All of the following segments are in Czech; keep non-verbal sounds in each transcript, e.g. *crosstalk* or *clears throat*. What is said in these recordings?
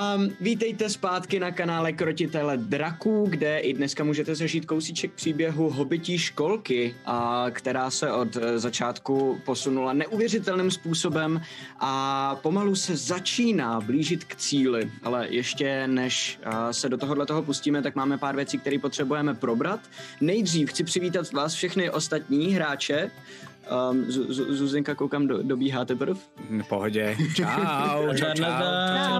Um, vítejte zpátky na kanále Krotitele draků, kde i dneska můžete zažít kousíček příběhu hobití školky, a, která se od e, začátku posunula neuvěřitelným způsobem a pomalu se začíná blížit k cíli. Ale ještě než a, se do tohohle toho pustíme, tak máme pár věcí, které potřebujeme probrat. Nejdřív chci přivítat vás všechny ostatní hráče. Um, Zuzinka, koukám, do, dobíhá teprv. V pohodě. *laughs* Čau, čau, čau.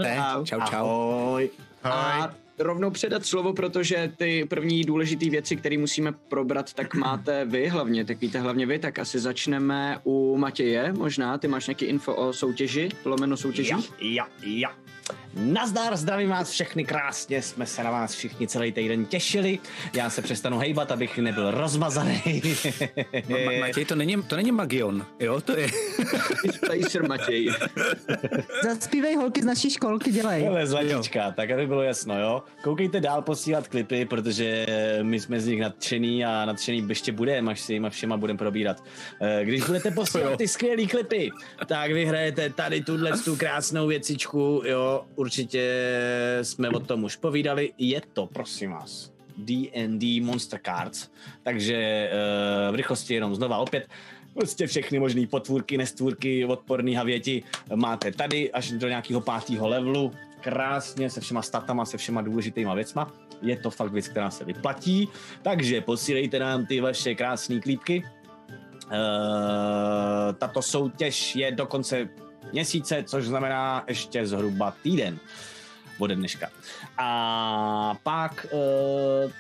Čau, čau. čau. Ahoj. A rovnou předat slovo, protože ty první důležité věci, které musíme probrat, tak máte vy hlavně, tak víte hlavně vy, tak asi začneme u Matěje možná, ty máš nějaký info o soutěži, lomeno soutěží? Ja, ja, ja. Nazdar, zdravím vás všechny krásně, jsme se na vás všichni celý týden těšili. Já se přestanu hejbat, abych nebyl rozmazaný. No, Matěj, to není, to není Magion, jo, to je... *laughs* Spacer Matěj. Zaspívej holky z naší školky, dělej. Ale zlatička, tak aby bylo jasno, jo. Koukejte dál posílat klipy, protože my jsme z nich nadšený a nadšený ještě budeme, až si jima všema budeme probírat. Eh, když budete posílat ty skvělé klipy, tak vyhrajete tady tuhle tu krásnou věcičku, jo, určitě jsme o tom už povídali, je to, prosím vás, D&D Monster Cards, takže uh, v rychlosti jenom znova opět, prostě všechny možné potvůrky, nestvůrky, odporný havěti máte tady až do nějakého pátého levelu, krásně se všema statama, se všema důležitýma věcma. Je to fakt věc, která se vyplatí, takže posílejte nám ty vaše krásné klípky. Uh, tato soutěž je dokonce měsíce, což znamená ještě zhruba týden ode dneška. A pak uh,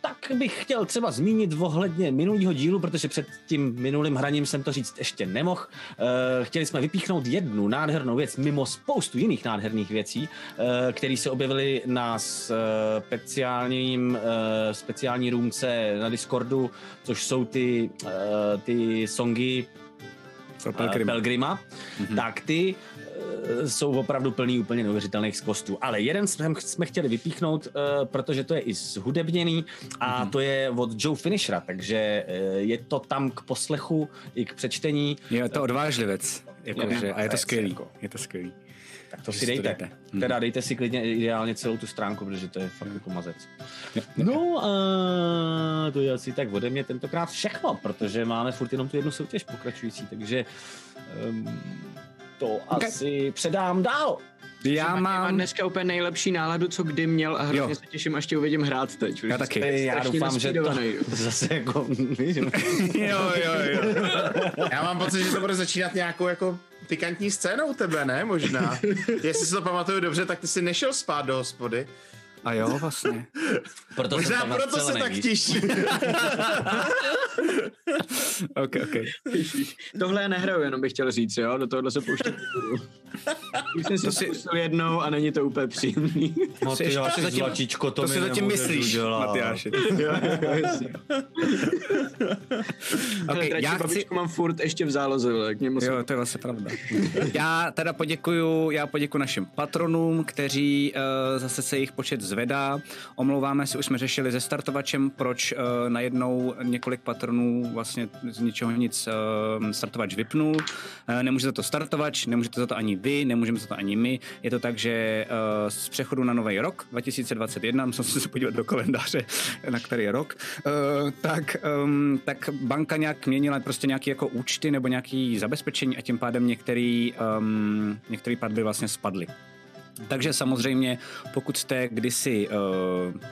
tak bych chtěl třeba zmínit ohledně minulého dílu, protože před tím minulým hraním jsem to říct ještě nemohl. Uh, chtěli jsme vypíchnout jednu nádhernou věc mimo spoustu jiných nádherných věcí, uh, které se objevily na speciálním, uh, speciální růmce na Discordu, což jsou ty, ty songy pro Pelgrima, Pelgrima mm-hmm. tak ty uh, jsou opravdu plný úplně neuvěřitelných skostů. Ale jeden jsme, jsme chtěli vypíchnout, uh, protože to je i zhudebněný a mm-hmm. to je od Joe Finishera, takže uh, je to tam k poslechu i k přečtení. Je to odvážlivec, jakože, a je to skvělý. Jako. Je to skvělý. Tak to si dejte. dejte. Hmm. Teda dejte si klidně ideálně celou tu stránku, protože to je fakt jako mazec. No a to je asi tak ode mě tentokrát všechno, protože máme furt jenom tu jednu soutěž pokračující, takže um, to okay. asi předám dál. Já mám dneska úplně nejlepší náladu, co kdy měl a hrozně jo. se těším, až tě uvidím hrát teď. Já taky. Já doufám, že to *laughs* zase jako... *laughs* jo, jo, jo. Já mám pocit, že to bude začínat nějakou jako pikantní scénou tebe, ne? Možná. Jestli si to pamatuju dobře, tak ty jsi nešel spát do hospody. A jo, vlastně. *laughs* Proto Možná proto se tak těší. *laughs* ok, ok. Tohle já nehraju, jenom bych chtěl říct, jo? Do tohohle se pouštět *laughs* Už jsem si to si... jednou a není to úplně příjemný. Matyáši, zatím, zlačičko, to, to si zatím myslíš. Matyáši. okay, já chci... mám furt ještě v záloze, tak mě musím... Jo, to je vlastně pravda. já teda poděkuju, já poděkuju našim patronům, kteří uh, zase se jejich počet zvedá. Omlouváme se, už jsme řešili se startovačem, proč uh, najednou několik patronů vlastně z ničeho nic uh, startovač vypnul. Uh, nemůže za to startovač, nemůžete za to ani vy, nemůžeme za to ani my. Je to tak, že uh, z přechodu na nový rok 2021, musím se podívat do kalendáře, na který je rok, uh, tak, um, tak banka nějak měnila prostě nějaké jako účty nebo nějaké zabezpečení a tím pádem některé um, některý platby vlastně spadly. Takže samozřejmě, pokud jste kdysi uh,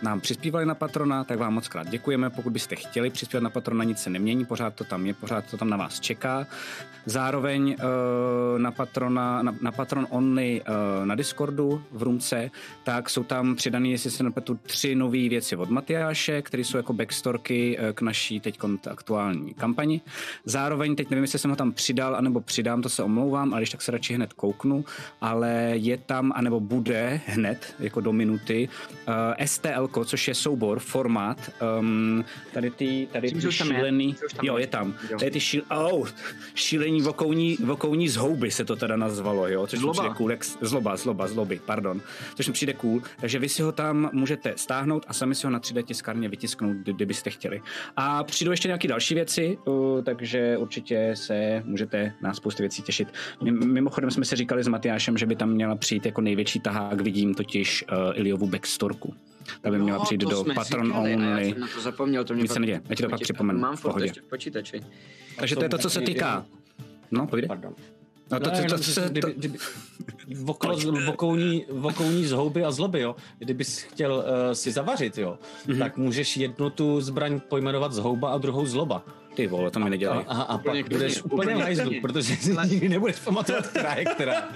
nám přispívali na Patrona, tak vám moc krát děkujeme. Pokud byste chtěli přispívat na Patrona, nic se nemění, pořád to tam je, pořád to tam na vás čeká. Zároveň uh, na, Patrona, na, na Patron Only uh, na Discordu v Rumce, tak jsou tam přidané, jestli se nepletu, tři nové věci od Matyáše, které jsou jako backstorky uh, k naší teď aktuální kampani. Zároveň, teď nevím, jestli jsem ho tam přidal, anebo přidám, to se omlouvám, ale když tak se radši hned kouknu, ale je tam, anebo bude hned, jako do minuty, uh, STL, což je soubor, formát, um, tady ty, tady ty šílený, jo, je. tam, tady ty šíl, oh, šílení vokouní, vokouní zhouby se to teda nazvalo, jo, což mi přijde cool, jak, zloba, zloba, zloby, pardon, což mi přijde cool, takže vy si ho tam můžete stáhnout a sami si ho na 3D tiskárně vytisknout, kdybyste chtěli. A přijdou ještě nějaké další věci, uh, takže určitě se můžete na spoustu věcí těšit. Mimochodem jsme si říkali s Matyášem, že by tam měla přijít jako největší tahák, vidím totiž uh, Iliovu backstorku. Ta by měla přijít do Patron říkali, Only. Já jsem na to zapomněl, to mě Nic se neděje, já ti to pak připomenu. Mám v furt pohodě. ještě v počítači. Takže to je to, co se týká. No, povídej. Pardon. No, to, to, to, to, to, kdyby, *laughs* kdyby, okolo, vokouní, vokouní zhouby a zloby, jo. Kdybys chtěl uh, si zavařit, jo, Mhm. mm-hmm. tak můžeš jednu tu zbraň pojmenovat zhouba a druhou zloba. Ty vole, to mi A, nedělej. a, a Úplně pak budeš úplně hajzlu, protože si nikdy nebudeš pamatovat, která *laughs* je která.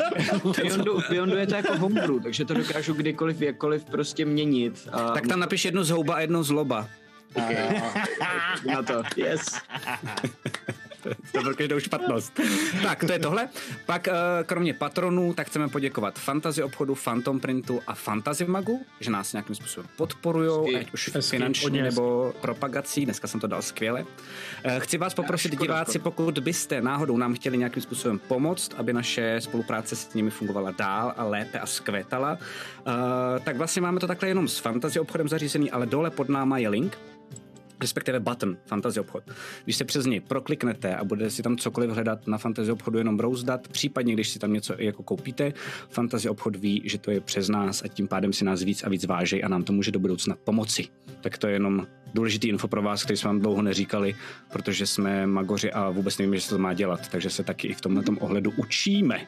Beyondu, Beyondu je to jako homebrew, takže to dokážu kdykoliv, jakkoliv prostě měnit. A Tak tam napiš jednu zhouba a jednu zloba. *laughs* na to. Yes. *laughs* to byl každou špatnost. tak, to je tohle. Pak eh, kromě patronů, tak chceme poděkovat Fantasy obchodu, Phantom Printu a Fantasy Magu, že nás nějakým způsobem podporujou, ať už Hezky, hezky. nebo propagací. Dneska jsem to dal skvěle. Eh, Chci vás poprosit, škoda, diváci, škoda. pokud byste náhodou nám chtěli nějakým způsobem pomoct, aby naše spolupráce s nimi fungovala dál a lépe a skvétala, eh, tak vlastně máme to takhle jenom s Fantasy obchodem zařízený, ale dole pod náma je link, respektive button Fantasy obchod. Když se přes něj prokliknete a budete si tam cokoliv hledat na Fantasy obchodu jenom brouzdat, případně když si tam něco jako koupíte, Fantasy obchod ví, že to je přes nás a tím pádem si nás víc a víc vážej a nám to může do budoucna pomoci. Tak to je jenom důležitý info pro vás, který jsme vám dlouho neříkali, protože jsme magoři a vůbec nevíme, že se to má dělat, takže se taky i v tomhle ohledu učíme.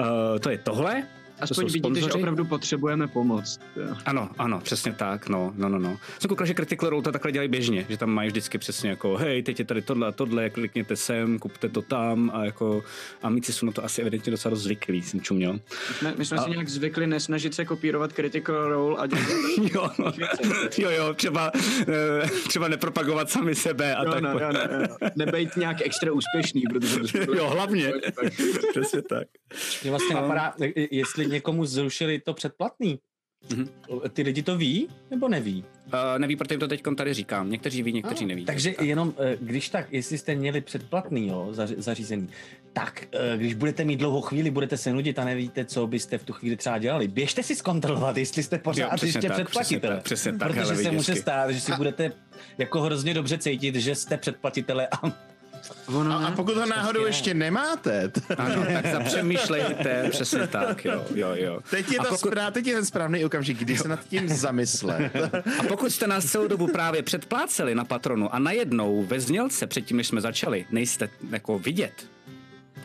Uh, to je tohle. Aspoň vidíte, že sponzoři. opravdu potřebujeme pomoc. Jo. Ano, ano, přesně tak, no, no, no, no. Jsem koukal, že Critical Role to takhle dělají běžně, že tam mají vždycky přesně jako, hej, teď je tady tohle a tohle, klikněte sem, kupte to tam a jako, a míci jsou na to asi evidentně docela dost zvyklí, jsem čuměl. My, my jsme si nějak zvykli nesnažit se kopírovat Critical Role a dělat *laughs* jo, jo, jo, třeba, eh, třeba nepropagovat sami sebe a jo, tak. no, jo, no, jo. Nebejt nějak extra úspěšný, protože to *laughs* jo, hlavně. *laughs* Přesně tak. Mě vlastně napadá, jestli někomu zrušili to předplatný. Mhm. Ty lidi to ví, nebo neví? Uh, neví, protože jim to teď tady říkám. Někteří ví, někteří neví. Takže tak. jenom, eh, když tak, jestli jste měli předplatný jo, zaři- zařízený, tak eh, když budete mít dlouhou chvíli, budete se nudit a nevíte, co byste v tu chvíli třeba dělali, běžte si zkontrolovat, jestli jste pořád Jo, ještě tak, předplatitele. přesně tak, přesně tak, Protože hele, se může stát, že si budete jako hrozně dobře cítit, že jste předplatitele a Ono, A, a pokud ho náhodou ne. ještě nemáte, Ano, tak zapřemýšlejte, *laughs* přesně tak, jo, jo, jo. teď je, A to pokud- správný, teď je ten správný okamžik, kdy se nad tím *laughs* zamyslet. A pokud jste nás celou dobu právě předpláceli na patronu a najednou ve znělce předtím, než jsme začali, nejste jako vidět,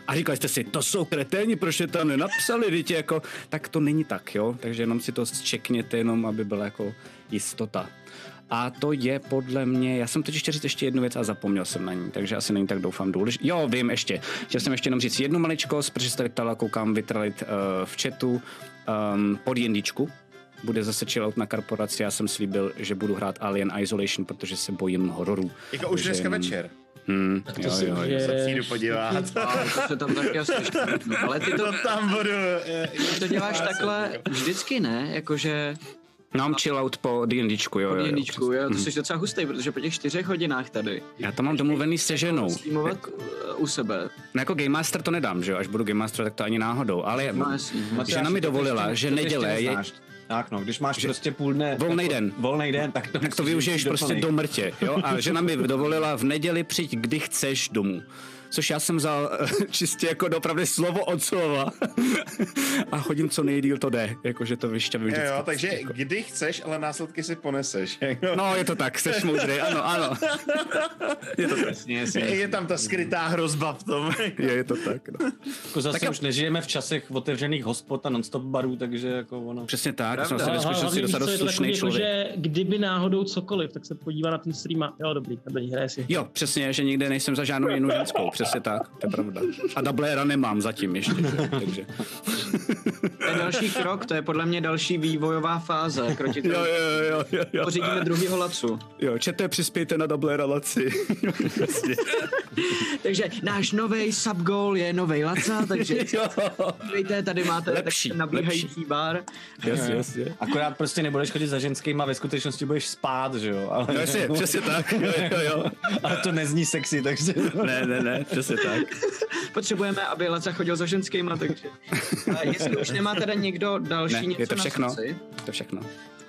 a říkali jste si, to jsou kreténi, proč je tam nenapsali, dítě, jako, tak to není tak, jo, takže jenom si to zčekněte, jenom aby byla jako jistota. A to je podle mě, já jsem totiž chtěl říct ještě jednu věc a zapomněl jsem na ní, takže asi není tak doufám důležité. Jo, vím ještě. Chtěl jsem ještě jenom říct jednu maličkost, protože se tady ptala, koukám vytralit uh, v chatu um, pod jindičku. Bude zase chillout na korporaci, já jsem slíbil, že budu hrát Alien Isolation, protože se bojím hororů. jako už dneska jenom- večer. Hmm, To jo, si jo, jo. je- Se přijdu podívat. *laughs* A to se tam taky asi ještě. Ale ty to, To tam budu. ty to děláš takhle vždycky, ne? Jakože Mám chillout po D&Dčku, jo, po jo, jo. D&Dčku, jo, to jsi docela hustý, protože po těch čtyřech hodinách tady Já to mám domluvený se ženou. streamovat uh, u sebe. No jako Game Master to nedám, že jo, až budu Game Master, tak to ani náhodou, ale No jasně. žena mi dovolila, že neděle je, Tak no, když máš že prostě půl dne... Volnej jako den. Volnej den, tak to, tak to využiješ prostě do mrtě, jo, a žena mi dovolila v neděli přijď, kdy chceš domů. Což já jsem vzal eh, *laughs* čistě jako dopravdy slovo od slova. *laughs* a chodím co nejdíl to jde, jakože to vyšťavím Jo, vždycky. jo, takže kdy chceš, ale následky si poneseš. *laughs* No, je to tak, jsi moudrý, ano, ano. Je to tak. Jasně, jasně. Je tam ta skrytá hrozba v tom. Je, je to tak, no. Jako zase Tak už nežijeme v časech otevřených hospod a nonstop barů, takže jako ono... Přesně tak, jsem se dostal co je dost slušný jako, člověk. že kdyby náhodou cokoliv, tak se podívá na ten stream a jo, dobrý, dobrý, hraje si. Jo, přesně, že nikde nejsem za žádnou jinou ženskou, přesně tak, to je pravda. A dubléra nemám zatím ještě, že? takže. To je další krok, to je podle mě další vývojová fáze. Krotitel. Jo, jo, jo, jo, jo. Pořídíme druhýho lacu. Jo, čete, přispějte na dubléra laci. Takže náš nový subgoal je nový laca, takže *laughs* Jo. dívejte, tady máte Lepší, tak nabíhající bar. Jasně, jasně. Akorát prostě nebudeš chodit za ženskýma, ve skutečnosti budeš spát, že jo? Ale, No, jasně, přesně tak, jo, jo, jo. ale to nezní sexy, takže... Ne, ne, ne, přesně tak. *laughs* Potřebujeme, aby Laca chodil za ženskýma, takže... *laughs* A jestli už nemá teda někdo další Ne, něco je to na všechno. srdci, To je všechno.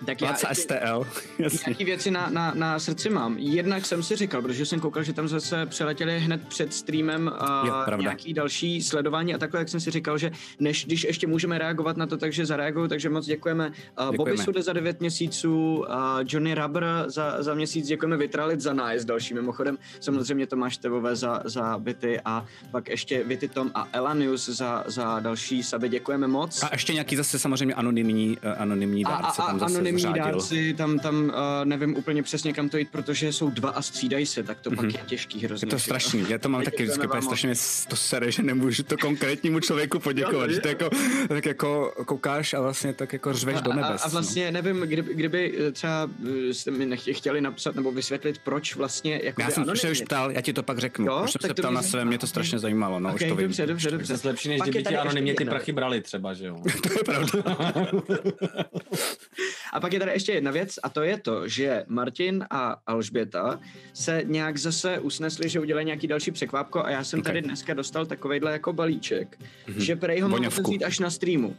Tak já ještě STL, *laughs* jasně. nějaký věci na, na, na srdci mám. Jednak jsem si říkal, protože jsem koukal, že tam zase přeletěli hned před streamem uh, Jo, pravda. nějaký další sledování a takhle, jak jsem si říkal, že než když ještě můžeme reagovat na to, takže zareaguju, takže moc děkujeme. Uh, Děkujeme. Bobby Sude za 9 měsíců, uh, Johnny Rubber za, za měsíc, děkujeme Vitralit za nájezd další mimochodem, samozřejmě Tomáš Tevové za, za byty a pak ještě Vity Tom a Elanius za, za další saby, děkujeme moc. A ještě nějaký zase samozřejmě anonymní, eh, anonymní A, a, dárce a tam zase anonymní zřádil. dárci, tam, tam uh, nevím úplně přesně kam to jít, protože jsou dva a střídají se, tak to mm-hmm. pak je těžký hrozně. Mhm. Je to strašný, já to mám taky vždycky, vám strašně to sere, že nemůžu to konkrétnímu člověku poděkovat, že to jako, tak jako koukáš a vlastně tak jako řveš do a, nebes. a vlastně nevím, kdyby, kdyby eh, třeba eh, jste mi chtěli napsat nebo vysvětlit, proč vlastně jako no. Já jsem se už ptal, já ti to pak řeknu. Jo? už jsem Tak se to ptal na své, mě to strašně zajímalo, no, už to vím. dobře, dobře, dobře. To lepší, než kdyby ti anonymně ty prachy brali třeba, že jo? *laughs* To je pravda. *laughs* *laughs* A pak je tady ještě jedna věc a to je to, že Martin a Alžběta se nějak zase usnesli, že udělají nějaký další překvápko a já jsem Ok. tady dneska dostal takovejhle jako balíček, že prej ho Voňavku. otevřít až na streamu.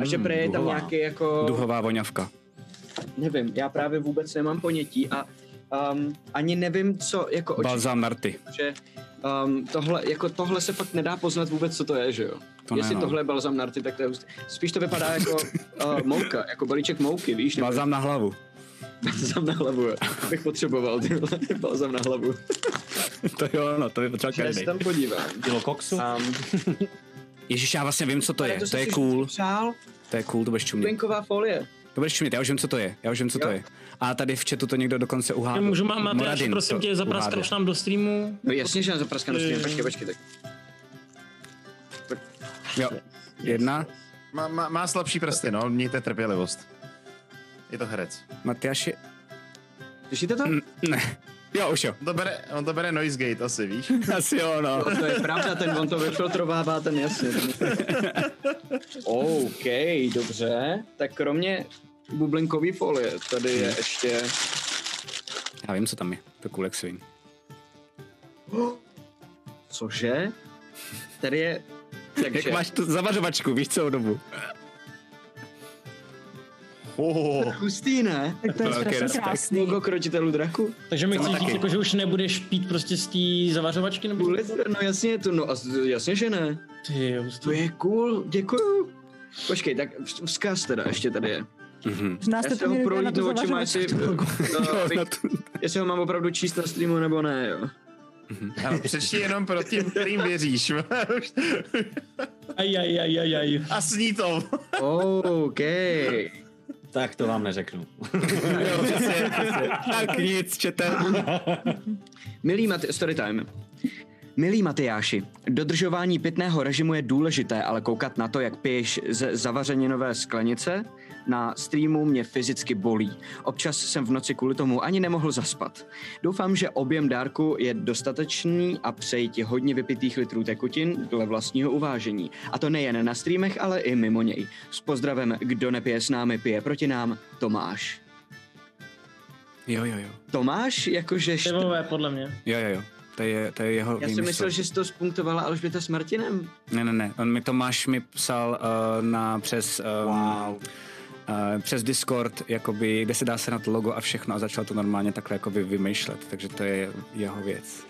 A že prej je tam duhová. nějaký jako... Duhová voňavka. Nevím, já právě vůbec nemám ponětí a um, ani nevím, co jako Balzám na rty. že um, tohle, jako tohle se fakt nedá poznat vůbec, co to je, že jo? To ne, Jestli no. tohle je balzam na rty, tak to je hustý. Spíš to vypadá jako uh, *laughs* mouka, jako balíček mouky, víš? nebo Balzám na hlavu. Balzam na hlavu, jo. bych potřeboval tyhle *laughs* balzam na hlavu. To jo, no, to by potřeboval Já se každý. tam podívám. Kilo koksu? Um, Ježíš, já vlastně vím, co to je. To jsi je cool. Přál, To je cool, to budeš čumět. plinková folie. To budeš čumět, já už vím, co to je. Já už vím, co to Jo. je. A tady v chatu to někdo dokonce uhádl. Můžu má, Matyáš, Moradin prosím to tě, zapraskaš uhádl. nám do streamu. No jasně, že na zapraskanou stream. Počkej, počkej, tak. Jo. Jedna. Má, má, má slabší prsty, no, mějte trpělivost. Je to herec. Matyáš je... Slyšíte to? Mm, Ne. Jo, už jo. On to bere, on to bere noise gate asi, víš? *laughs* Asi jo, no. No, to je pravda, ten on to vyfiltrovává, ten jasně. Ten... *laughs* OK, dobře. Tak kromě bublinkový folie, tady je ještě... Já vím, co tam je. To jak svin. *gasps* Cože? Tady je... Takže, Jak máš tu zavařovačku, víš celou dobu. Oh, hustý, ne? Tak to je Velký strašně respekt. krásný. Logo krotitelů draku? Takže mi chceš taky. říct, jako, že už nebudeš pít prostě z té zavařovačky? Nebo... No jasně, to, no a- jasně, že ne. Ty jo, To je cool, děkuju. Počkej, tak v- vzkaz teda ještě tady je. Mhm. Z nás Já si ho tu očima, jestli, no, tu- jestli ho mám opravdu číst na streamu nebo ne, jo. ano, *laughs* přečti jenom pro tím, kterým věříš. Aj, aj, aj, aj, aj. A sní to. OK. Tak to vám neřeknu. Jo, *laughs* přesně, přesně. Tak nic, čete. Milý Mati- Storytime. Milí Matyáši, dodržování pitného režimu je důležité, ale koukat na to, jak piješ ze zavařeninové sklenice, na streamu mě fyzicky bolí. Občas jsem v noci kvůli tomu ani nemohl zaspat. Doufám, že objem dárku je dostatečný a přeji ti hodně vypitých litrů tekutin dle vlastního uvážení. A to nejen na streamech, ale i mimo něj. S pozdravem, kdo nepije s námi, pije proti nám, Tomáš. Jo, jo, jo. Tomáš, jakože... Ty vole, podle mě. Jo, jo, jo. To je, to je jeho Já jsem výmysl. myslel, že jsi to spuntovala Alžběta s Martinem. Ne, ne, ne. On mi Tomáš mi psal uh, na přes... Um, wow. Uh, přes Discord, jakoby, kde se dá sehnat logo a všechno a začal to normálně takhle jakoby vymýšlet, takže to je jeho věc.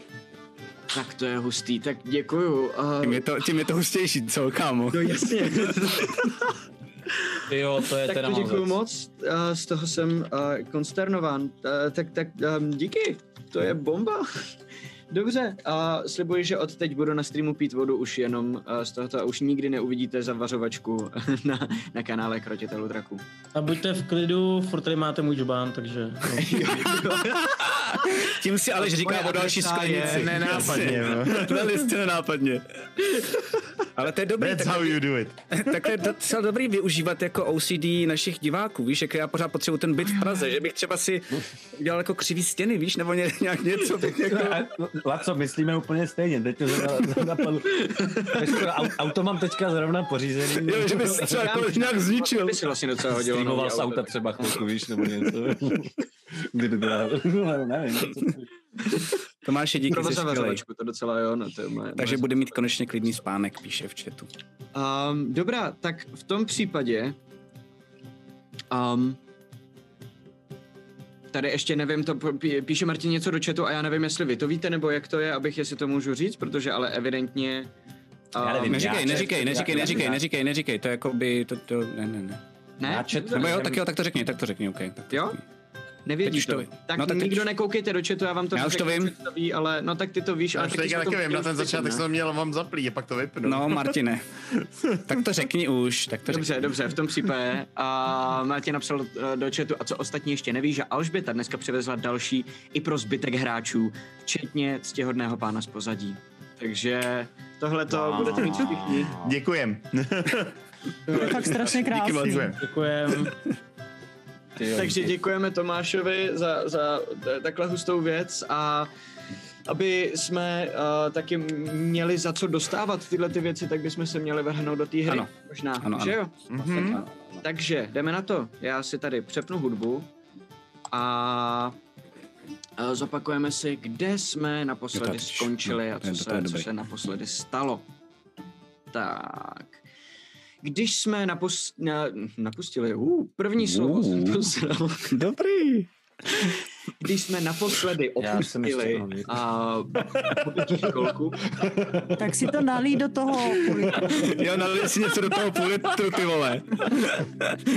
Tak to je hustý, tak děkuju. Tím Uh, je to, tím je to hustější, co, kámo? no jasně. *laughs* Jo, to je tak teda to děkuju moc, uh, z toho jsem uh, konsternován. Uh, tak, tak um, díky, to je bomba. Dobře, a slibuji, že od teď budu na streamu pít vodu už jenom uh, z tohoto a už nikdy neuvidíte zavařovačku *laughs* na, na kanále Krotitelů draků. A buďte v klidu, furt tady máte můj džbán, takže... No. *laughs* Tím si ale říká o další je sklenici. nenápadně, no. *laughs* Na listě nenápadně. Ale to je dobrý, That's tak, how you do it. takhle je docela dobrý využívat jako OCD našich diváků, víš, jak já pořád potřebuji ten byt v Praze, že bych třeba si udělal jako křivý stěny, víš, nebo ně, nějak něco. bych Jako... Laco, myslíme úplně stejně, teď to napadlo. Auto mám teďka zrovna pořízený. Jo, že bys se třeba jako nějak zničil. By si vlastně docela hodilo. Streamoval z auto. auta třeba chvilku, víš, nebo něco. Kdy to byla, no, nevím. co to- Tomáše, díky, jsi skvělej. to docela jo, no to je moje. Takže moje bude mít konečně klidný spánek, píše v chatu. Um, dobrá, tak v tom případě um, tady ještě nevím, to pí- píše Martin něco do chatu a já nevím, jestli vy to víte, nebo jak to je, abych jestli to můžu říct, protože ale evidentně Já nevím, Neříkej, já- neříkej, já- neříkej, já- neříkej, já- neříkej, neříkej, to jako by, to, to, ne, ne, ne. ne, Já četl- Nebo jo, tak jo, tak to řekni, tak to řekni, OK. Tak to Jo? řekni. Nevědí teď to. to. Tak, No, tak teď nikdo už- nekoukejte do chatu, já vám to Já už to vím. co To ví, ale no tak ty to víš, Já ale už taky teďka vím, na chtěli ten začátek jsem měl vám zaplý a pak to vypnu. No, Martine, *laughs* tak to řekni už, tak to Dobře, řekni. dobře, v tom případě. A Martin napsal eh, do chatu, a co ostatní ještě neví, že Alžběta dneska přivezla další i pro zbytek hráčů, včetně ctihodného pána z pozadí. Takže tohle to budete mít všichni. Děkujem. To je fakt strašně krásný. Děkujem. Děkujem. Ty jo, Takže děkujeme Tomášovi za, za takhle hustou věc a aby jsme uh, taky měli za co dostávat tyhle ty věci, tak bychom se měli vrhnout do té hry. Ano. Možná, Ano, že ano. jo? Mhm. Takže jdeme na to. Já si tady přepnu hudbu a a zopakujeme si, kde jsme Jo, naposledy tak, skončili no, a co se, co se naposledy stalo. Tak. Když jsme napus, na, napustili, uh, první slovo jsem Uh. posral. Dobrý. *laughs* Když jsme naposledy opustili a pobytí školku, Tak si to nalí do toho. Jo, nalili si něco do toho půl litru, ty vole.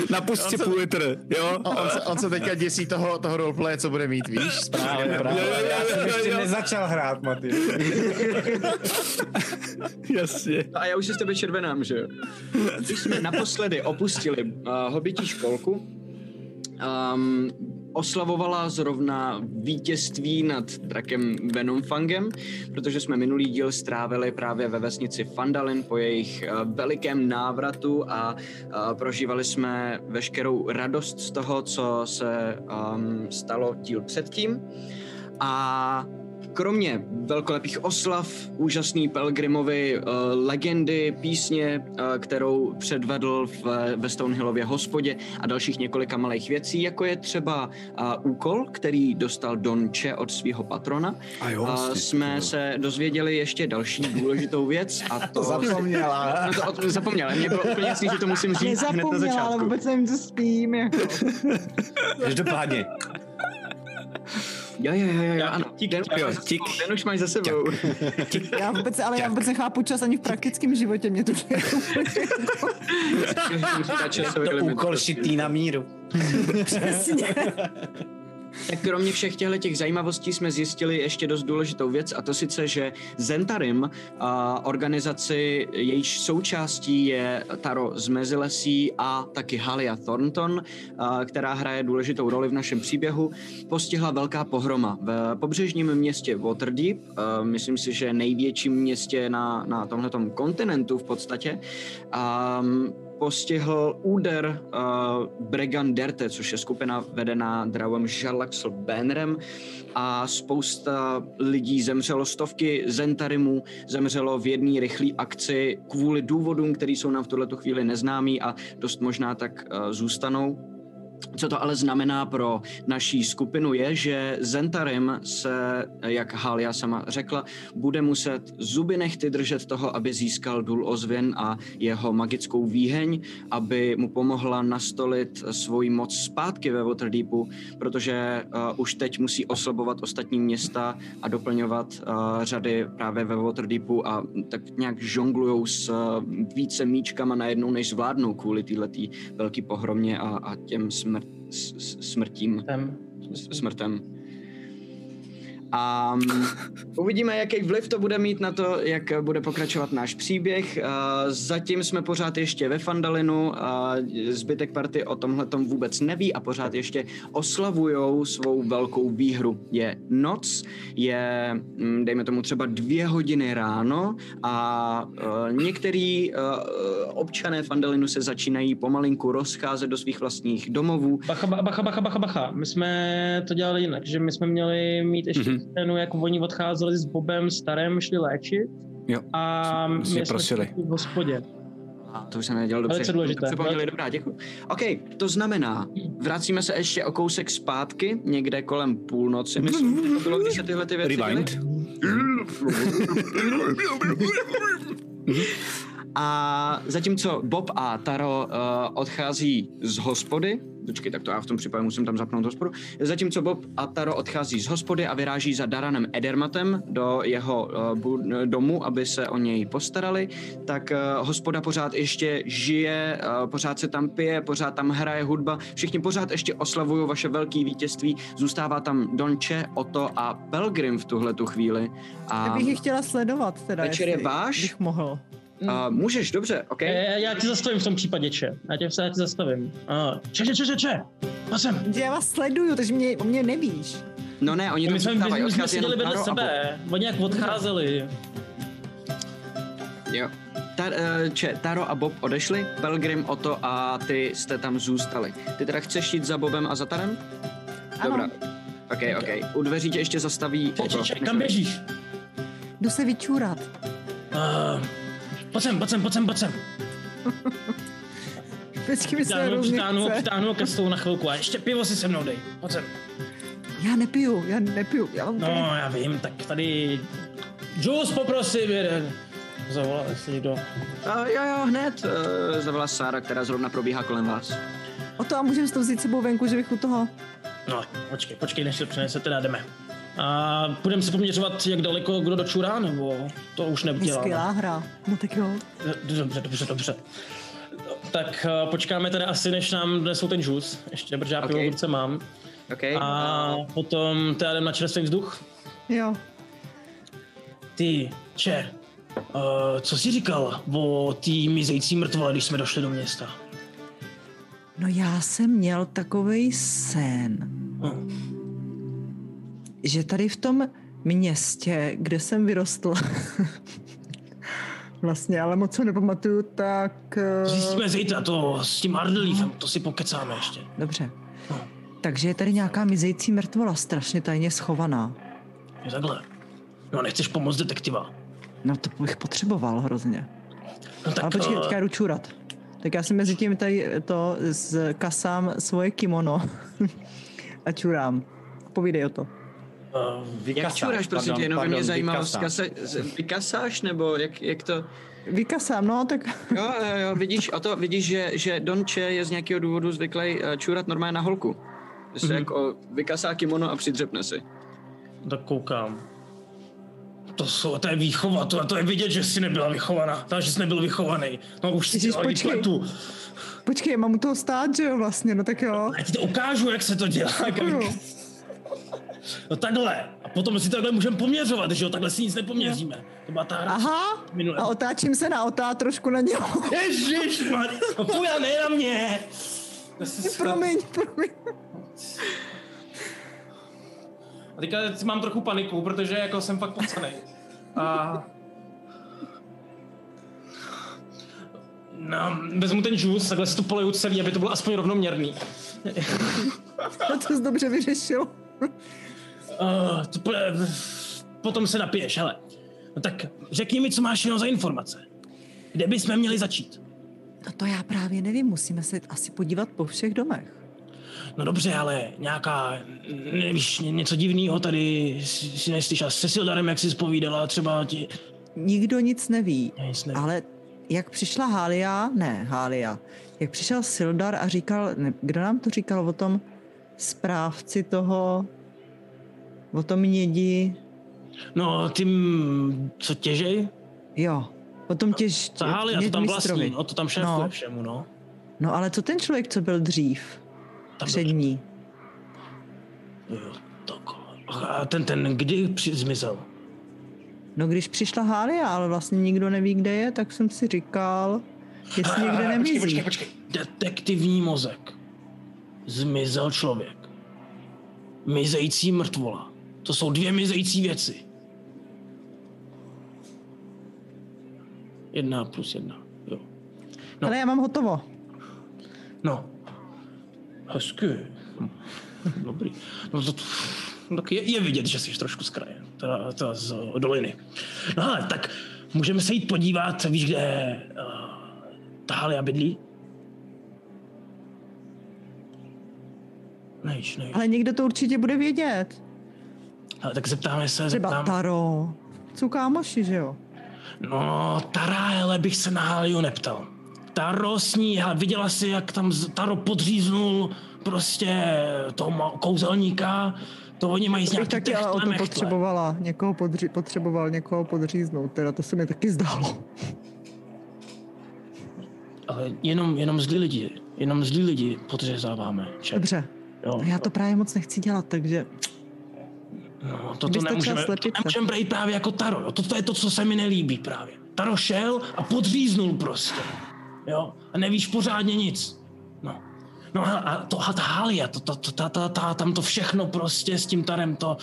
Napust si půl litr, jo? On, on, se, on se teďka děsí toho, toho roleplay, co bude mít, víš? Právě, právě. Jo, jo, jo, Já jsem ještě jo. nezačal hrát, Maty. *laughs* Jasně. No a já už se s tebe červenám, že jo? Když jsme naposledy opustili uh, hobití školku, um, oslavovala zrovna vítězství nad drakem Venomfangem, protože jsme minulý díl strávili právě ve vesnici Fandalin po jejich uh, velikém návratu a uh, prožívali jsme veškerou radost z toho, co se um, stalo díl předtím. A Kromě velkolepých oslav, úžasný Pelgrimovi uh, legendy, písně, uh, kterou předvedl v, ve Stonehillově hospodě a dalších několika malých věcí, jako je třeba uh, úkol, který dostal Donče od svého patrona, A jo, uh, vlastně, jsme jo. se dozvěděli ještě další důležitou věc a *laughs* to... Zapomněla. *laughs* No to od- zapomněl, mě bylo úplně jasný, že to musím říct hned na Nezapomněla, ale začátku. vůbec nevím, co s tím. Jako. *laughs* Každopádně. Jo, jo, jo, jo, jo, ano. Tik, Den, jo, už máš za tik. sebou, den už máš za sebou. *laughs* Já vůbec, ale já vůbec nechápu čas ani v praktickém životě. Mě to *laughs* Časový To úkol šitý na míru. *laughs* přesně. Tak kromě všech těchto těch zajímavostí jsme zjistili ještě dost důležitou věc a to sice, že Zentarim, organizaci, jejíž součástí je Taro z Mezilesí a taky Halia Thornton, která hraje důležitou roli v našem příběhu, postihla velká pohroma v pobřežním městě Waterdeep, myslím si, že největším městě na, na tomhletom kontinentu v podstatě. A, postihl úder uh, Breganderte, což je skupina vedená Drauem Žarlaxl Bannerem a spousta lidí zemřelo, stovky Zentarimů zemřelo v jedné rychlé akci kvůli důvodům, které jsou nám v tuhle chvíli neznámý a dost možná tak uh, zůstanou. Co to ale znamená pro naší skupinu je, že Zentarim se, jak Halia sama řekla, bude muset zuby nechty držet toho, aby získal Dul Ozvěn a jeho magickou výheň, aby mu pomohla nastolit svoji moc zpátky ve Waterdeepu, protože uh, už teď musí oslabovat ostatní města a doplňovat uh, řady právě ve Waterdeepu a tak nějak žonglujou s uh, více míčkama najednou, než zvládnou kvůli této velké pohromě a, a těm smrt, s- smrtím Tam. s- smrtem. A mm, uvidíme, jaký vliv to bude mít na to, jak bude pokračovat náš příběh. Zatím jsme pořád ještě ve Fandalinu, zbytek party o tomhle vůbec neví a pořád ještě oslavujou svou velkou výhru. Je noc, je, mm, dejme tomu třeba dvě hodiny ráno a uh, některý uh, občané Fandalinu se začínají pomalinku rozcházet do svých vlastních domovů. Bacha, ba- bacha, bacha, bacha, bacha. My jsme to dělali jinak, že my jsme měli mít ještě Mhm. mm-hmm. Scénu, jak oni odcházeli s Bobem starém, šli léčit. Jo. A my Jsme prosili. v hospodě. A to už jsem nedělal dobře. Velice důležité. To Připomněli, dobrá, děkuji. OK, to znamená, vracíme se ještě o kousek zpátky, někde kolem půlnoci, myslím, že to bylo, když se tyhle ty věci. Rewind. *laughs* A zatímco Bob a Taro uh, odchází z hospody, počkej, tak to já v tom případě musím tam zapnout hospodu, zatímco Bob a Taro odchází z hospody a vyráží za Daranem Edermatem do jeho uh, domu, aby se o něj postarali, tak uh, hospoda pořád ještě žije, uh, pořád se tam pije, pořád tam hraje hudba, všichni pořád ještě oslavují vaše velké vítězství, zůstává tam Donče, Oto a Pelgrim v tuhle tu chvíli. A, Já bych ji chtěla sledovat teda, Večer je váš? bych mohl. A můžeš, dobře, OK? Já, já ti zastavím v tom případě, če. Já tě, já tě zastavím. A, če, če, če, če, če. Pojď sem. Že Já vás sleduju, takže mě, o mě nevíš. No ne, oni My to jsme, my, my jsme seděli vedle sebe. Oni jak odcházeli. Jo. Tar, eh, če, Taro a Bob odešli, Pelgrim, Oto a ty jste tam zůstali. Ty teda chceš jít za Bobem a za Tarem? Dobrá. OK, OK. U dveří tě ještě zastaví Če, če, če, kam běžíš? Jdu se vyčůrat. Uh, pojď sem, pojď sem, pojď sem, pojď sem. *laughs* Vždycky mi se Přitáhnu, hrozně přitáhnu, přitáhnu ke stolu na chvilku a ještě pivo si se mnou dej. Pojď sem. Já nepiju, já nepiju. Já mám No, tady... já vím, tak tady... Juice poprosím jeden. Zavolal, jestli někdo... Uh, jo, jo, hned. Uh, zavolá Sára, která zrovna probíhá kolem vás. O to a můžeme si to vzít sebou venku, že bych u toho... No, počkej, počkej, než to přinese, teda jdeme. A budeme si poměřovat, jak daleko kdo dočurá, nebo to už neuděláme? Skvělá hra. No tak jo. Dobře, dobře, dobře. Tak uh, počkáme teda asi, než nám donesou ten žus, ještě, protože já pivo Ok. v ruce mám. OK? A potom teda jdem na čerstvý vzduch. Jo. Ty, če, uh, co jsi říkal o té mizející mrtvole, když jsme došli do města? No já jsem měl takovej sen, Hm. Že tady v tom městě, kde jsem vyrostl, *laughs* vlastně, ale moc se nepamatuju, tak... eh, Zjistíme zítra to s tím Ardelífem, to si pokecáme ještě. Dobře. Takže je tady nějaká mizející mrtvola, strašně tajně schovaná. Je takhle. No, nechceš pomoct detektiva? No to bych potřeboval hrozně. No tak, Ale počkej, eh, teďka jdu čurat. Tak já si mezi tím tady to z kasám svoje kimono *laughs* a čurám. Povídej o to. Eh, Jak čuráš, prosím pardon, tě, jenom pardon, mě zajímalo, vykasáš, nebo jak, jak to... Vykasám, no, tak Jo, jo, jo, vidíš, o to, vidíš, že, že Donče je z nějakého důvodu zvyklý uh, čurat normálně na holku. Že se mm-hmm. jako vykasá kimono a přidřepne si. tak koukám. To, jsou, to je výchova, to, to je vidět, že jsi nebyla vychovaná, to, že jsi nebyl vychovaný. No už si Ježiš, dělali počkej. pletu. počkej, mám u toho stát, že jo, vlastně, no tak jo. Já ti to ukážu, jak se to dělá. Děkuju. No takhle. A potom si takhle můžeme poměřovat, že jo, takhle si nic nepoměříme. To byla ta hra. Aha, Minule. a otáčím se na otá trošku na něho. Ježiš, no fuja, ne na mě. *laughs* Promiň, promiň. A teďka mám trochu paniku, protože jako jsem fakt pocanej. A... No, vezmu ten džus, takhle si to poleju celý, aby to bylo aspoň rovnoměrný. No *laughs* to jsi dobře vyřešil. Uh, to. Potom se napiješ, hele. No tak řekni mi, co máš jenom za informace. Kde bychom měli začít? No to já právě nevím, musíme se asi podívat po všech domech. no dobře, ale nějaká, nevíš, ně- něco divného tady si neslyšel se Sildarem, jak jsi zpovídala, třeba ti... Nikdo nic neví, Nic neví. ale jak přišla Hália, ne Hália, jak přišel Sildar a říkal, ne, kdo nám to říkal o tom správci toho, o tom mědi, No, tím, co těžej? jo, o tom těž, Tahali a to tam vlastní, no, to tam šéfuje No. všemu, no. No ale co ten člověk, co byl dřív, Tam před byl-? Jo, takhle. A ten, ten, kdy při, zmizel? No když přišla Hália, ale vlastně nikdo neví, kde je, tak jsem si říkal, jestli *laughs* někde počkej, nemizí. počkej, počkej. Detektivní mozek. Zmizel člověk. Mizející mrtvola. To jsou dvě mizející věci. Jedna plus jedna, jo. No. Ale já mám hotovo. No. Hezky. Dobrý. No to, tak je, je vidět, že jsi trošku z kraje. Teda, teda z doliny. No ale tak můžeme se jít podívat, víš, kde uh, ta Halia bydlí? Nejš, nejš. Ale někdo to určitě bude vědět. Ale tak zeptáme se, Třeba zeptám. Taro. Jsou kámoši, že jo? No, Tara, ale bych se na Haliu neptal. Taro s ní, hele, viděla jsi, jak tam Taro podříznul prostě toho kouzelníka, to oni mají z nějaký taky ale o to mechtle. potřebovala. Někoho podři- potřeboval někoho podříznout, teda to se mi taky zdálo. *laughs* Ale jenom, jenom zlí lidi, jenom zlí lidi podřezáváme. Dobře. Jo. Já to právě moc nechci dělat, takže No, to, to nemůžeme, to nemůžeme brát právě jako Taro. To, to je to, co se mi nelíbí právě. Taro šel a podříznul prostě. Jo? A nevíš pořádně nic. No. No a, a to a ta Halia, to, to, to, ta, ta, ta, tam to všechno prostě s tím Tarem, to,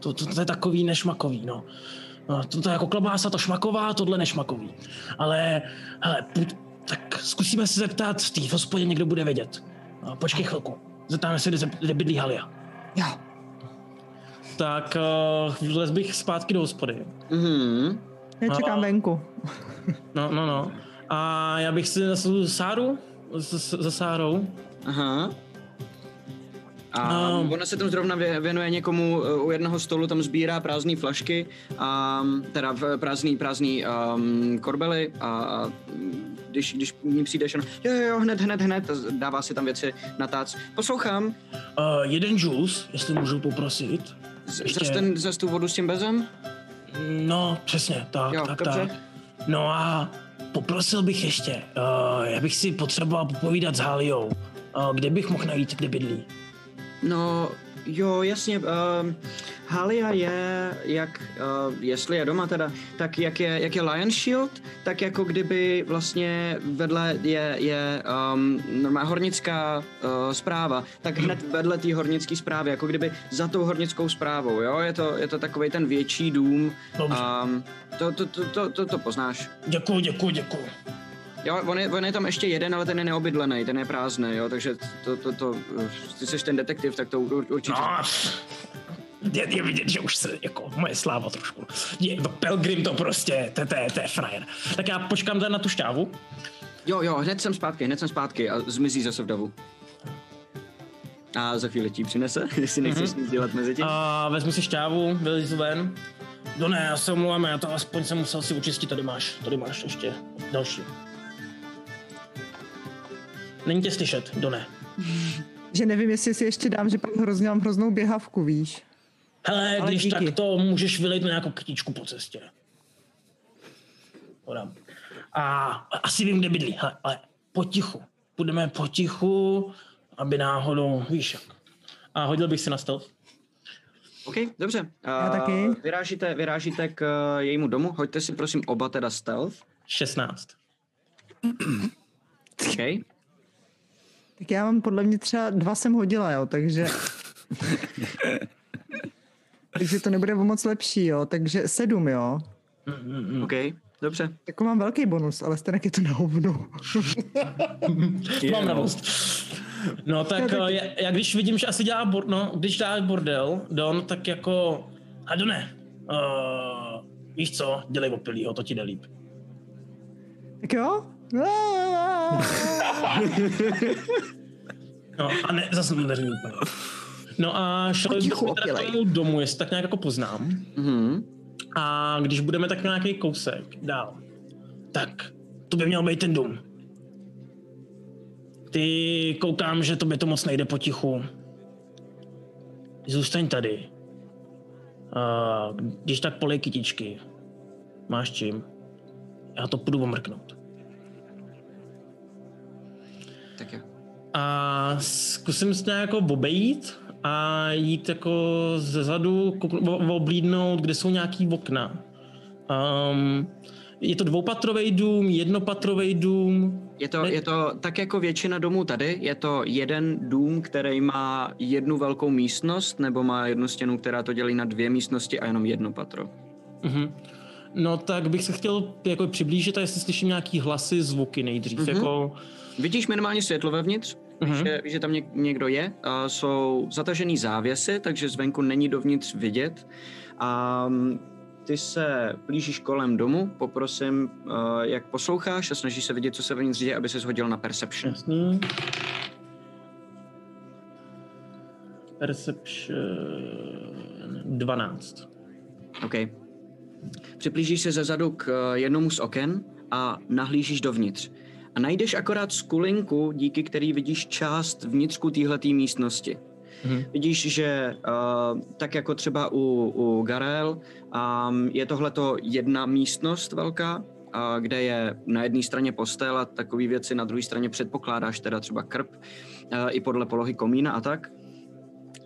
to, to, to je takový nešmakový, no. no to, to je jako klobása, to šmaková, tohle nešmakový. Ale, hele, půjď, tak zkusíme se zeptat, v té hospodě někdo bude vědět. No, počkej chvilku. Zeptáme se, kde, kde bydlí Halia. jo. Tak uh, vlez bych zpátky do hospody. Mhm. Já čekám A- venku. *laughs* No, no, no. A já bych si zasl Sáru za Sárou. Aha. A No. ona se tam zrovna vě- věnuje někomu uh, u jednoho stolu, tam sbírá prázdné flašky, a, teda v- prázdný, prázdný um, korbely a, a když, když ní přijdeš, ona, jo, jo, jo, hned, hned, hned, dává si tam věci na tác. Poslouchám, Uh, jeden džus, jestli můžu poprosit. Z- Ještě- zas, ten, zas tu vodu s tím bezem? No, přesně, tak, Jo, tak, dobře. tak. No a poprosil bych ještě, uh, já bych si potřeboval popovídat s Haliou. Uh, kde bych mohl najít, kde bydlí? No, jo, jasně. Um, Halia je, jak, uh, jestli je doma teda, tak jak je, jak je Lion Shield, tak jako kdyby vlastně vedle je, je um, normálně hornická uh, zpráva, tak hned vedle té hornické zprávy, jako kdyby za tou hornickou zprávou, jo, je to, je to takový ten větší dům, Dobře. um, to, to, to, to, to, to poznáš. Děkuji, děkuji, děkuji. Jo, on je, on je tam ještě jeden, ale ten je neobydlený, ten je prázdný, jo, takže to, to, to, uh, ty jsi ten detektiv, tak to ur- určitě... No, je, je vidět, že už se jako moje sláva trošku. Je, to Pelgrim to prostě, to, to, je- to je frajer. Tak já počkám tady na tu šťávu. Jo, jo, hned jsem zpátky, hned jsem zpátky a zmizí zase v davu. A za chvíli ti přinese, *laughs* jestli nechceš mm-hmm. nic dělat mezi tím. A vezmu si šťávu, vylezu ven. No ne, já se omlouvám, já to aspoň jsem musel si učistit, tady máš, tady máš ještě další. Není tě slyšet, Doné. Že nevím, jestli si ještě dám, že pak hrozně mám hroznou běhavku, víš. Hele, Ale když díky. tak to můžeš vylejt na nějakou kytičku po cestě. Podám. A asi vím, kde bydlí, hele, ale potichu. Půjdeme potichu, aby náhodou, víš jak. A hodil bych si na stealth. OK, dobře. Já A taky. Vyrážíte, vyrážíte k uh, jejímu domu, hoďte si prosím oba teda stealth. 16. *clears throat* OK. Tak já mám podle mě třeba dva jsem hodila, jo, takže... *laughs* takže to nebude o moc lepší, jo, takže sedm, jo. OK, dobře. Jako mám velký bonus, ale stejně je to na hovno. *laughs* Mám radost. No tak taky. já, já, když vidím, že asi dělá, bor, no, když dělá bordel, Don, tak jako, a Done, uh, víš co, dělej opilýho, to ti jde líp. tak jo? *laughs* No a ne, zase neřeknu úplně. No a šel jsme teda k tomu domu, jestli tak nějak jako poznám. Mhm. A když budeme tak nějaký kousek dál, tak to by měl být ten dům. Ty koukám, že tobě to moc nejde potichu. Zůstaň tady. A když tak polej kytičky. Máš čím? Já to půjdu omrknout. Tak jo. A zkusím se nějak jako obejít a jít jako ze zadu, oblídnout, kde jsou nějaký okna. Um, je to dvoupatrový dům, jednopatrový dům. Je to, je to tak jako většina domů tady, je to jeden dům, který má jednu velkou místnost, nebo má jednu stěnu, která to dělí na dvě místnosti a jenom jedno patro. Mhm. No tak bych se chtěl jako přiblížit a jestli slyším nějaký hlasy, zvuky nejdřív. Mhm. Jako, Vidíš minimálně světlo vevnitř, Mhm. že, víš, že tam něk, někdo je. A jsou zatažený závěsy, takže zvenku není dovnitř vidět. A mm, ty se blížíš kolem domu, poprosím, uh, jak posloucháš a snažíš se vidět, co se vevnitř děje, aby se hodil na Perception. jasný. Perception 12. OK. Připlížíš se zezadu k eh, jednomu z oken a nahlížíš dovnitř. A najdeš akorát skulinku, díky který vidíš část vnitřku téhletý místnosti. Mhm. Vidíš, že uh, tak jako třeba u, u Garel, um, je tohleto jedna místnost velká, uh, kde je na jedné straně postel a takové věci, na druhé straně předpokládáš teda třeba krb, uh, i podle polohy komína a tak.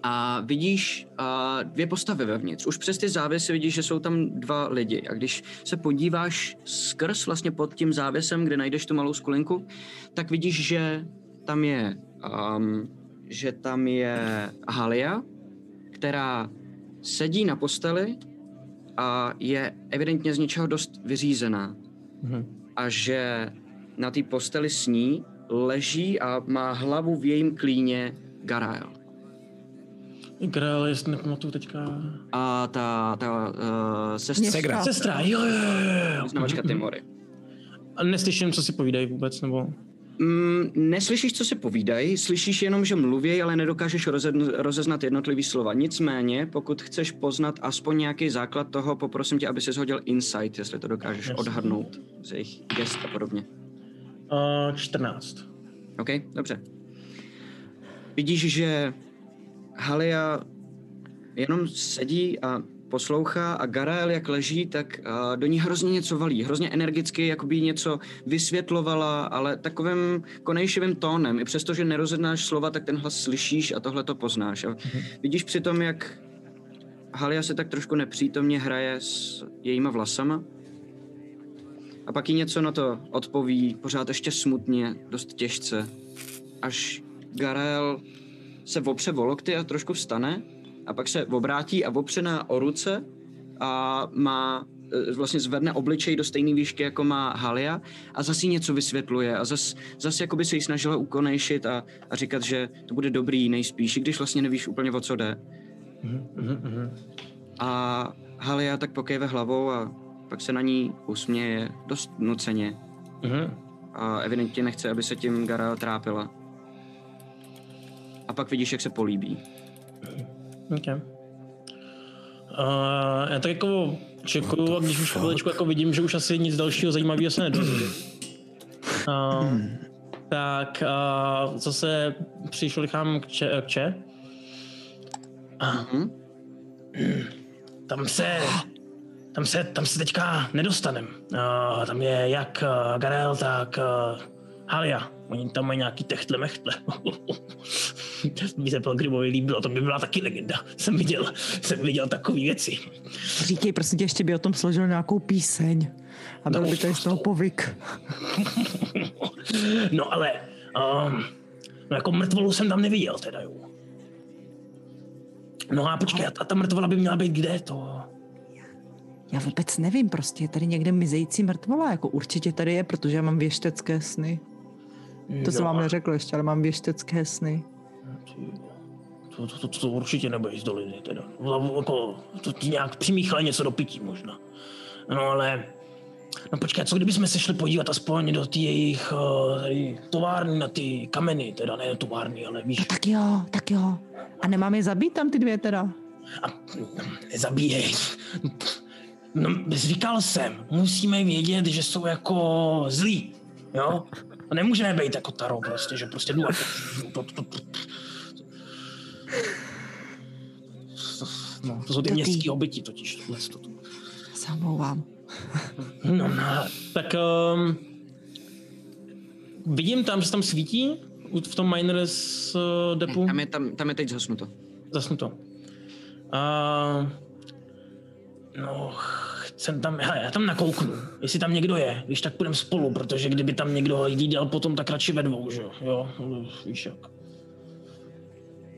A vidíš uh, dvě postavy vevnitř. Už přes ty závěsy vidíš, že jsou tam dva lidi. A když se podíváš skrz vlastně pod tím závěsem, kde najdeš tu malou skulinku, tak vidíš, že tam je, um, že tam je Halia, která sedí na posteli a je evidentně z něčeho dost vyřízená. Mhm. A že na té posteli s ní leží a má hlavu v jejím klíně Garael. Grail, jestli nepamatuju teďka. A ta, ta uh, sestra, Segra. Sestra, jo, jo, jo, znamačka Timory. A neslyším, co si povídají vůbec, nebo... Mm, neslyšíš, co si povídají, slyšíš jenom, že mluví, ale nedokážeš rozezn- rozeznat jednotlivý slova. Nicméně, pokud chceš poznat aspoň nějaký základ toho, poprosím tě, aby si shodil insight, jestli to dokážeš Jasně. odhadnout z jejich gest a podobně. Uh, 14. OK, dobře. Vidíš, že Halia jenom sedí a poslouchá a Garael, jak leží, tak do ní hrozně něco valí. Hrozně energicky, jako by něco vysvětlovala, ale takovým konejšivým tónem. I přesto, že nerozeznáš slova, tak ten hlas slyšíš a tohle to poznáš. A vidíš přitom, jak Halia se tak trošku nepřítomně hraje s jejíma vlasama. A pak jí něco na to odpoví, pořád ještě smutně, dost těžce. Až Garel se opře o lokty a trošku vstane a pak se obrátí a opřená o ruce a má e, vlastně zvedne obličej do stejné výšky, jako má Halia a zase jí něco vysvětluje a zase zas jakoby se jí snažila ukonejšit a, a říkat, že to bude dobrý nejspíš, i když vlastně nevíš úplně o co jde. A Halia tak pokejve hlavou a pak se na ní usměje dost nuceně Mhm. a evidentně nechce, aby se tím Garel trápila. A pak vidíš, jak se políbí. Okay. Uh, já tak jako čekuju a když už chviličku jako vidím, že už asi nic dalšího zajímavého se nedozvím. Uh, tak uh, zase přišlichám k če, k če. Mhm. tam se, tam se, tam se teďka nedostanem. Uh, tam je jak uh, Garel, tak uh, Halia. Oni tam mají nějaký techtle mechtle. *laughs* by se Pelgrimovi líbilo, to by byla taky legenda. Jsem viděl, jsem viděl takové věci. Říkej, prosím tě, ještě by o tom složil nějakou píseň. A byl by tady z toho povyk. *laughs* No ale, um, no jako mrtvolu jsem tam neviděl teda, jo. No a počkej, a ta mrtvola by měla být kde to? Já vůbec nevím, prostě je tady někde mizející mrtvola, jako určitě tady je, protože já mám věštecké sny. To jsem No, vám neřekl ještě, ale mám věštecké sny. To, to, to, to určitě nebude z doliny teda. No, Jako, to ti nějak přimíchali něco do pití možná. No ale No počkej, co kdybychom se šli podívat aspoň do té jejich uh, tady, továrny na ty kameny, teda ne továrny, ale víš, Tak jo, tak jo. A nemám je zabít tam ty dvě teda? a nezabíjej. No, říkal jsem, musíme vědět, že jsou jako zlí, jo? A nemůžeme být jako Taro prostě, že prostě jdu a to, to, to, to, No, to jsou ty městský obyti totiž. tohle to. Se omlouvám. No, no, tak um, vidím tam, že tam svítí v tom Miners uh, depu. Tam je, tam, tam je teď zhasnuto. Zasnu to. A, no, chcem tam, hele, já tam nakouknu, jestli tam někdo je, když tak půjdeme spolu, protože kdyby tam někdo viděl potom, tak radši ve dvou, že jo, jo, no, víš jak.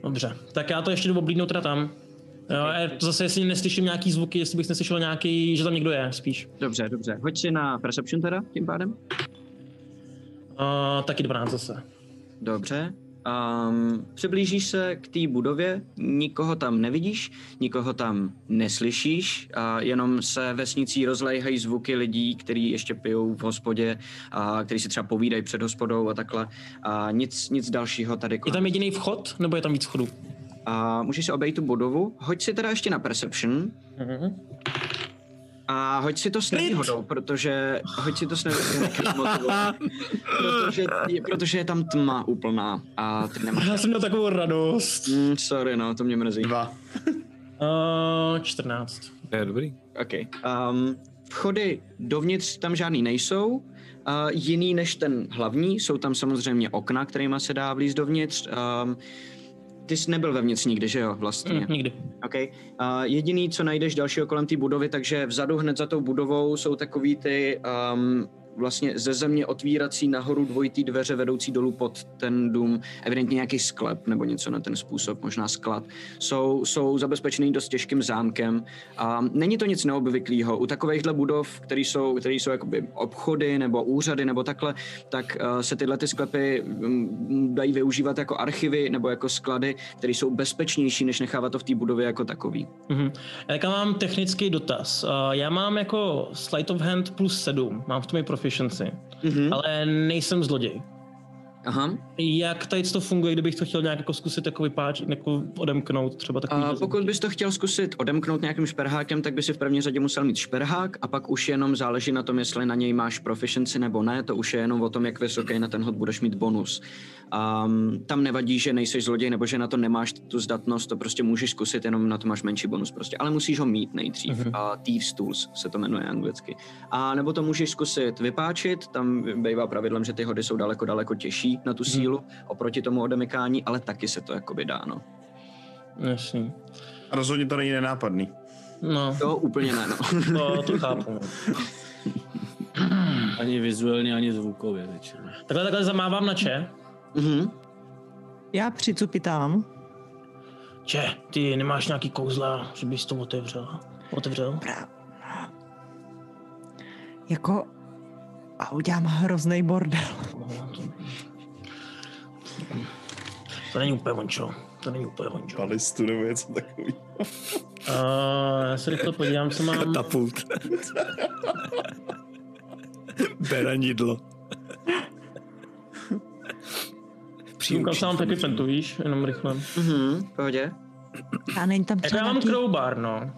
Dobře, tak já to ještě jdu oblídnout teda tam. Jo, a zase jestli neslyším nějaký zvuky, jestli bych neslyšel nějaký, že tam někdo je, spíš. Dobře, dobře. Hoď si na Perception teda, tím pádem. Uh, taky 12 zase. Dobře. Um, přiblížíš se k té budově, nikoho tam nevidíš, nikoho tam neslyšíš, a jenom se vesnicí rozléhají zvuky lidí, kteří ještě pijou v hospodě, a kteří si třeba povídají před hospodou a takhle. A nic, nic dalšího tady Je tam jediný vchod, nebo je tam víc vchodů? A můžeš si obejít tu budovu. Hoď si teda ještě na Perception. Mhm. A hoď si to s nevýhodou, protože... Hoď si to s nevýhodou, protože, protože je tam tma úplná a ty nemáš... Já jsem měl takovou radost. Mm, sorry, no, to mě mrzí. Dva. Uh, 14. To je dobrý. OK. Um, vchody dovnitř tam žádný nejsou. Uh, jiný než ten hlavní, jsou tam samozřejmě okna, kterýma se dá vlíz dovnitř. Um, ty jsi nebyl vevnitř nikdy, že jo, vlastně? Mm, nikdy. OK. Uh, jediný, co najdeš dalšího kolem té budovy, takže vzadu hned za tou budovou jsou takový ty um, vlastně ze země otvírací nahoru dvojitý dveře vedoucí dolů pod ten dům, evidentně nějaký sklep nebo něco na ten způsob, možná sklad, jsou, jsou zabezpečený dost těžkým zámkem. A není to nic neobvyklého. U takovýchhle budov, které jsou, které jsou jakoby obchody nebo úřady nebo takhle, tak uh, se tyhle ty sklepy um, dají využívat jako archivy nebo jako sklady, které jsou bezpečnější, než nechávat to v té budově jako takový. Mhm. Já mám technický dotaz. Uh, já mám jako sleight of hand plus 7, mám v tom i proficiency, Mhm. ale nejsem zloděj. Aha. Jak tady to funguje, kdybych to chtěl nějak jako zkusit jako vypáčit, jako odemknout třeba takový A pokud bys to chtěl zkusit odemknout nějakým šperhákem, tak by si v první řadě musel mít šperhák a pak už jenom záleží na tom, jestli na něj máš proficiency nebo ne, to už je jenom o tom, jak vysoký na ten hod budeš mít bonus. Um, tam nevadí, že nejseš zloděj nebo že na to nemáš tu zdatnost, to prostě můžeš zkusit, jenom na to máš menší bonus prostě, ale musíš ho mít nejdřív. Mhm. A Thieves Tools se to jmenuje anglicky. A nebo to můžeš zkusit vypáčit, tam bývá pravidlem, že ty hody jsou daleko, daleko těžší na tu sílu oproti tomu odemykání, ale taky se to jakoby dá, no. Jasný. A rozhodně to není nenápadný. No, To úplně ne, no. to, *laughs* to chápu. no. *laughs* Ani vizuálně, ani zvukově většinou. Takhle, takhle zamávám na če. Mhm. Já přicupitám. Če, ty nemáš nějaký kouzla, že bys to otevřel? Otevřel? Pra... Jako... A udělám hrozný bordel. No, to... to není úplně vončo. To není úplně vončo. Palistu nebo něco takový. Uh, já se rychle podívám, co mám. Katapult. Beranidlo. Koukám se mám taky pentu, víš, jenom rychle. Mhm, pohodě. A není tam třeba já mám nějaký... crowbar, no.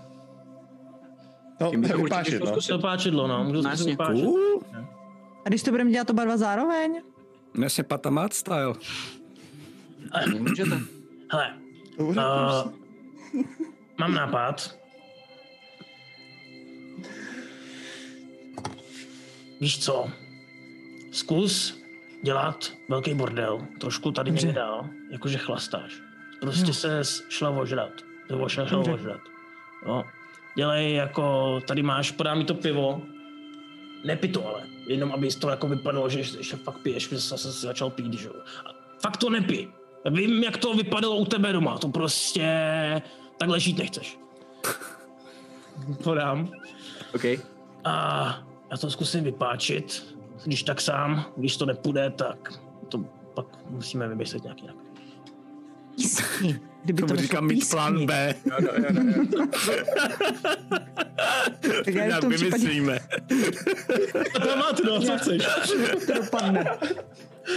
No, Tím bych to chtěl no. zkusit. To páčidlo, no. Můžu No, zkusit jasně. vypáčit. Cool. A když to budeme dělat oba dva zároveň? Jasně patamat style. Můžete. Hele, uh, mám nápad. Víš co? Zkus dělat velký bordel, trošku tady Dobře. někde dál, jakože chlastáš. Prostě se šla ožrat. Nebo šla, šla ožrat. Jo. Dělej jako, tady máš, podá mi to pivo, Nepij to ale, jenom aby to jako vypadalo, že ještě fakt piješ, že jsi se začal pít, že jo. A Fakt to nepij. Já vím, jak to vypadalo u tebe doma, to prostě takhle žít nechceš. Podám. OK. A já to zkusím vypáčit, když tak sám, když to nepůjde, tak to pak musíme vymyslet nějak jinak. Pískni. Kdyby to říkám mít plán. B. Tak já v nějak tom případě vymyslíme. To má to, no, co chceš? to dopadne.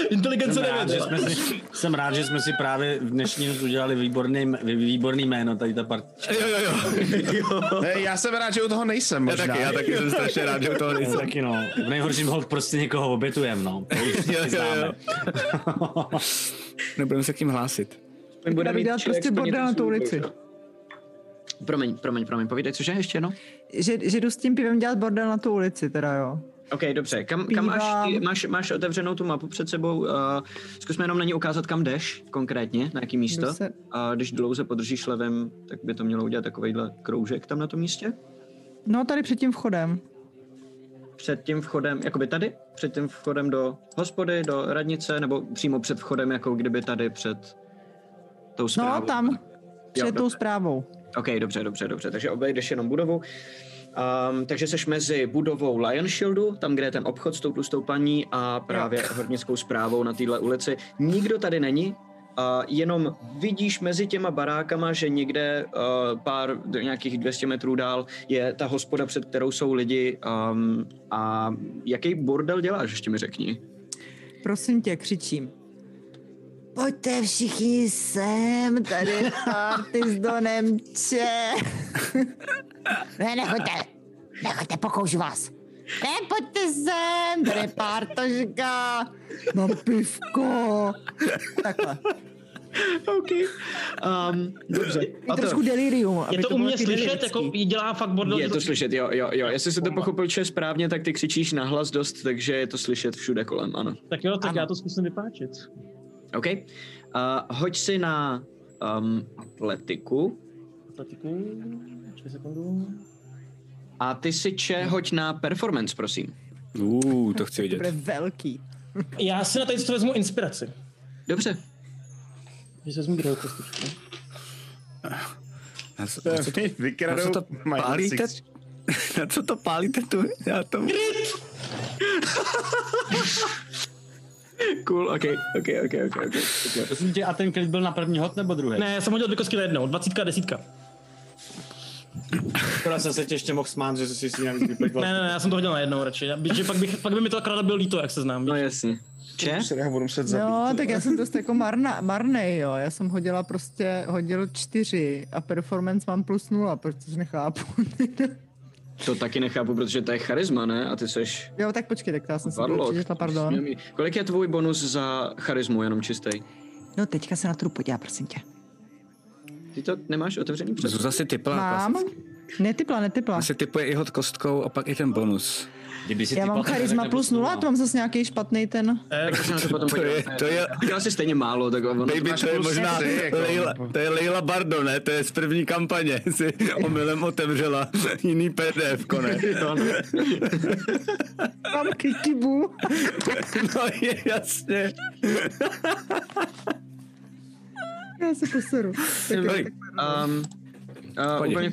Inteligence Jsem rád, že nevěděla. jsme si, jsem rád, že jsme si právě v dnešní noc udělali výborný, vý- výborný jméno, tady ta part. Jo, jo, jo. Ne, já jsem rád, že u toho nejsem Já možná. taky, já taky jsem strašně rád, že u toho Já nejsem. taky no. V nejhorším hold prostě někoho obětujem, no. To už Jo, jo, jo. *laughs* Nebudeme se k tím hlásit. Budeme mít dělat prostě bordel na tu ulici. Promiň, promiň, promiň, povídej, cože ještě jednou? Že, že jdu s tím pivem dělat bordel na tu ulici, teda jo. OK, dobře. Kam, kam máš, Zpívám. ty, máš, máš otevřenou tu mapu před sebou? Uh, zkusme jenom na ní ukázat, kam jdeš konkrétně, na jaký místo. Se- A když dlouze podržíš levem, tak by to mělo udělat takovýhle kroužek tam na tom místě. No, tady před tím vchodem. Před tím vchodem, jakoby tady? Před tím vchodem do hospody, do radnice, nebo přímo před vchodem, jako kdyby tady před tou No, zprávou? tam. Před tou dobře. zprávou. OK, dobře, dobře, dobře. Takže obejdeš jenom budovu. Um, takže seš mezi budovou Lion Shieldu, tam, kde je ten obchod s tou tlustou paní a právě hornickou zprávou na téhle ulici. Nikdo tady není, a jenom vidíš mezi těma barákama, že někde uh, pár, nějakých 200 metrů dál je ta hospoda, před kterou jsou lidi. Um, a jaký bordel děláš, ještě mi řekni. Prosím tě, křičím. Pojďte všichni sem, tady je party s Donem Če. Ne, nechoďte. Nechoďte, pokoušu vás. Ne, pojďte sem, tady je partožka. Mám pivko. Takhle. OK. Um, dobře. Je trošku delirium. aby Je to u bylo mě slyšet, jako dělá fakt bordel. Je to slyšet, jo, jo, jo. Jestli jsem to pochopil če správně, tak ty křičíš nahlas dost, takže je to slyšet všude kolem, ano. Tak jo, tak Ano. já to zkusím vypáčit. OK. Uh, hoď si na um, atletiku Atletiku, sekundu. a ty si če hoď na performance, prosím. Uh, to chci To vidět. bude velký. Já si na tady to vezmu inspiraci. Dobře. Že si vezmu druhou kostičku. Na co, na co, na co to pálíte? *laughs* Na co to pálíte tu? Já to... *laughs* Cool, OK, OK, OK, OK, OK. okay. Prosím tě, a ten klid byl na první hod nebo druhý? Ne, já jsem hodil dvě kostky na jednou, dvacítka, desítka. Skoro jsem se tě ještě mohl smát, že jsi si nějak vyplikl. Ne, ne, ne, já jsem to hodil na jednou radši. Já- Že pak, bych, pak by mi to akorát bylo líto, jak se znám. No jasně. Če? Se já budu muset zabít. No, tak já jsem dost jako marna, marnej, jo. Já jsem hodila prostě, hodil čtyři a performance mám plus nula, protože nechápu. *laughs* To taky nechápu, protože to je charisma, ne? A ty seš jo, tak počkej, tak já jsem si Varlock. přečetla, pardon. Kolik je tvůj bonus za charismu, jenom čistý? No, teďka se na to jdu podívat, prosím tě. Ty to nemáš otevřený před? Zuza si typla. Mám? Netypla, netypla. Si typuje i hod kostkou a pak i ten bonus. Kdyby si Já mám charisma tak *laughs* plus nula, to mám zase nějaký špatný ten. Na to potom To je, to je, Dělal stejně málo, tak ono baby, máš to je možná jako. Leila, to je Leila Bardo, ne? To je z první kampaně. *laughs* Si omylem otevřela jiný PDF, ne? *laughs* Mám kikibu. No je jasně. Já se poseru. Um,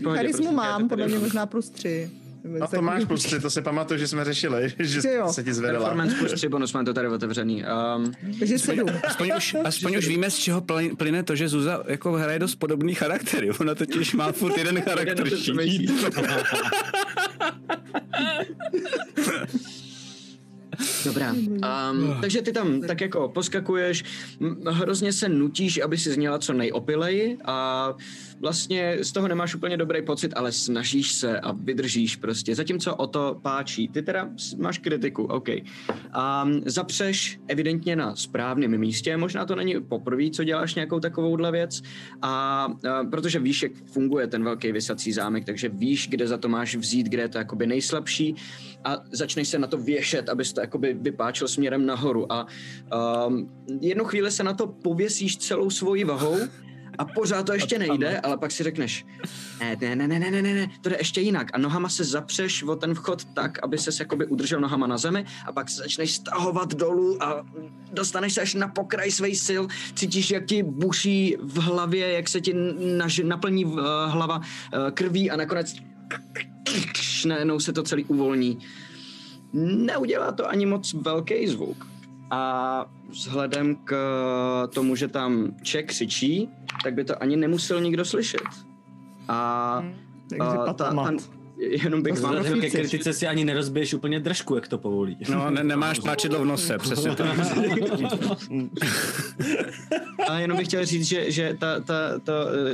uh, Charismu mám, podle mě možná plus tři. No to máš plus tři, to si pamatuju, že jsme řešili, *laughs* že jo. se ti zvedala. Performance plus 3 *laughs* bonus, mám to tady otevřený. Um, Takže sedm. Aspoň už, aspoň už víme, z čeho plyne- to, že Zuza jako hraje dost podobný charaktery. Ona totiž má furt jeden *laughs* charakter. Dobrá. Um, takže ty tam tak jako poskakuješ, hrozně se nutíš, aby si zněla co nejopileji a vlastně z toho nemáš úplně dobrý pocit, ale snažíš se a vydržíš prostě. Zatímco o to páčí. Ty teda máš kritiku, OK. Um, zapřeš evidentně na správném místě, možná to není poprvé, co děláš nějakou takovouhle věc, a, a protože víš, jak funguje ten velký vysací zámek, takže víš, kde za to máš vzít, kde je to jakoby nejslabší a začneš se na to věšet, abys to jakoby vypáčil směrem nahoru a um, jednu chvíli se na to pověsíš celou svojí vahou a pořád to ještě nejde, ale pak si řekneš, ne, ne, ne, ne, ne, ne, ne, to jde ještě jinak. A nohama se zapřeš o ten vchod tak, aby ses jakoby udržel nohama na zemi a pak se začneš stahovat dolů a dostaneš se až na pokraj svých sil, cítíš, jak ti buší v hlavě, jak se ti naž, naplní v, uh, hlava uh, krví a nakonec najednou se to celý uvolní. Neudělá to ani moc velký zvuk. A vzhledem k tomu, že tam Ček křičí, tak by to ani nemusel nikdo slyšet. A, Takže a ta, ta, jenom bych vám ke kritice si ani nerozbiješ úplně držku, jak to povolí. No, ne, nemáš páčidlo v nose, přesně tak. *laughs* A jenom bych chtěl říct, že, že ta, ta, ta,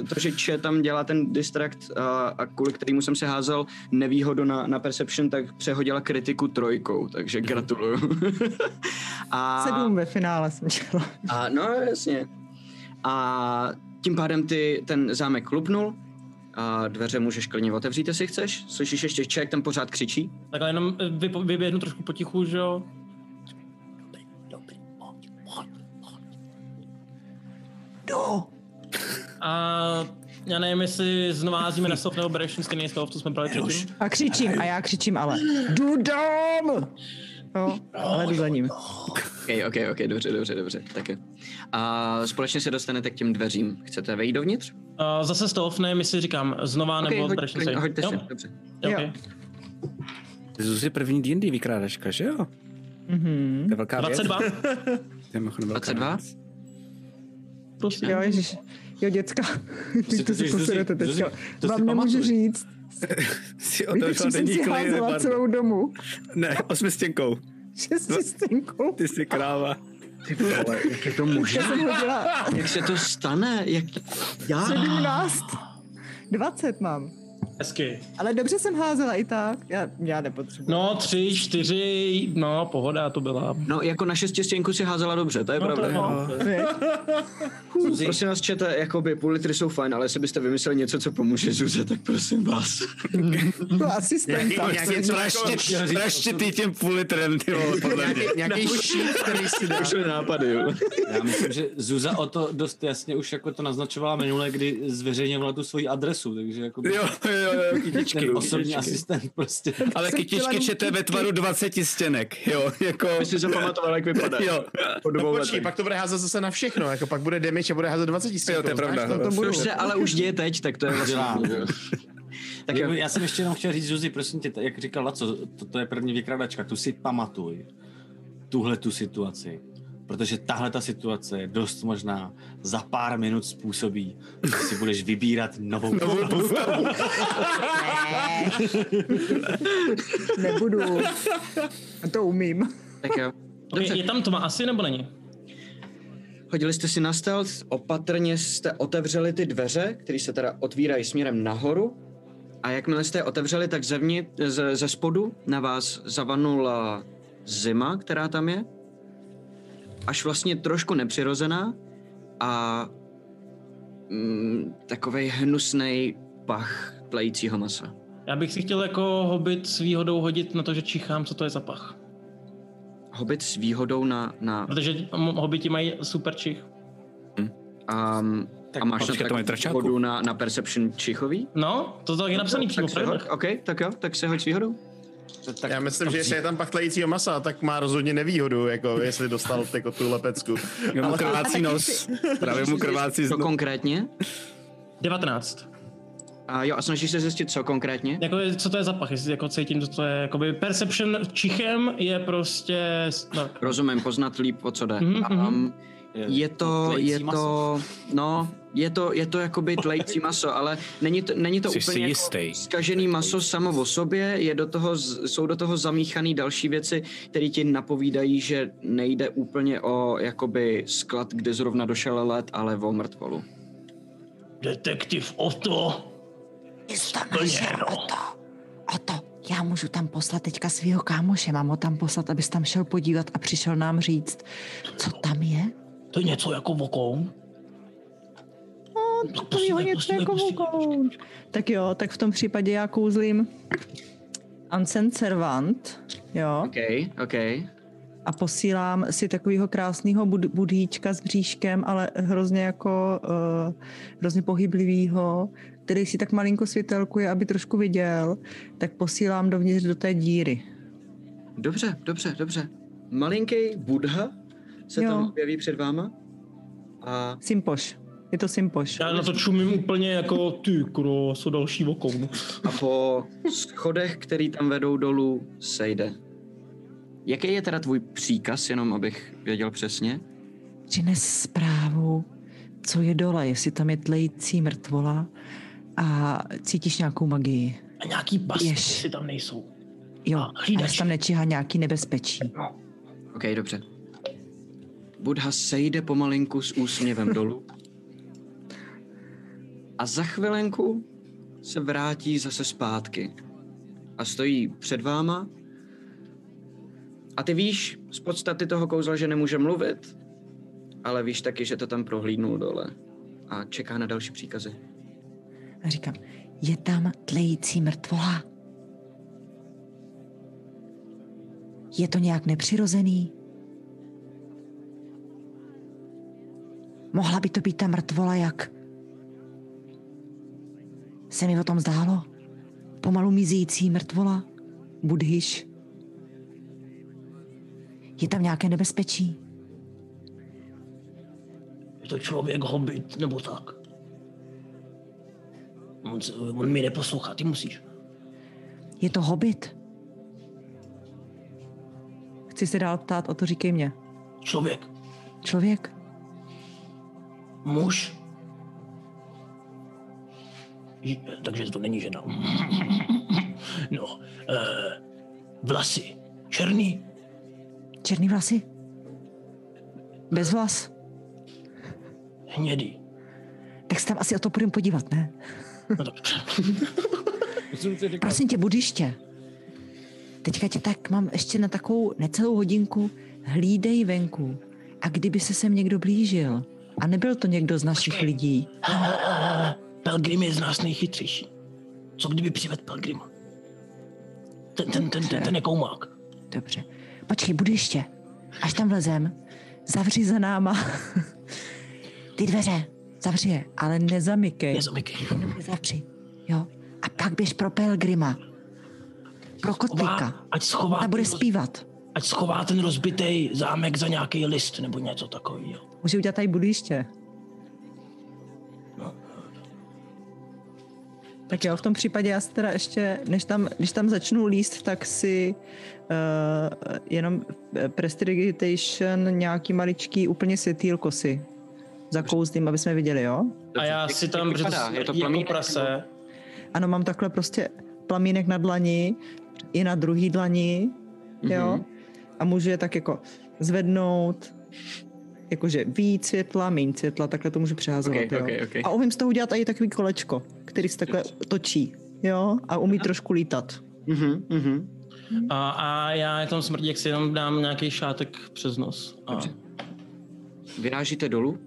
to, že Če tam dělá ten distract a, a kvůli kterému jsem se házel nevýhodu na, na Perception, tak přehodila kritiku trojkou, takže gratuluju. *laughs* a, Sedm ve finále jsme šla. a, no jasně. A tím pádem ty ten zámek klupnul, a dveře můžeš klidně otevřít, jestli chceš. Slyšíš ještě jak tam pořád křičí? Takhle jenom eh, vyběhnu trošku potichu, že jo. Do. A já nevím, jestli znovu házíme na soft nebo bereš stejný stav, co jsme brali předtím. A křičím, a já křičím ale. Jdu dom! Jo, ale jdu za ním. OK, OK, OK, dobře, dobře, dobře, tak jo. A společně se dostanete k těm dveřím. Chcete vejít dovnitř? A zase stav, nevím, jestli říkám znova OK, nebo hoď, bereš klidně, hoďte si, Jo, dobře. jo, okay. Zuzi první D&D vykrádačka, že jo? Mhm. To je velká věc. 22. *laughs* To je mimochodem velká 22? věc. Prosím. Jo, ježiš. Jo, děcka. Ty *laughs* to se Zuzi, posunete Zuzi, teďka. to si Vám nemůžu říct. *laughs* Si otevřel denní klid, celou domu? Ne, osmistěnkou. Šestistinkou. Ty jsi kráva. Ty vole, jak je to možné? Jak se to stane? Jak... Já? 17. 20 mám. Hezky. Ale dobře jsem házela i tak. Já, já nepotřebuji. No, tři, čtyři, no, pohoda to byla. No, jako na šestistěnku si házela dobře, to je No, to pravda. no. *laughs* Prosím vás, čete, jakoby půl litry jsou fajn, ale jestli byste vymysleli něco, co pomůže Zuze, tak prosím vás. *laughs* To asistenta. Nějaký co jako- Praštitý tím půl litrem, ty vole, podle mě. Nějaký šít, který si dá. Nápady, jo. Já myslím, že Zuza o to dost jasně už jako to naznačovala minule, kdy zveřejňovala tu svoji adresu, takže jako Jo, jo, jo, kytičky. ten osobní kytičky. asistent prostě. Ale kytičky čete ve tvaru 20 stěnek, jo, jako... Aby si zapamatoval, jak vypadá. Jo, Po dvou No počkej, pak to bude házet zase na všechno, jako pak bude damage a bude házet 20 tisíc. Jo, to je pravda. To budu. Což se ale už děje teď, tak to je vlastně... Dělám. Tak jo. Já jsem ještě jenom chtěl říct, Zuzi, prosím tě, jak říkal Laco, to, to je první vykradačka, tu si pamatuj, tuhle tu situaci. Protože tahle ta situace je dost možná za pár minut způsobí, že si budeš vybírat novou, novou postavu. Nebudu. To umím. Tak jo. Okay, je tam tma asi nebo není? Hodili jste si na stealth, opatrně jste otevřeli ty dveře, které se teda otvírají směrem nahoru. A jakmile jste je otevřeli, tak zevnit, ze, ze spodu na vás zavanula zima, která tam je. Až vlastně trošku nepřirozená a mm, takovej hnusnej pach tlejícího masa. Já bych si chtěl jako hobit s výhodou hodit na to, že čichám, co to je za pach. Hobit s výhodou na... na Protože hobiti mají super čich. um, Tak a máš počkej, na to mají tak trčáku. výhodu na, na Perception čichový? No, to tak je napsaný přímo tak hoď. OK, tak jo, tak se hoď s výhodou. Tak Já myslím, že jestli je tam pachtlejícího masa, tak má rozhodně nevýhodu, jako jestli dostal jako tu lepecku. Jo, mu krvácí nos. *laughs* Právě mu krvácí Co nos. konkrétně? 19. A jo, a snažíš se zjistit, co konkrétně? Jako, co to je za pach, jestli jako cítím, co to je, jakoby perception čichem je prostě, no, Rozumím, poznat líp, o co jde. Mhm, Um, je to, je to, no, je to, je to jakoby *laughs* tlející maso, ale není to, není to Jsi úplně jako jistý. zkažený maso samo o sobě, je do toho, jsou do toho zamíchané další věci, které ti napovídají, že nejde úplně o jakoby sklad, kde zrovna došel let, ale o mrtvolu. detektiv Otto. Jsi tam To našel je, no. o to. O to. Já můžu tam poslat teďka svého kámoše. Mám ho tam poslat, abys tam šel podívat a přišel nám říct, co tam je. To je něco jako vokoun. No, takovýho něco jako vokoun. Tak jo, tak v tom případě já kouzlím Ancient Servant, jo, OK, OK. a posílám si takového krásného bud- budíčka s bříškem, ale hrozně jako, uh, hrozně pohyblivýho, který si tak malinko světelkuje, aby trošku viděl, tak posílám dovnitř do té díry. Dobře, dobře, dobře. Malinký Budha se Jo. tam objeví před váma a Simpoš. Je to Simpoš. Já na to čumím úplně jako ty kros, další vokoun. a po schodech, který tam vedou dolů, sejde. Jaký je teda tvůj příkaz, jenom abych věděl přesně? Přines zprávu, co je dole, jestli tam je tlející mrtvola a cítíš nějakou magii. A nějaký pasti si tam nejsou. Jo, A a tam nečíhá nějaký nebezpečí. OK, dobře. Budha sejde pomalinku s úsměvem dolů a za chvilenku se vrátí zase zpátky a stojí před váma a ty víš z podstaty toho kouzla, že nemůže mluvit, ale víš taky, že to tam prohlídnul dole a čeká na další příkazy. A říkám, je tam tlející mrtvola. Je to nějak nepřirozený? Mohla by to být ta mrtvola, jak se mi o tom zdálo? Pomalu mizící mrtvola? Budhyš? Je tam nějaké nebezpečí? Je to člověk hobit, nebo tak. On, on mi neposlouchá, ty musíš. Je to hobit? Chci se dál ptát, o to říkej mě. Člověk, Člověk? Muž. Takže to není žena. No, eh, vlasy. Černý, Černý vlasy? Bez vlas? hnědý. Tak se tam asi o to půjdeme podívat, ne? No tak, Prosím tě, budiště. Teďka tě tak mám ještě na takovou necelou hodinku. Hlídej venku. A kdyby se sem někdo blížil a nebyl to někdo z našich lidí, *laughs* Pelgrim je z nás nejchytřejší. Co kdyby přived Pelgrima? Ten, ten, ten, ten, ten je koumák. dobře. Počkej, budiště. Až tam vlezem, zavři za náma. Ty dveře, zavři je, ale nezamykej. Nezamykej. Jenom je zavři, jo. A pak běž pro Pelgrima. Pro kotlíka. Ať schová, A bude zpívat. ať schová ten rozbitý zámek za nějaký list nebo něco takového. Může udělat tady budiště. Tak jo, v tom případě já si teda ještě, než tam, když tam začnu líst, tak si uh, jenom eh, prestidigitation nějaký maličký úplně světýlko si zakouzlím, aby jsme viděli, jo? A já Jak- si jak tam, vypadá? Je to jako plamínek, prase, Ano, mám takhle prostě plamínek na dlani i na druhý dlani, jo? Mhm. A můžu je tak jako zvednout, jakože víc světla, méně světla, takhle to můžu přehazovat, Ok, jo? ok, ok. A umím z toho udělat i takový kolečko, který se takhle točí, jo? A umí trošku lítat. Mhm, mhm. a, a já je tam smrdí, jak si jenom dám nějaký šátek přes nos. A, Vyrážíte dolů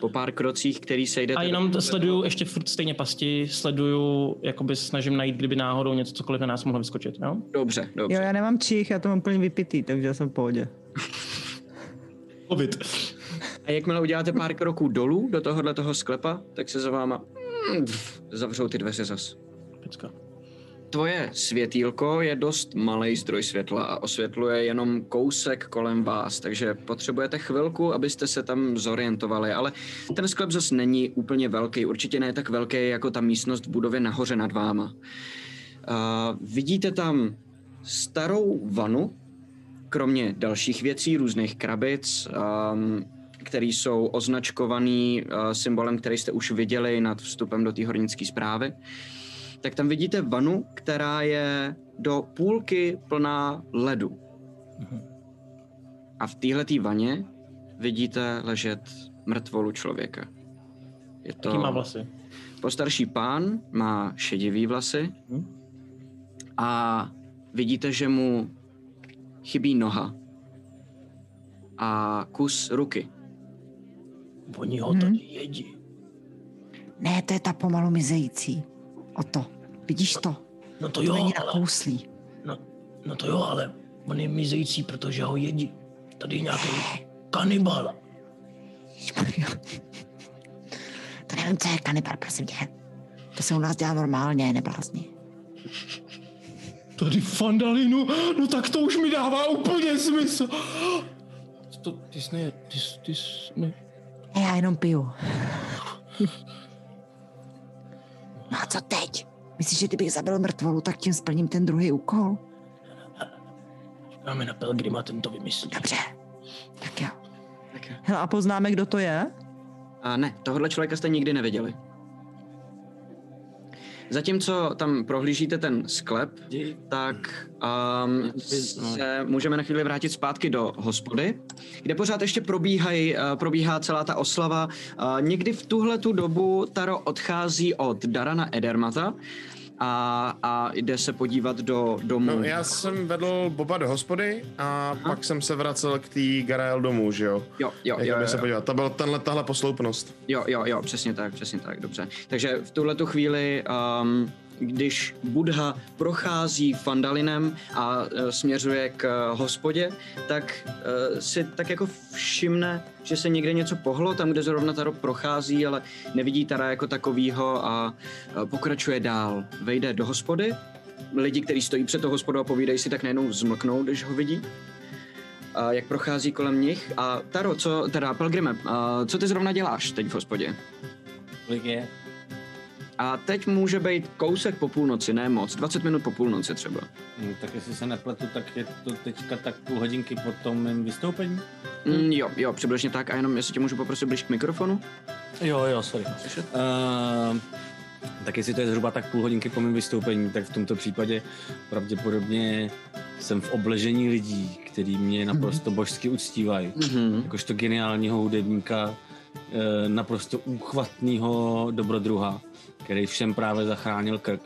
po pár krocích, který sejdete... a jenom to sleduju ještě furt stejně pasti, sleduju, jakoby snažím najít, kdyby náhodou něco cokoliv na nás mohlo vyskočit, jo? Dobře, dobře. Jo, já nemám čich, já to mám plně vypitý, takže já jsem v pohodě. *laughs* Covid. A jakmile uděláte pár kroků dolů do tohohle toho sklepa, tak se za váma mm, pf, zavřou ty dveře zas. Pecka. Tvoje světýlko je dost malý zdroj světla a osvětluje jenom kousek kolem vás, takže potřebujete chvilku, abyste se tam zorientovali, ale ten sklep zase není úplně velký, určitě ne tak velký jako ta místnost v budově nahoře nad váma. Uh, vidíte tam starou vanu, kromě dalších věcí, různých krabic, um, které jsou označkovaný uh, symbolem, který jste už viděli nad vstupem do té hornické zprávy tak tam vidíte vanu, která je do půlky plná ledu. A v téhletý vaně vidíte ležet mrtvolu člověka. Je to Jaký má vlasy? postarší pán, má šedivý vlasy Hm? a vidíte, že mu chybí noha a kus ruky. Oni ho tady jedí. Ne, to je ta pomalu mizející. O to. Vidíš to? No to To jo, není ale, nakouslý. no, no to jo, ale on je mizející, protože ho jedí. Tady je nějaký kanibal. To nevím, co je kanibal, prosím tě. To se u nás dělá normálně, neblázni. Tady fandalinu, no tak to už mi dává úplně smysl. To, ty jsi ne, ty, jsi- ty jsi ne, Ne, já jenom piju. No a co teď? Myslíš, že kdybych zabil mrtvolu, tak tím splním ten druhý úkol? dáme na Pelgrima, ten to vymyslí. Dobře. Tak jo. Tak jo. Hele, a poznáme, kdo to je? A ne, tohohle člověka jste nikdy neviděli. Zatímco tam prohlížíte ten sklep, tak um, se můžeme na chvíli vrátit zpátky do hospody, kde pořád ještě probíhají, uh, probíhá celá ta oslava. Uh, někdy v tuhle tu dobu Taro odchází od Darana Edermata a, a jde se podívat do domu. No, já jsem vedl Boba do hospody a pak jsem se vracel k té Garael domů, že jo? Jo, jo, Jak jo, by jo, se jo. podívat. To byl tenhle, tahle posloupnost. Jo, jo, jo, přesně tak, přesně tak, dobře. Takže v tuhle tu chvíli, um, když Budha prochází Fandalinem a uh, směřuje k uh, hospodě, tak uh, si tak jako všimne, že se někde něco pohlo, tam, kde zrovna Taro prochází, ale nevidí Tara jako takovýho a pokračuje dál. Vejde do hospody, lidi, kteří stojí před tou hospodou a povídají si, tak najednou zmlknou, když ho vidí. A jak prochází kolem nich. A Taro, co, teda Pelgrime, co ty zrovna děláš teď v hospodě? Kolik je? A teď může být kousek po půlnoci, ne moc, 20 minut po půlnoci třeba. Hm, tak jestli se nepletu, tak je to teďka tak půl hodinky po tom mém vystoupení? Mm, jo, jo, přibližně tak a jenom jestli tě můžu poprosit blíž k mikrofonu. Jo, jo, sorry. Uh, tak jestli to je zhruba tak půl hodinky po mém vystoupení, tak v tomto případě pravděpodobně jsem v obležení lidí, který mě naprosto božsky uctívají. Mhm. Jakožto geniálního hudebníka, eh, naprosto úchvatného dobrodruha, který všem právě zachránil krk.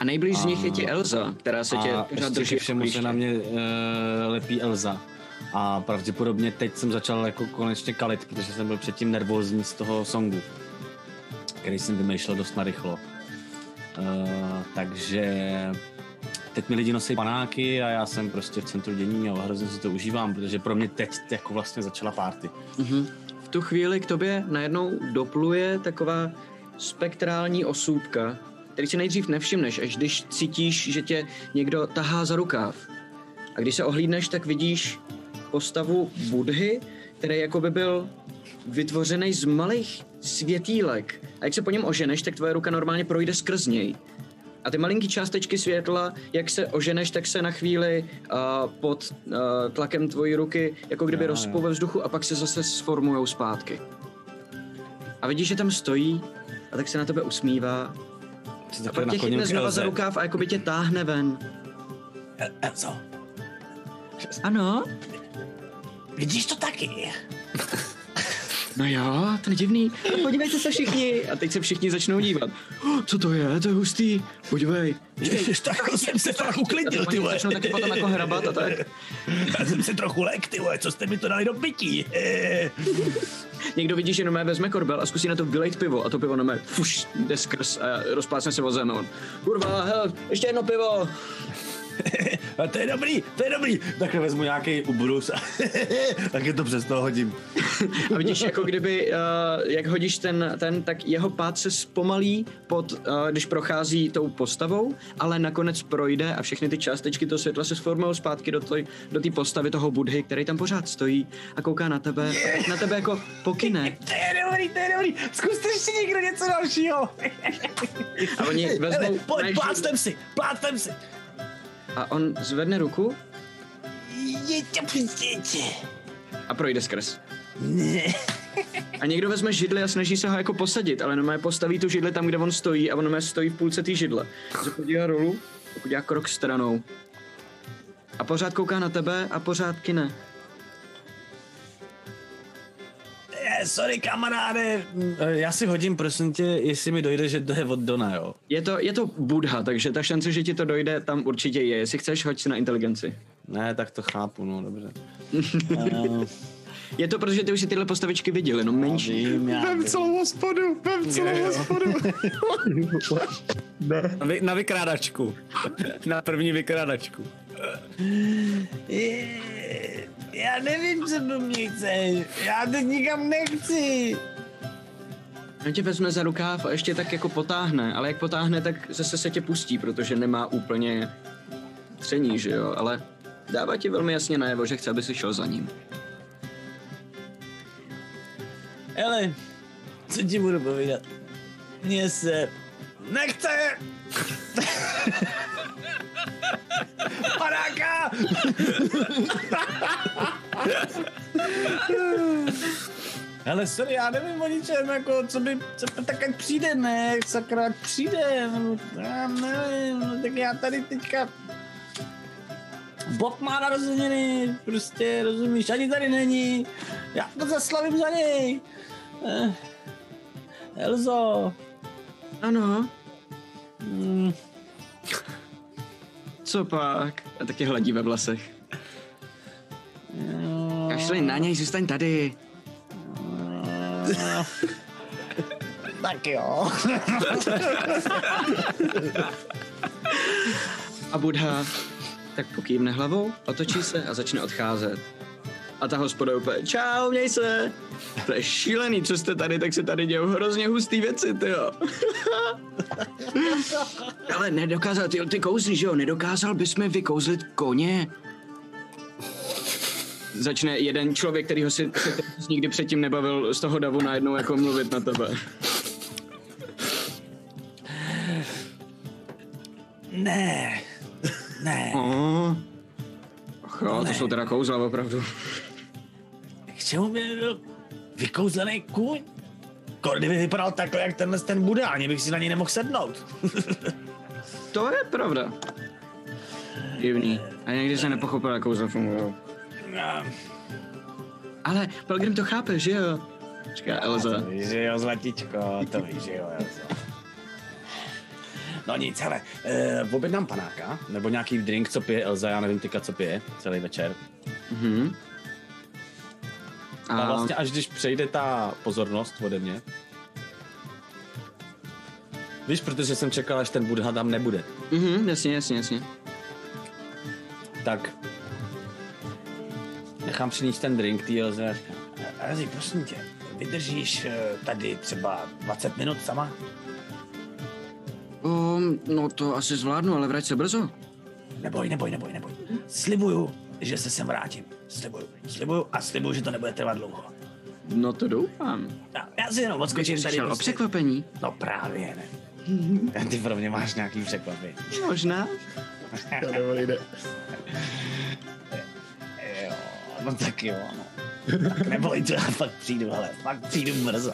A nejblíž z nich je ti Elza, která se tě pořád drží všemu se na mě uh, lepí Elza. A pravděpodobně teď jsem začal jako konečně kalit, protože jsem byl předtím nervózní z toho songu, který jsem vymýšlel dost narychlo. Uh, takže teď mi lidi nosí panáky a já jsem prostě v centru dění a hrozně si to užívám, protože pro mě teď jako vlastně začala party. Mhm. V tu chvíli k tobě najednou dopluje taková spektrální osůbka, který si nejdřív nevšimneš, až když cítíš, že tě někdo tahá za rukáv. A když se ohlídneš, tak vidíš postavu Budhy, který jako by byl vytvořený z malých světílek. A jak se po něm oženeš, tak tvoje ruka normálně projde skrz něj. A ty malinký částečky světla, jak se oženeš, tak se na chvíli uh, pod uh, tlakem tvojí ruky, jako kdyby rozpou ve vzduchu a pak se zase sformujou zpátky. A vidíš, že tam stojí a tak se na tebe usmívá. Se A pak tě chytne znova za rukáv a jako by tě táhne ven. Elzo, Ano? vidíš to taky? No jo, to je divný. Podívejte se všichni. A teď se všichni začnou dívat. Oh, co to je? To je hustý. Podívej. tak jsem se trochu uklidnil, ty vole. začnou taky potom jako hrabat a tak. Já jsem se trochu lek, ty vole, co jste mi to dali do pití? Někdo vidí, že nomé vezme korbel a zkusí na to vylejt pivo a to pivo nomé fuš, jde skrz a rozplácne se vozem. a on, Kurva, hele, ještě jedno pivo. *laughs* A to je dobrý, to je dobrý. Takhle vezmu nějaký ubrus a *laughs* tak je to přes toho hodím. A vidíš, *laughs* jako kdyby, uh, jak hodíš ten, ten, tak jeho pád se zpomalí, pod, uh, když prochází tou postavou, ale nakonec projde a všechny ty částečky toho světla se sformují zpátky do té do postavy toho Budhy, který tam pořád stojí a kouká na tebe, teď na tebe jako pokyne. To je dobrý, to je dobrý. Zkuste ještě někdo něco dalšího. A oni vezmou... Hele, pojď, plácnem si, plácnem si. A on zvedne ruku Je to a projde skrz. A někdo vezme židli a snaží se ho jako posadit, ale normálně postaví tu židli tam, kde on stojí a on normálně stojí v půlce té židle. Se podívá rolů, pokud dělá krok stranou. A pořád kouká na tebe a pořád kine. Eh, Sorry, kamaráde. Eh, Já si hodím, prosím tě, jestli mi dojde, že to je od Dona, jo. Je to, je to Budha, takže ta šance, že ti to dojde, tam určitě je. Jestli chceš, hoď si na inteligenci. Ne, tak to chápu, no dobře. Uh, Je to, protože ty už si tyhle postavičky viděl, jenom menší. vím, já Vem vím. celou hospodu, vem celou hospodu. Na, vy, na vykrádačku. na první vykrádačku. Je- Já nevím, co do mě chceš. Já teď nikam nechci. On tě vezme za rukáv a ještě tak jako potáhne, ale jak potáhne, tak zase se tě pustí, protože nemá úplně tření, že jo, ale dává ti velmi jasně najevo, že chce, aby si šel za ním. Hele, co ti budu povídat? Mně se nechce. *laughs* Padáka! *laughs* Hele, sorry, já nevím o ničem, jako, co by, co by tak jak přijde, ne, sakra, jak přijde, no, já nevím, no, tak já tady teďka, Bob má narozeniny, prostě, rozumíš, ani tady není, já to zaslavím za něj. Eh, Elzo, Ano, mm, co pak? A taky hladí ve vlasech. Kašli na něj, zůstaň tady. *laughs* tak jo. A Budha tak pokývne hlavou, otočí se a začne odcházet. A ta hospoda úplně, čau, měj se. To je šílený, co jste tady, tak se tady dějou hrozně hustý věci, ty jo. *laughs* Ale nedokázal, ty, ty kouzlí, že jo, nedokázal bys mi vykouzlit koně? Začne jeden člověk, který ho si, jsi nikdy předtím nebavil z toho davu najednou jako mluvit na tebe. Ne, ne, Oh. Ach jo, to jsou teda kouzla opravdu. k čemu by byl vykouzlený kůň? Kdyby vypadal takhle, jak tenhle ten Buda, ani bych si na něj nemohl sednout. To je pravda. Divný. A někdy se nepochopil, jak kouzla fungují. Ale Pelgrim to chápe, že jo? Říká Elza. To víš, že jo, zlatičko, to víš, že jo. Elzo. No nic, hele, uh, objednám panáka, nebo nějaký drink, co pije Elza, já nevím tyka, co pije celý večer. Mhm. A A vlastně až když přejde ta pozornost ode mě, víš, protože jsem čekal, až ten Budha tam nebude, Mhm, jasně, jasně, jasně. tak nechám přinést ten drink tý Elze a říkám, Elzi, prosím tě, vydržíš eh, tady třeba 20 minut sama? Um, no to asi zvládnu, ale vrať se brzo. Neboj, neboj, neboj, neboj. Slibuju, že se sem vrátím. Slibuju, slibuju a slibuju, že to nebude trvat dlouho. No to doufám. Já, já si jenom odskočím tady. Přišel o prostě- překvapení? No právě ne. *laughs* Ty pro mě máš nějaký překvapení. Možná. *laughs* Jo, no tak jo, no. Tak neboj, to já fakt přijdu, ale fakt přijdu brzo.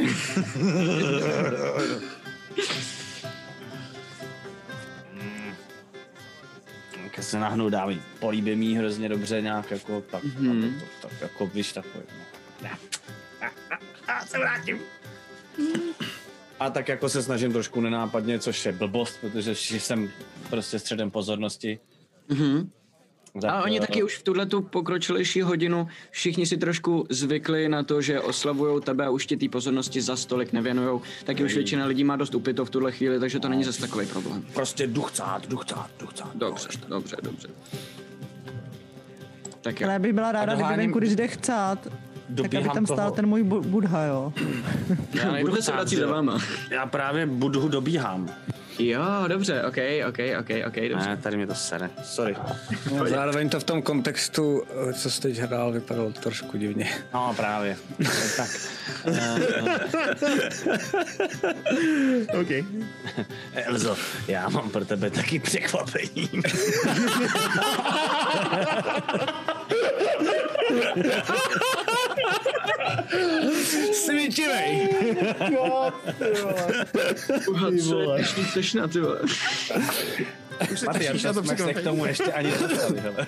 Mm. Tak se nahnu, dá mi, políbí mi hrozně dobře nějak jako, tak, Mhm. mm-hmm. tak, tak jako, víš, takový, no. A, a, a se vrátím. A tak jako se snažím trošku nenápadně, což je blbost, protože jsem prostě středem pozornosti. Mhm. Tak, A oni eh, taky už v tuhle tu pokročilejší hodinu všichni si trošku zvykli na to, že oslavují tebe a už ti té pozornosti za stolik nevěnujou. Taky už většina lidí má dost upito v tuhle chvíli, takže to není zase takový problém. Prostě duchcát, duchcát, duchcát. Dobře, dobře, dobře. Tak jo. Ale já bych byla ráda, kdyby venku, když jde chcát, tak aby tam stál toho. ten můj bu- Budha, jo. Já nejdu se vrací za váma. Já právě budu dobíhám. Jo, dobře, ok, ok, ok, ok, dobře. Ne, tady mě to sere. Sorry. No, zároveň to v tom kontextu, co jsi teď hrál, vypadalo trošku divně. No právě. tak. *laughs* OK. Elzo, já mám pro tebe taky překvapení. *laughs* Svíčivej! Uha, co je dnešní sešna, ty vole. Už těšíš to jsme se k tomu ještě ani nedostali, hele.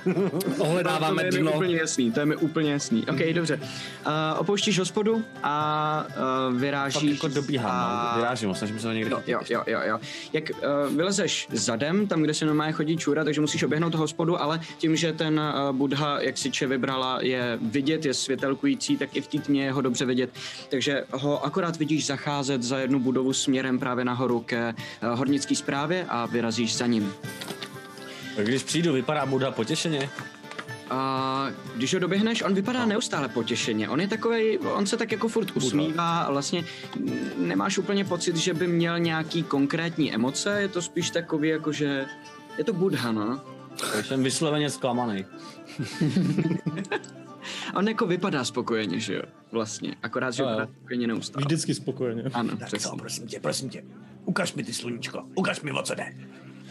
Ohledáváme to je mi dno. úplně jasný, to je mi úplně jasný. Ok, dobře. Uh, opouštíš hospodu a uh, Fakt vyrážíš... jako dobíhám, a... no. vyrážím, snažím se ho někde Jo, chytit. jo, jo, jo, jo. Jak uh, vylezeš zadem, tam, kde se normálně chodí čůra, takže musíš oběhnout hospodu, ale tím, že ten uh, Budha, jak si Če vybrala, je vidět, je světelkující, tak i v té tmě je ho dobře vidět. Takže ho akorát vidíš zacházet za jednu budovu směrem právě nahoru ke uh, hornické správě a vyrazíš za ním. Když přijdu, vypadá Buda potěšeně. A když ho doběhneš, on vypadá neustále potěšeně. On je takový, on se tak jako furt usmívá a vlastně nemáš úplně pocit, že by měl nějaký konkrétní emoce, je to spíš takový jako, že je to Budha, no. Jsem vysloveně zklamaný. *laughs* On jako vypadá spokojeně, že jo, vlastně. Akorát, že vypadá spokojeně neustále. Vždycky spokojeně. Ano, Tak přesně. co, prosím tě, prosím tě. Ukaž mi ty sluníčko, ukaž mi, o co jde.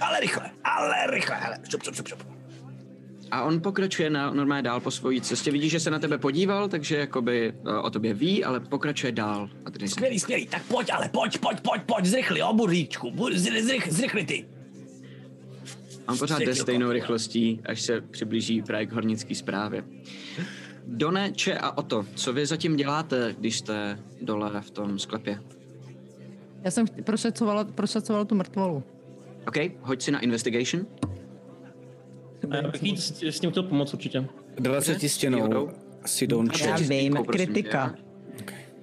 Ale rychle, ale rychle, hele, šup, šup, šup, šup. A on pokračuje na, normálně dál po svojí cestě. Vidíš, že se na tebe podíval, takže jakoby eh, o tobě ví, ale pokračuje dál. A ty nejsi- Skvělý, skvělý, tak pojď, ale pojď, pojď, pojď, pojď, zrychli, o budíčku, bu- zry- zrych, zrychli ty. On pořád jde stejnou rychlostí, až se přiblíží právě k hornické zprávě. Done, Če a Oto, co vy zatím děláte, když jste dole v tom sklepě? Já jsem prošacovala, prošacovala tu mrtvolu. OK, hoď si na investigation. A já bych jí s, s tím chtěl pomoct určitě. 20 stěnou. Si don't Já vím, kritika.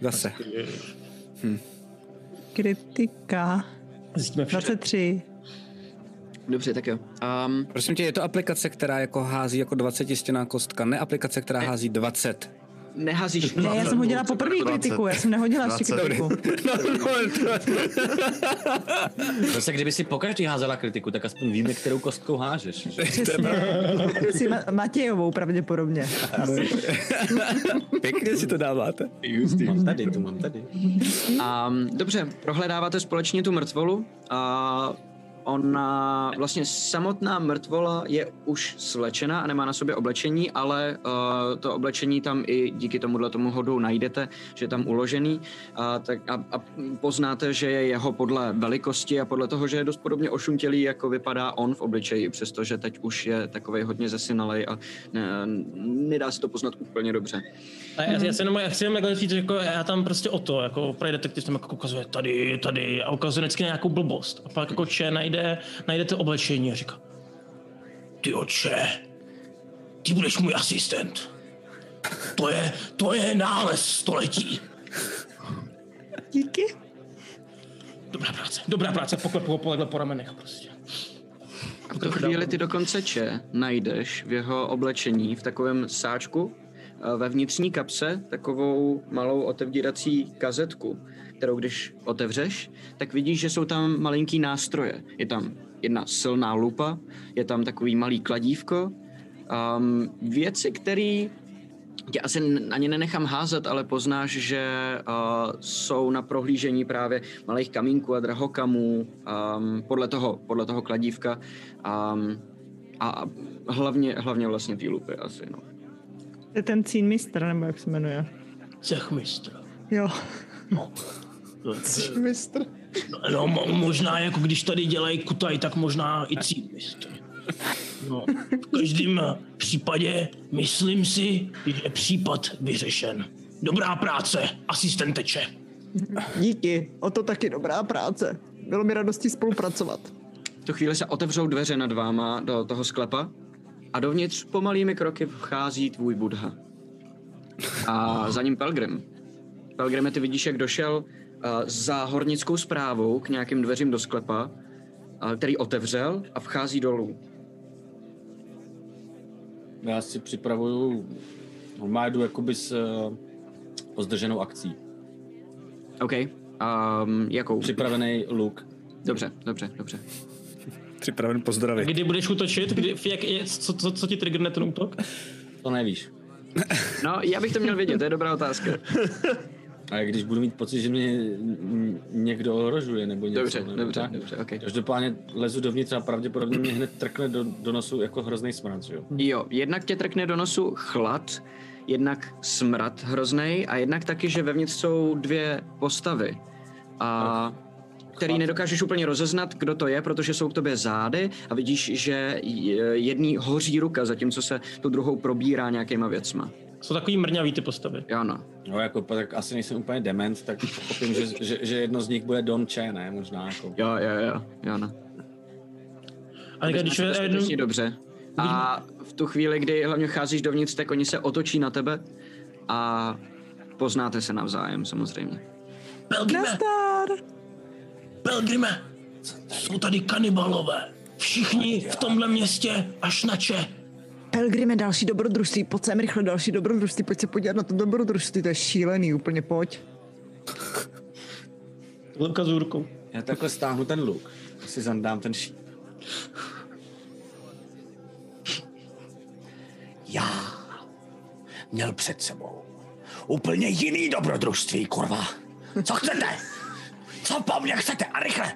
Zase. Kritika. Zjistíme vše. 23. Dobře, tak jo. Um, Prosím tě, je to aplikace, která jako hází jako 20 stěná kostka, ne aplikace, která hází 20. neházíš... Ne, já jsem hodila poprvé kritiku, já jsem nehodila ještě 20. kritiku. *laughs* Zase kdyby si pokaždý házela kritiku, tak aspoň víme, kterou kostkou hážeš. že? Přesně. Jsi Ma- Matějovou pravděpodobně. *laughs* Pěkně si to dáváte. Mám tady, tu mám tady. Um, dobře, prohledáváte společně tu mrtvolu a ona, vlastně samotná mrtvola je už slečena a nemá na sobě oblečení, ale uh, to oblečení tam i díky tomuhle tomu hodu najdete, že je tam uložený a, tak, a, a poznáte, že je jeho podle velikosti a podle toho, že je dost podobně ošuntělý, jako vypadá on v obličeji, přestože teď už je takovej hodně zesinalej a ne, nedá se to poznat úplně dobře. A já, já, se jenom, já chci jenom takhle říct, že jako já tam prostě o to, jako právě detektiv tam jako ukazuje tady, tady a ukazuje vždycky nějakou blbost. A pak jako Če najde, najde to oblečení a říká, ty oče, ty budeš můj asistent. To je, to je nález století. Díky. Dobrá práce, dobrá práce, poklepu ho po, po ramenech prostě. A v tu chvíli ty dokonce če najdeš v jeho oblečení v takovém sáčku ve vnitřní kapse takovou malou otevírací kazetku, kterou když otevřeš, tak vidíš, že jsou tam malinký nástroje. Je tam jedna silná lupa, je tam takový malý kladívko, um, věci, které tě asi n- ani nenechám házet, ale poznáš, že uh, jsou na prohlížení právě malých kamínků a drahokamů um, podle, toho, podle toho kladívka um, a hlavně, hlavně vlastně ty lupy asi, no. To je ten cín mistr, nebo jak se jmenuje. Cechmistr. Jo. No. Mistr. No, mo- možná jako když tady dělají kutaj, tak možná i címistr. No, v každém případě myslím si, že je případ vyřešen. Dobrá práce, asistenteče. Díky, o to taky dobrá práce. Bylo mi radostí spolupracovat. V tu chvíli se otevřou dveře nad váma do toho sklepa a dovnitř pomalými kroky vchází tvůj Budha. A za ním Pelgrim. Pelgrime, ty vidíš, jak došel uh, za hornickou zprávou k nějakým dveřím do sklepa, uh, který otevřel a vchází dolů. Já si připravuju, normálně jdu jakoby s uh, pozdrženou akcí. OK. Um, jakou? Připravený luk. Dobře, dobře, dobře. Připraven pozdravit. Kdy budeš útočit? Kdy, jak, je, co, co, co ti triggerne ten útok? To nevíš. *laughs* No, já bych to měl vědět, to je dobrá otázka. *laughs* A když budu mít pocit, že mě někdo ohrožuje nebo něco. Dobře, nebo dobře, tak. dobře, OK. Každopádně lezu dovnitř a pravděpodobně mě hned trkne do, do nosu jako hrozný smrad, jo? Jo, jednak tě trkne do nosu chlad, jednak smrad hrozný a jednak taky, že vevnitř jsou dvě postavy. A který nedokážeš úplně rozeznat, kdo to je, protože jsou k tobě zády a vidíš, že jedný hoří ruka, zatímco se tu druhou probírá nějakýma věcma. Jsou takový mrňavý ty postavy. Jo, no. No jako, tak asi nejsem úplně dement, tak pochopím, že, že, že jedno z nich bude Don Che, ne? Možná jako. Jo, jo, jo, jo, no. A když Když je jednou, je dobře. A v tu chvíli, kdy hlavně cházíš dovnitř, tak oni se otočí na tebe a poznáte se navzájem samozřejmě. Nastar! Pelgrime, jsou tady kanibalové. Všichni v tomhle městě až na Če. Pelgrime, další dobrodružství, pojď sem rychle, další dobrodružství, pojď se podívat na to dobrodružství, to je šílený, úplně pojď. *laughs* Tohle ukazuju rukou. Já takhle stáhnu ten luk. Si zandám ten šíp. Já měl před sebou úplně jiný dobrodružství, kurva. Co chcete? Co po mně chcete? A rychle!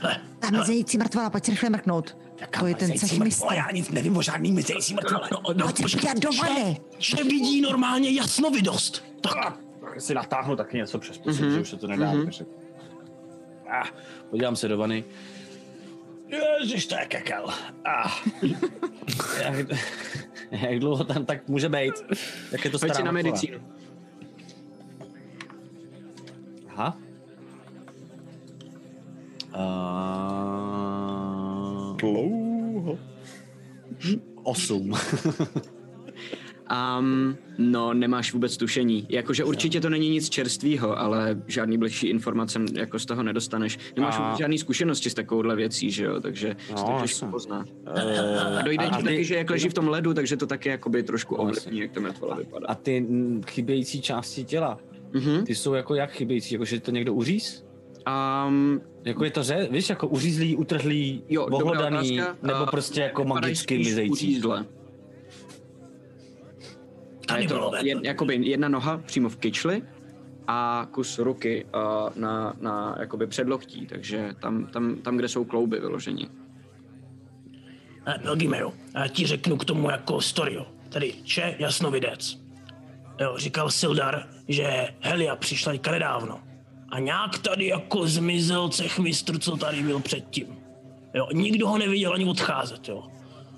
Hle, Tam je zející mrtvola, pojď se rychle mrknout. To je ten cech mistr. Já nic nevím o žádný mizející mrtvole. No, no, Pojď podívat do vany. že vidí normálně jasnovidost. Tak, si natáhnu taky něco přes pusu, mm-hmm. už se to nedá. Mm-hmm. Ah, podívám se do vany. Ježiš, to je kekel. Ah. *laughs* jak, jak dlouho tam tak může být? Jak je to stará si na mrtvola? medicínu. Aha. Uh, Dlouho. osm. *laughs* Um, no, nemáš vůbec tušení. Jakože určitě to není nic čerstvého, ale žádný bližší informace jako z toho nedostaneš. Nemáš A- vůbec žádný zkušenosti s takovouhle věcí, že jo, takže No, to těžko pozná. Eh, A dojde a ti ty- taky, že jak leží v tom ledu, takže to taky jakoby trošku No, ovlivní, jak to mrtvola vypadá. A ty chybějící části těla, Mhm. ty jsou jako jak chybějící? Jako, že to někdo uříz? Um, Jako je to ře, víš, jako uřízlý, utrhlý, jo, otázka. nebo prostě jako magicky mizející? A je to jed, jakoby jedna noha přímo v kyčli a kus ruky uh, na, na jakoby předloktí, takže tam, tam, tam, kde jsou klouby vyložení. Eh, Belgimeo, já ti řeknu k tomu jako story, jo. Tady Če jasnovidec. Jo, říkal Sildar, že Helia přišla teďka nedávno. A nějak tady jako zmizel cech mistr, co tady byl předtím. Jo, nikdo ho neviděl ani odcházet, jo.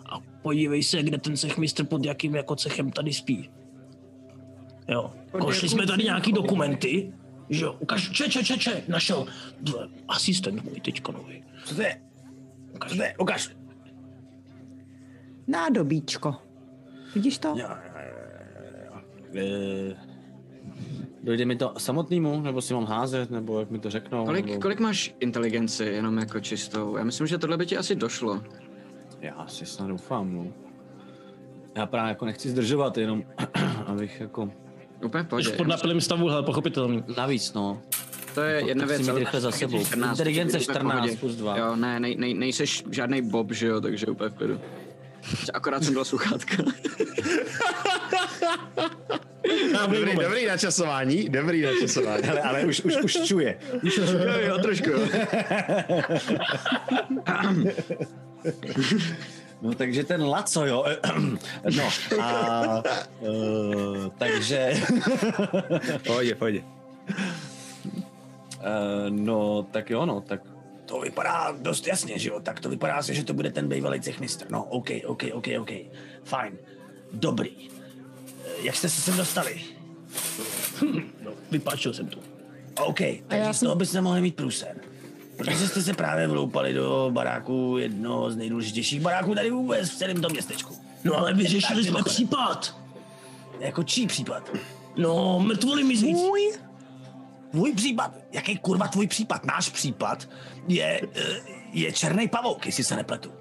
A podívej se, kde ten cech mistr pod jakým jako cechem tady spí. Jo, košli jsme tady nějaký dokumenty, že jo, ukaž, če, če, če, če, našel dle, asistent můj teďka nový. Co to je? Ukaž, Co to je? Ukaž. Nádobíčko. Vidíš to? Jo, Eh, Dojde mi to samotnému, nebo si mám házet, nebo jak mi to řeknou? Kolik, nebo... kolik máš inteligenci, jenom jako čistou? Já myslím, že tohle by ti asi došlo. Já si snad doufám, no. Já právě jako nechci zdržovat, jenom *clears throat* abych jako... Úplně pohodě. v podnapilém stavu, hele, pochopitelný. Navíc, no. To je To- jedna věc. mít ale rychle za sebou. 14, Inteligence takže úplně v 14 pohodě. plus dva. Jo, ne, nej, nej, nejseš žádný Bob, že jo, takže úplně v klidu. Akorát jsem dal sluchátka. *laughs* *laughs* *laughs* Dobrý, dobrý načasování, dobrý načasování. Ale, ale už, už, už čuje. Už jo, jo, trošku, jo. *laughs* No takže ten Laco, jo. *clears throat* No a... Uh, takže... Pojď, pojď. Uh, no, tak jo, no, tak to vypadá dost jasně, že jo, tak to vypadá se, že to bude ten bývalý cechmistr. No, OK, OK, OK, OK, fajn, dobrý. Jak jste se sem dostali? No, vypáčil jsem tu. OK, takže z toho byste mohli mít průser. Protože jste se právě vloupali do baráku, jednoho z nejdůležitějších baráků tady vůbec v celém tom městečku. No ale vyřešili jsme mimochodem. případ. Jako čí případ? No, mrtvoli mizející. Můj? Tvůj případ? Jaký kurva tvůj případ? Náš případ je, eh, je černý pavouk, jestli se nepletu.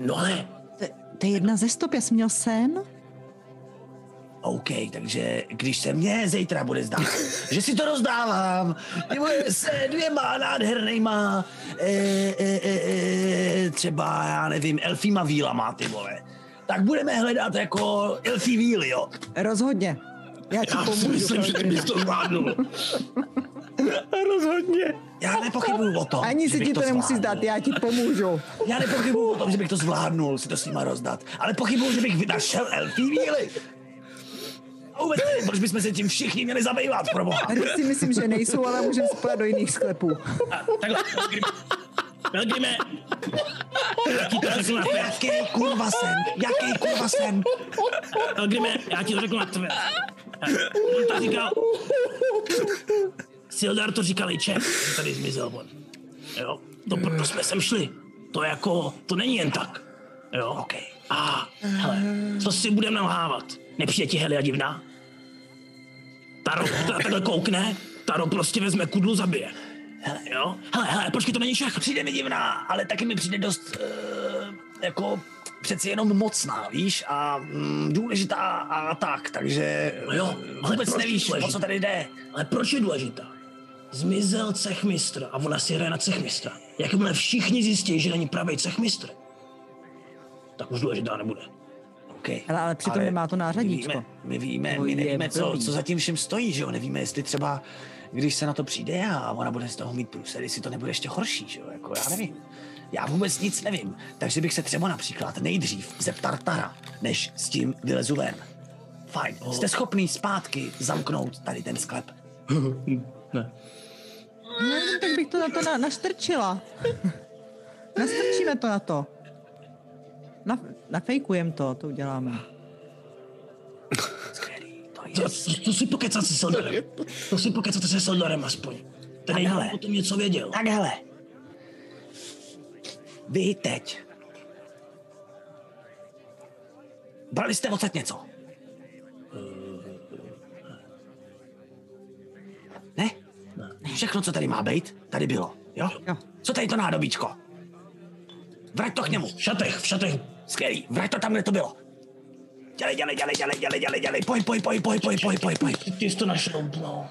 No ale, To, to je jedna ze stop, já jsem měl sen. OK, takže když se mně zítra bude zdát, že si to rozdávám se dvěma nádhernýma, e, e, e, e, třeba, já nevím, elfíma vílama, ty vole, tak budeme hledat jako elfí víly, jo. Rozhodně. Já ti já si pomůžu. myslím, že ty bys to zvládnul. Rozhodně. Já nepochybuju o tom, Ani si ti to nemusí zvládnul. zdát, já ti pomůžu. Já nepochybuju o tom, že bych to zvládnul si to s nima rozdat, ale pochybuju, že bych našel elfí víly. A vůbec nevím, proč bychom se tím všichni měli zabývat, pro boha. Tady si myslím, že nejsou, ale můžeme spojit do jiných sklepů. A, takhle, Belgrime. Jaký to řeknu na tvé? Jaký kurva sen? Jaký kurva sen? Belgrime, já ti to řeknu na tvé. On to říkal. Sildar to říkal i Čech, tady zmizel on. Jo, to proto jsme sem šli. To jako, to není jen tak. Jo, OK. A hele, co si budeme nalhávat? Nepřijde ti Helia divná? Taro ta- takhle koukne, Taro prostě vezme kudlu, zabije. Hele, jo? Hele, hele, počkej, to není všechno. Přijde mi divná, ale taky mi přijde dost uh, jako přeci jenom mocná, víš, a mm, důležitá a tak, takže No jo, eh, ale vůbec proč nevíš, o co tady jde. Ale proč je důležitá? Zmizel cechmistr a ona si hraje na cechmistra. Jakmile všichni zjistí, že není pravý cechmistr, tak už důležitá nebude. Okay. Ale, ale přitom nemá to nářadíčko. My víme, my, víme, To my nevíme, co, co za tím všem stojí, že jo? Nevíme, jestli třeba, když se na to přijde a ona bude z toho mít průser, jestli to nebude ještě horší, že jo? Jako já nevím. Já vůbec nic nevím, takže bych se třeba například nejdřív zeptal Tara, než s tím vylezu ven. Fajn, jste schopný zpátky zamknout tady ten sklep? *laughs* Ne. No, tak bych to na to na, naštrčila. *laughs* Nastrčíme to na to. Na, nafejkujem to, to uděláme. To, to, to si pokecat se Soldarem. To si pokecat se Soldarem aspoň. Ten Tak hele. o tom něco věděl. Tak hele, vy teď. Brali jste odsaď něco? Ne? Všechno, co tady má být, tady bylo, jo? Jo. Co tady to nádobíčko? Vrať to k němu. V šatech, v šatech. Skvělý, vrať to tam, kde to bylo. Dělej, dělej, dělej, dělej, dělej, dělej, dělej, poj, poj, poj, poj, poj, poj, poj, poj. Ty jsi to našel, no.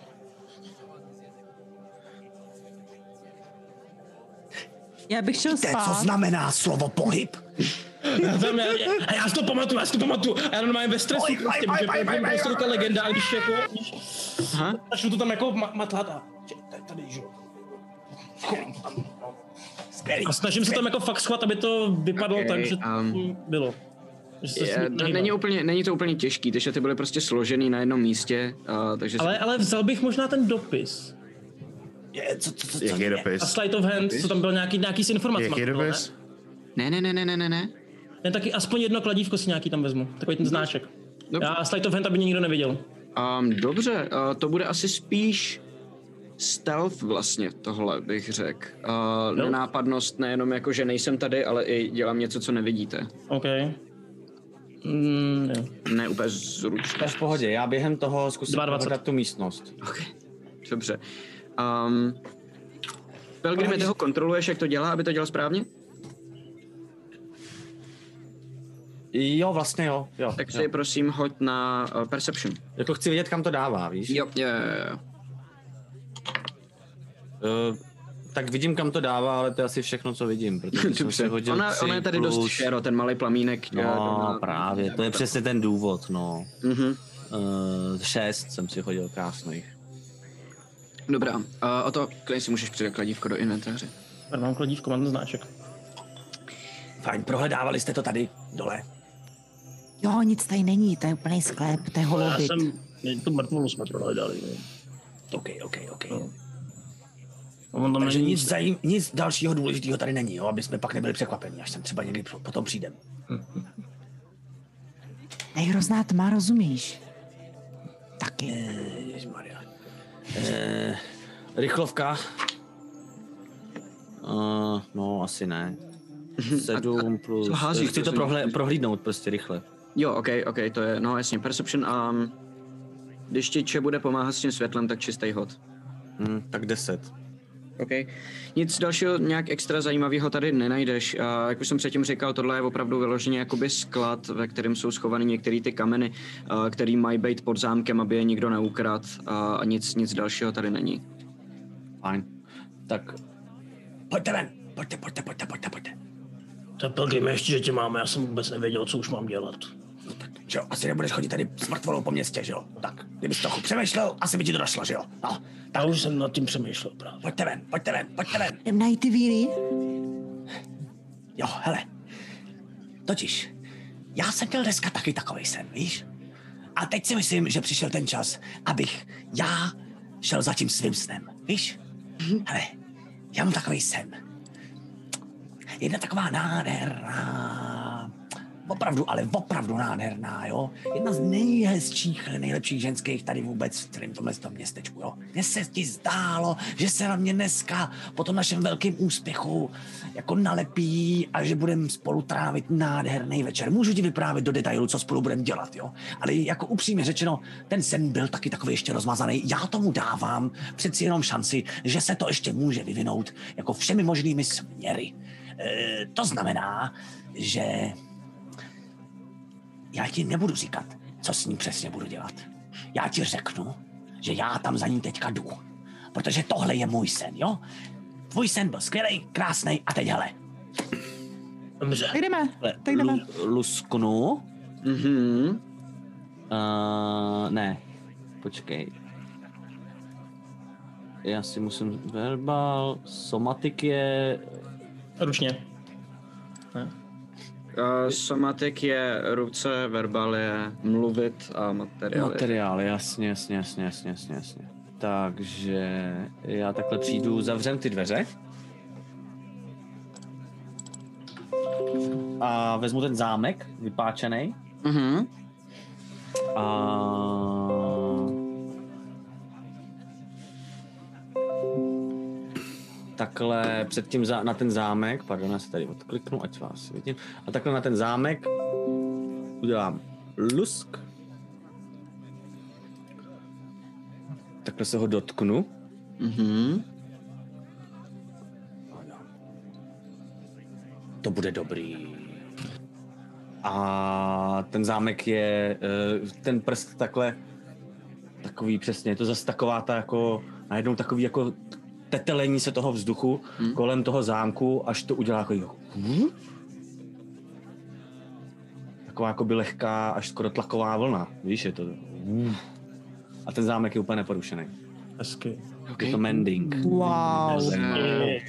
Já bych šel Víte, co spát. znamená slovo pohyb? Já, tam, já, a já si to pamatuju, já si to pamatuju. Já normálně ve stresu Oj, prostě, oj, protože oj, oj, vím, oj, prostě oj, ta legenda, a když jako, když, Aha. začnu to tam jako ma- matlat a tady, že jo. A snažím se tam jako fakt schovat, aby to vypadalo Okay, tak, že um, to bylo. Že Je, to nehýbal. není, úplně, není to úplně těžký, ty šaty byly prostě složený na jednom místě, uh, takže ale, ale vzal bych možná ten dopis. Je, co, co, co, co Jaký je? A dopis? Sleight of Hand, co tam byl nějaký, nějaký s informacemi. Jaký dopis? Ne, ne, ne, ne, ne, ne, ne. Ne, taky aspoň jedno kladívko si nějaký tam vezmu. Takový ten znáček. Dobře. Já Sleight of Hand, aby mě nikdo neviděl. Um, dobře, uh, to bude asi spíš stealth vlastně tohle, bych řekl. Uh, Jo. nenápadnost nejenom jako, že nejsem tady, ale i dělám něco, co nevidíte. OK. Mm, jo. Ne úplně To zručně. je v pohodě, já během toho zkusím 22. prohledat tu místnost. Okay. Dobře. Um, Pelgrime, ty ho kontroluješ, jak to dělá, aby to dělal správně? Jo, vlastně jo. jo, Tak jo. si prosím hoď na uh, Perception. Jako chci vědět, kam to dává, víš? Jo, jo, jo, jo. Uh, tak vidím, kam to dává, ale to je asi všechno, co vidím. Protože *laughs* jsem hodil Ona, ona je tady dost plus... šero, ten malý plamínek. eh, No, to- právě, to je přesně ten důvod, no. Mhm. Uh, šest jsem si hodil krásných. Dobrá, uh, o to klidně si můžeš přidat kladívko do inventáře. Já mám kladívko, mám znáček. Fajn, prohledávali jste to tady dole. Jo, nic tady není, to je úplný sklep, to je Já holobit. jsem, tu mrtvolu jsme prohledali. jo. OK, OK, OK. A On tam Takže není... nic, zajím, nic dalšího důležitého tady není, jo? aby jsme pak nebyli překvapeni, až sem třeba někdy potom přijdem. *laughs* Nejhrozná tma, rozumíš? Taky. Maria. Eh, rychlovka. Uh, no, asi ne. *laughs* Sedm plus... Co házíš, chci to prohle- prohlídnout prostě rychle. Jo, ok, ok, to je, no jasně, perception a um, když ti Če bude pomáhat s tím světlem, tak čistý hod. Hmm, tak 10. OK. Nic dalšího nějak extra zajímavého tady nenajdeš. A jak už jsem předtím říkal, tohle je opravdu vyloženě jakoby sklad, ve kterém jsou schovány některé ty kameny, které mají být pod zámkem, aby je nikdo neukrad. a nic, nic dalšího tady není. Fajn. Tak pojďte ven, pojďte, pojďte, pojďte, pojďte, pojďte. Tak ještě, že tě máme, já jsem vůbec nevěděl, co už mám dělat. Tak, že jo, asi nebudeš chodit tady s mrtvolou po městě, že jo? Tak, kdybys trochu přemýšlel, asi by ti to došlo, že jo? No, Já už jsem nad tím přemýšlel právě. pojďte ven, pojďte ven, pojďte ven. Jdem najít ty víry? Jo, hele. Totiž, já jsem měl dneska taky takový sen, víš? A teď si myslím, že přišel ten čas, abych já šel za tím svým snem, víš? Hele, já mám takový sen. Jedna taková nádherná, opravdu, ale opravdu nádherná, jo? Jedna z nejhezčích, nejlepších ženských tady vůbec v celém tomhle tom městečku, jo? Mně se ti zdálo, že se na mě dneska po tom našem velkém úspěchu jako nalepí a že budeme spolu trávit nádherný večer. Můžu ti vyprávět do detailu, co spolu budeme dělat, jo? Ale jako upřímně řečeno, ten sen byl taky takový ještě rozmazaný. Já tomu dávám přeci jenom šanci, že se to ještě může vyvinout jako všemi možnými směry. E, to znamená, že já ti nebudu říkat, co s ní přesně budu dělat. Já ti řeknu, že já tam za ní teďka jdu. Protože tohle je můj sen, jo? Tvůj sen byl skvělý, krásný a teď hele. Dobře. Tak jdeme, tak jdeme. lusknu Mhm. Uh, ne, počkej. Já si musím verbal, somatik je... Ručně. Ne? Uh, somatik je ruce, verbal je mluvit a materiál. Materiál, jasně, jasně, jasně, jasně, jasně, jasně. Takže já takhle přijdu, zavřem ty dveře. A vezmu ten zámek, vypáčený. Mhm. A... Takhle před tím zá, na ten zámek, pardon, já se tady odkliknu, ať vás vidím. A takhle na ten zámek udělám lusk. Takhle se ho dotknu. Mhm. To bude dobrý. A ten zámek je, eh, ten prst takhle, takový přesně, je to zase taková ta jako, najednou takový jako tetelení se toho vzduchu hmm. kolem toho zámku, až to udělá jako jo. Taková jako by lehká, až skoro tlaková vlna, víš, je to. A ten zámek je úplně neporušený. Hezky. Je to mending. Wow.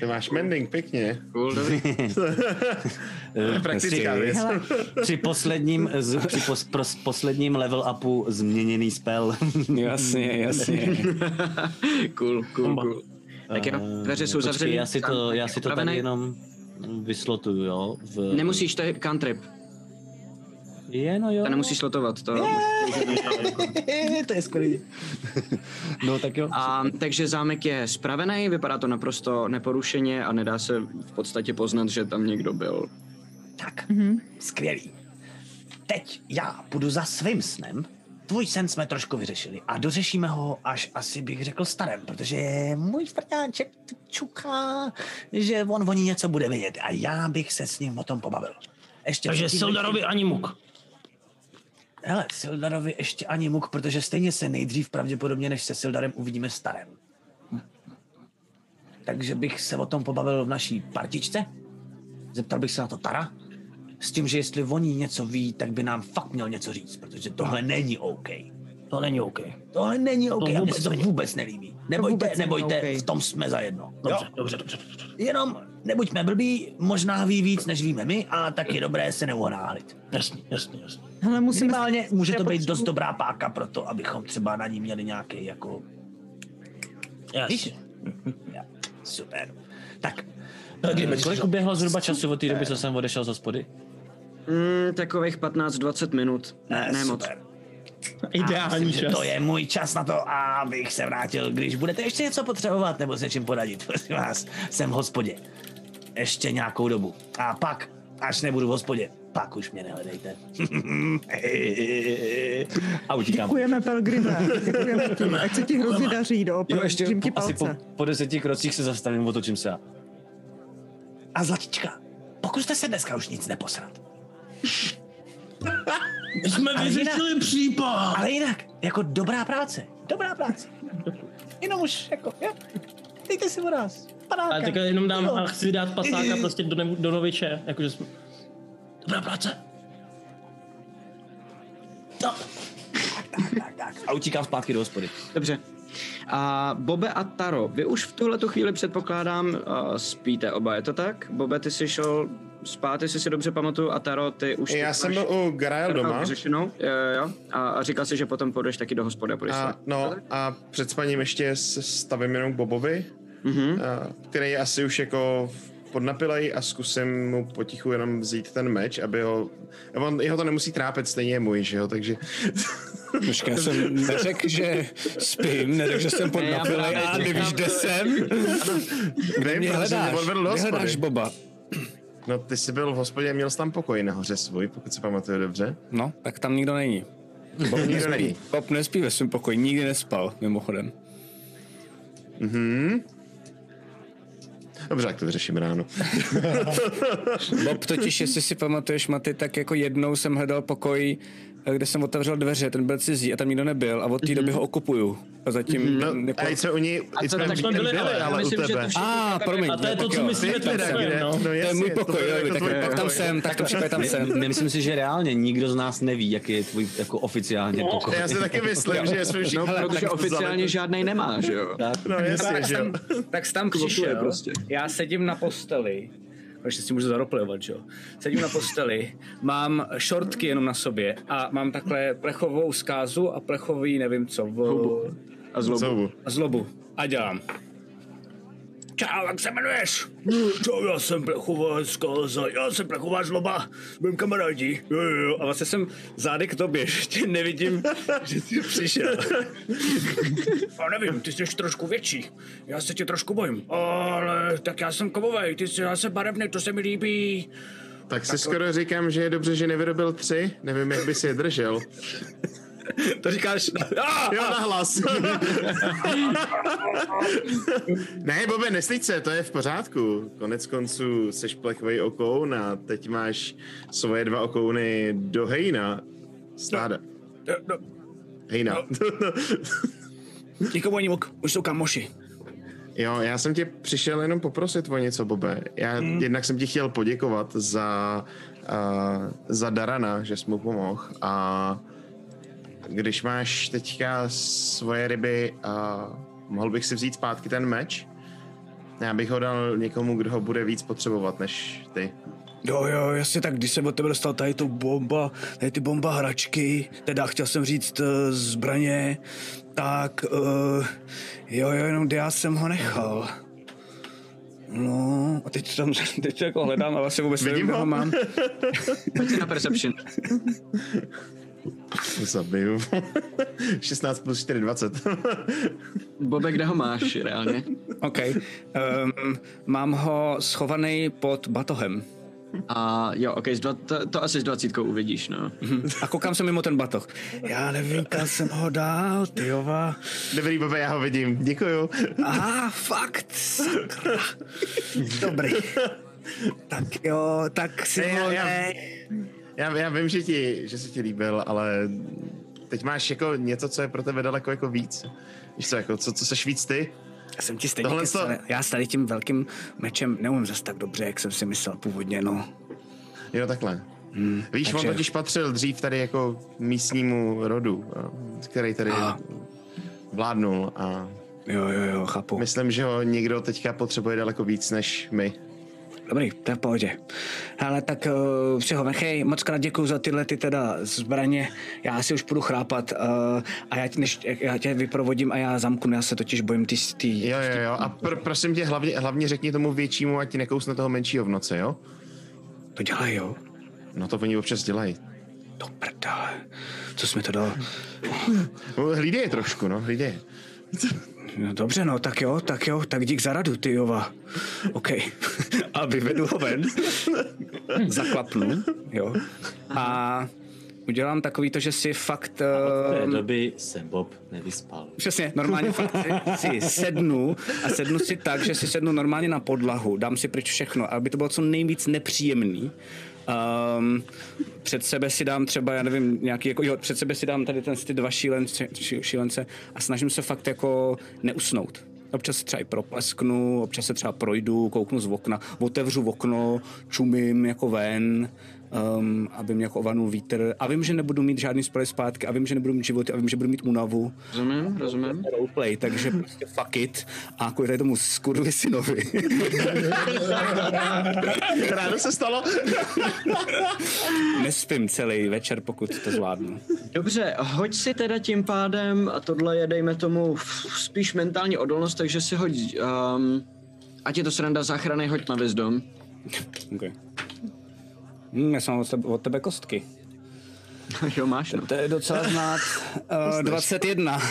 Ty máš mending, pěkně. Cool, dobrý. *laughs* Praktická Při- věc. Při posledním, z, při pos, pros, posledním level upu změněný spell. Jasně, jasně. *laughs* cool, cool, cool. Tak jo, dveře jsou Počkej, zavřený. já si to, já je si to tady jenom vyslotuju, jo. V... Nemusíš, to je cantrip. Je, no jo. To nemusíš slotovat, to... *laughs* to je skvělý. *laughs* no tak jo. A, takže zámek je spravený, vypadá to naprosto neporušeně a nedá se v podstatě poznat, že tam někdo byl. Tak, skvělý. Teď já půjdu za svým snem. Tvůj sen jsme trošku vyřešili a dořešíme ho až asi bych řekl starém, protože můj frňáček čuká, že on o ní něco bude vědět a já bych se s ním o tom pobavil. Ještě Takže Sildarovi ani muk. Hele, Sildarovi ještě ani muk, protože stejně se nejdřív pravděpodobně, než se Sildarem uvidíme starém. Takže bych se o tom pobavil v naší partičce. Zeptal bych se na to Tara. S tím, že jestli o ní něco ví, tak by nám fakt měl něco říct, protože tohle není OK. To není OK. Tohle není OK To a mně se to vůbec nelíbí. Nebojte, vůbec nebojte, OK. v tom jsme zajedno. Dobře, Jo? dobře, dobře. dobře. Jenom nebuďme blbí, možná ví víc, než víme my, a tak je dobré se neuhonáhlit. Jasný, jasný, jasný. Hele, musíme... Minimálně může to být dost dobrá páka pro to, abychom třeba na ní měli nějaký jako... Víš? *laughs* Jasný. Ja, super. Tak, Kolik uběhlo zhruba času od té doby, co jsem odešel z hospody? Mm, takových 15-20 minut. Ne, ne moc. *laughs* Ideální Myslím, že čas. to je můj čas na to, abych se vrátil, když budete ještě něco potřebovat nebo se čím poradit. *laughs* Prosím vás, jsem v hospodě. Ještě nějakou dobu. A pak, až nebudu v hospodě, pak už mě nehledejte. *laughs* A utíkám. Děkujeme, Pelgrime. Děkujeme ti. Ať se ti hrozně daří, Jo, doopravdy. ještě Držím ti po, asi po, palce. po deseti krocích se zastavím, otočím se a... A Zlatička, pokuste se dneska už nic neposrat. My jsme Ale vyřešili případ. Ale jinak, jako dobrá práce. Dobrá práce. Jenom už, jako, jo. Dejte si o nás. Panáka. Ale teďka jenom dám Jo. a chci dát pasáka prostě do, ne- do noviče, jakože jsme... Dobrá práce. No. Tak, tak, tak. A utíkám zpátky do hospody. Dobře. A Bobe a Taro, vy už v tuhle chvíli předpokládám uh, spíte oba, je to tak? Bobe, ty jsi šel spát, jestli si dobře pamatuju, a Taro, ty už... Já teď jsem byl u Grail doma. vyřešenou, jo, jo. A, a říkal jsi, že potom půjdeš taky do hospody a půjdeš A, se- no a před spaním ještě se stavím jenom Bobovi, Mhm. a, který je asi už jako podnapilej a zkusím mu potichu jenom vzít ten meč, aby ho... On, jeho to nemusí trápit, stejně je můj, že jo, takže... Počkej, já jsem neřekl, že spím, neřekl, že jsem podnapilej a nevíš, kde jsem. Kde Mě hledáš, kde hledáš. Boba. No ty jsi byl v hospodě a měl jsi tam pokoj nahoře svůj, pokud si pamatuju dobře. No, tak tam nikdo není. Bob Nikdo nespí. není. Bob nespí ve svém pokoji, nikdy nespal, mimochodem. Mhm. Dobře, tak to vyřeším ráno. *laughs* Bob totiž, jestli si pamatuješ, Maty, tak jako jednou jsem hledal pokoj kde jsem otevřel dveře, ten byl cizí a tam nikdo nebyl a od té doby ho okupuju. A zatím... No, jako- a i co oni, i jsme tak jsme byli, byli, ale ale u myslím, že tebe. to A, promiň. A to je to, tak co myslíme kde? no. No To je můj to pokoj, jako tak, tam jsem, tak to případě tam jsem. My myslím si, že reálně nikdo z nás neví, jaký je tvůj jako oficiálně pokoj. Já si taky myslím, že jsme všichni... No, protože oficiálně žádnej nemá, že jo? No jasně, že jo. Tak jsi tam přišel, prostě. já sedím na posteli, ještě si můžu zaroplovat, že jo. Sedím na posteli, mám šortky jenom na sobě a mám takhle plechovou zkázu a plechový, nevím co, v, A zlobu. A zlobu. A dělám. Čau, jak se jmenuješ? Čau, já jsem plechová zkáza, já jsem plechová zloba, budem kamarádi. Jo, jo, jo. A vlastně jsem zády k tobě, *laughs* ještě nevidím, že jsi přišel. *laughs* A nevím, ty jsi trošku větší, já se tě trošku bojím, ale tak já jsem kovovej, ty jsi zase barevný, to se mi líbí. Tak si skoro říkám, že je dobře, že nevyrobil tři. Nevím, jak by si je držel. To říkáš, ah, Jo, na hlas. *laughs* ne, Bobe, neslíď se, to je v pořádku. Konec konců seš plechovej okoun a teď máš svoje dva okouny do hejna. Stáda. no, no, Hejna. *laughs* nikomu ani mok, už jsou kamoši. Jo, já jsem tě přišel jenom poprosit o něco, Bobe. Já hmm. jednak jsem ti chtěl poděkovat za, uh, za Darana, že jsi mu pomohl a když máš teďka svoje ryby, uh, mohl bych si vzít zpátky ten meč? Já bych ho dal někomu, kdo ho bude víc potřebovat než ty. Jo, jo, jasně, tak když jsem od tebe dostal tady tu bomba, tady ty bomba hračky, teda chtěl jsem říct uh, zbraně, tak uh, jo, jo, jenom já jsem ho nechal. No, a teď tam, *laughs* teď to jako hledám a vlastně vůbec Vidím nevím, ho. ho mám. Pojď na Perception. *laughs* Zabiju. *laughs* 16 plus 4, 20. Bobe, kde ho máš reálně? OK. Um, mám ho schovaný pod batohem. A jo, ok, dva, to, to asi s dvacítkou uvidíš, no. A koukám se mimo ten batoh. Já nevím, kam jsem ho dal, tyjova. Dobrý, Bobe, já ho vidím. Děkuju. Aha, fakt, sakra. Dobrý. Tak jo, tak si Ne, ho já- ne... Já, já vím, že, ti, že se ti líbil, ale teď máš jako něco, co je pro tebe daleko jako víc. Víš co, jako, co, co seš víc ty? Já jsem ti stejně Tohle to- Já s tady tím velkým mečem neumím zase tak dobře, jak jsem si myslel původně, no. Jo, takhle. Hmm, Víš, takže- on totiž patřil dřív tady jako místnímu rodu, a- který tady Aha. vládnul a Jo, jo, jo, chápu. myslím, že ho někdo teďka potřebuje daleko víc než my. Dobrý, to je v pohodě. Ale tak uh, všeho nechej, moc krát děkuju za tyhle ty teda zbraně. Já si už půjdu chrápat uh, a já, tě- než, já tě vyprovodím a já zamknu, já se totiž bojím ty... ty Jo, jo, jo. A pr- prosím tě, hlavně, hlavně řekni tomu většímu, ať ti nekousne toho menšího v noci, jo? To dělají, jo? No to oni občas dělají. Do prdele. Co jsme to dal? No, Hlídej je trošku, no, hlídej je. *laughs* No dobře, no, tak jo, tak jo, tak dík za radu, ty jova. OK. *laughs* a vyvedu ho ven. *laughs* Zaklapnu, jo. A udělám takový to, že si fakt... V té Uh, doby se Bob nevyspal. Přesně, normálně fakt si sednu a sednu si tak, že si sednu normálně na podlahu, dám si pryč všechno, aby to bylo co nejvíc nepříjemný. Um, před sebe si dám třeba, já nevím, nějaký, jako, jo, před sebe si dám tady ten, ty dva šílence, ší- šílence a snažím se fakt jako neusnout. Občas se třeba i proplesknu, občas se třeba projdu, kouknu z okna, otevřu okno, čumím jako ven, um, aby mě jako ovanul vítr. A vím, že nebudu mít žádný spolej zpátky, a vím, že nebudu mít životy, a vím, že budu mít únavu. Rozumím, rozumím. Roleplay, takže prostě fuck it. A kvůli tady tomu skurvi synovi. *laughs* Ráno se stalo. *laughs* Nespím celý večer, pokud to zvládnu. Dobře, hoď si teda tím pádem, a tohle je, dejme tomu, spíš mentální odolnost, takže si hoď, um, ať je to sranda záchrany, hoď na wisdom. Okay. Hm, já jsem od tebe, od tebe kostky. *laughs* jo, máš, no. To je docela znát. Uh, 21.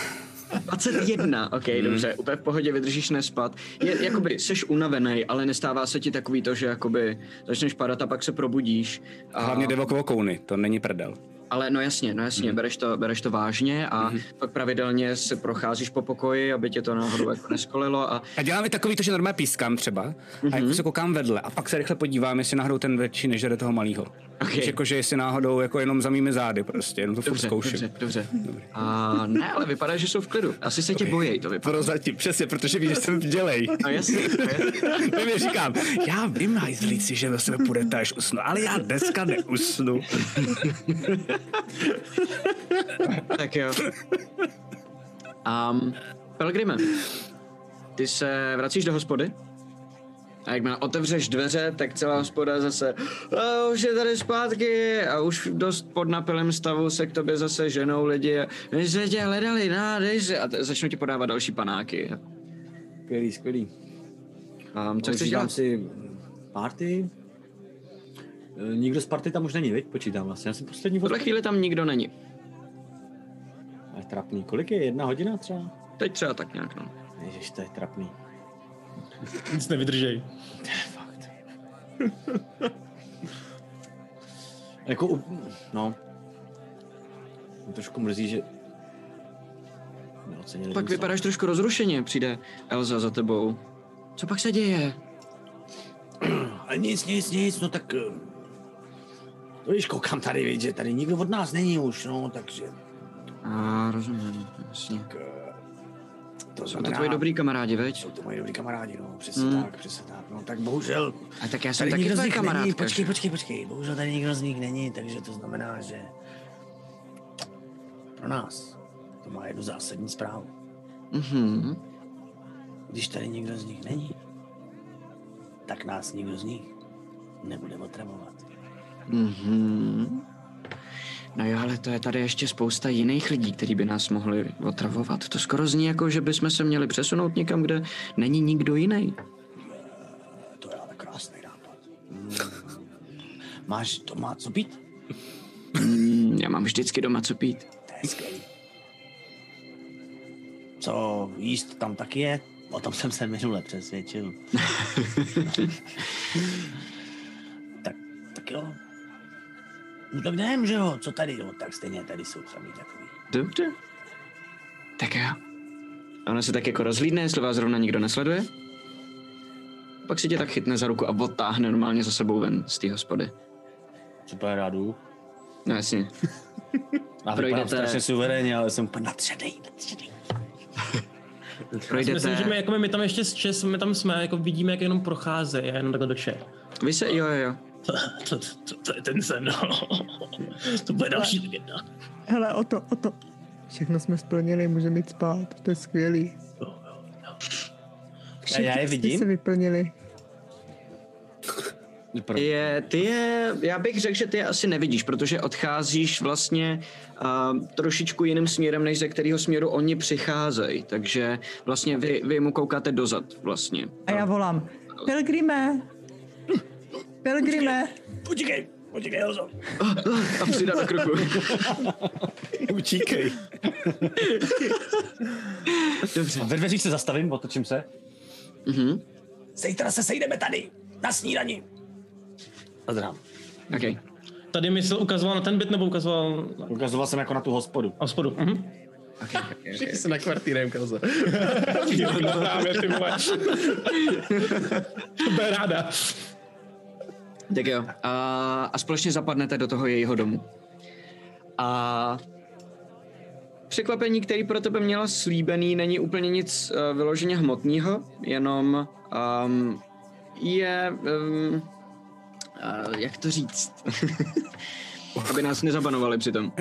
21, ok, Hmm. dobře, úplně v pohodě vydržíš nespat. Je, jakoby, seš unavený, ale nestává se ti takový to, že jakoby začneš padat a pak se probudíš. A... Hlavně jde o kvokouny, to není prdel. Ale no jasně, no jasně, bereš, to, bereš to vážně a pak pravidelně se procházíš po pokoji, aby tě to náhodou jako neskolilo a A dělám i takový to, že normálně pískám třeba a jako se koukám vedle a pak se rychle podívám, jestli náhodou ten větší nežere toho malého. Ok. Okay. Jakože jestli náhodou jako jenom za mými zády prostě, jenom to furt dobře, zkouším. dobře, dobře. A ne, ale vypadá, že jsou v klidu. Asi se tě bojí, to vypadá. Prozatím, přesně, protože víš, že jsem dělej. No jasně. My mi *laughs* říkám, já vím, hajzlíci, že ve sebe půjdete až usnu, ale já dneska neusnu. *laughs* *laughs* tak jo. Um, Pelgrime, ty se vracíš do hospody? A jakmile otevřeš dveře, tak celá hospoda zase a už je tady zpátky a už v dost pod napilém stavu se k tobě zase ženou lidi a my jsme tě hledali, no, dej si a t- začnou ti podávat další panáky. Skvělý, skvělý. Um, co chceš dělat? si party. E, Nikdo z party tam už není, viď? Počítám vlastně. Já jsem poslední V tuhle vod... chvíli tam nikdo není. Je trapný. Kolik je? Jedna hodina třeba? Teď třeba tak nějak, no. Ježiš, to je trapný. Nic nevydržej. Fakt. *laughs* jako, u- no. Mě trošku mrzí, že neocenili Pak vypadáš trošku rozrušeně, přijde Elza za tebou. Co pak se děje? A nic, nic, nic, no tak... eh, víš, koukám tady, víš, že tady nikdo od nás není už, no, takže... A rozumím, jasně. To Jsou to tvoji dobrý kamarádi, veď? Jsou to moji dobrý kamarádi, no, přesně Hmm. tak, přesně tak, no, tak bohužel... A tak já jsem Tady taky nikdo z nich není, kamarádka. počkej, počkej, počkej, bohužel tady nikdo z nich není, takže to znamená, že pro nás to má jednu zásadní zprávu. Mhm. Když tady nikdo z nich není, tak nás nikdo z nich nebude otravovat. Mhm. No jo, ale to je tady ještě spousta jiných lidí, kteří by nás mohli otravovat. To skoro zní jako, že bychom se měli přesunout někam, kde není nikdo jiný. To je ale krásný nápad. Mm. Máš doma co pít? Mm, já mám vždycky doma co pít. To je skvělý. Co jíst tam taky je? O tom jsem se minule přesvědčil. *laughs* tak, tak jo. No tak jdem, že jo, co tady, jo, tak stejně tady jsou sami takový. Dobře. Tak jo. A ona se tak jako rozhlídne, jestli vás zrovna nikdo nesleduje. Pak si tě tak chytne za ruku a odtáhne normálně za sebou ven z té hospody. Super, rádu. No jasně. *laughs* *laughs* A Projdete- strašně suverénně, ale jsem úplně *laughs* si Projdete... myslím, že my, jako my, my tam ještě s čes, my tam jsme, jako vidíme, jak jenom procházejí a jenom takhle doše. Vy se, jo, jo, jo. To, *laughs* to, to, to, je ten sen, no. *laughs* To bude další legenda. Hele, o to, o to. Všechno jsme splnili, můžeme jít spát, to je skvělý. Všechny já je vidím? se vyplnili. Je, ty je, já bych řekl, že ty je asi nevidíš, protože odcházíš vlastně uh, trošičku jiným směrem, než ze kterého směru oni přicházejí. Takže vlastně vy, vy mu koukáte dozad vlastně. A já volám, Pelgrime! Pelgrime! Počkej, počkej, Elzo. A přidá do kroku. Utíkej. Dobře. Ve dveřích se zastavím, otočím se. Mhm. Zítra se sejdeme tady, na snídani. A zdrám. Okay. Tady mysl ukazoval na ten byt nebo ukazoval na Ukazoval jsem jako na tu hospodu. hospodu? Mhm. Okay, okay, okay. Všichni se na kvartýrem, Kelze. *laughs* Právě, ty vole. *laughs* To bude ráda. Tak jo. A, a společně zapadnete do toho jejího domu. A překvapení, který pro tebe měla slíbený, není úplně nic uh, vyloženě hmotného, jenom um, je, um, uh, jak to říct, *laughs* aby nás nezabanovali přitom.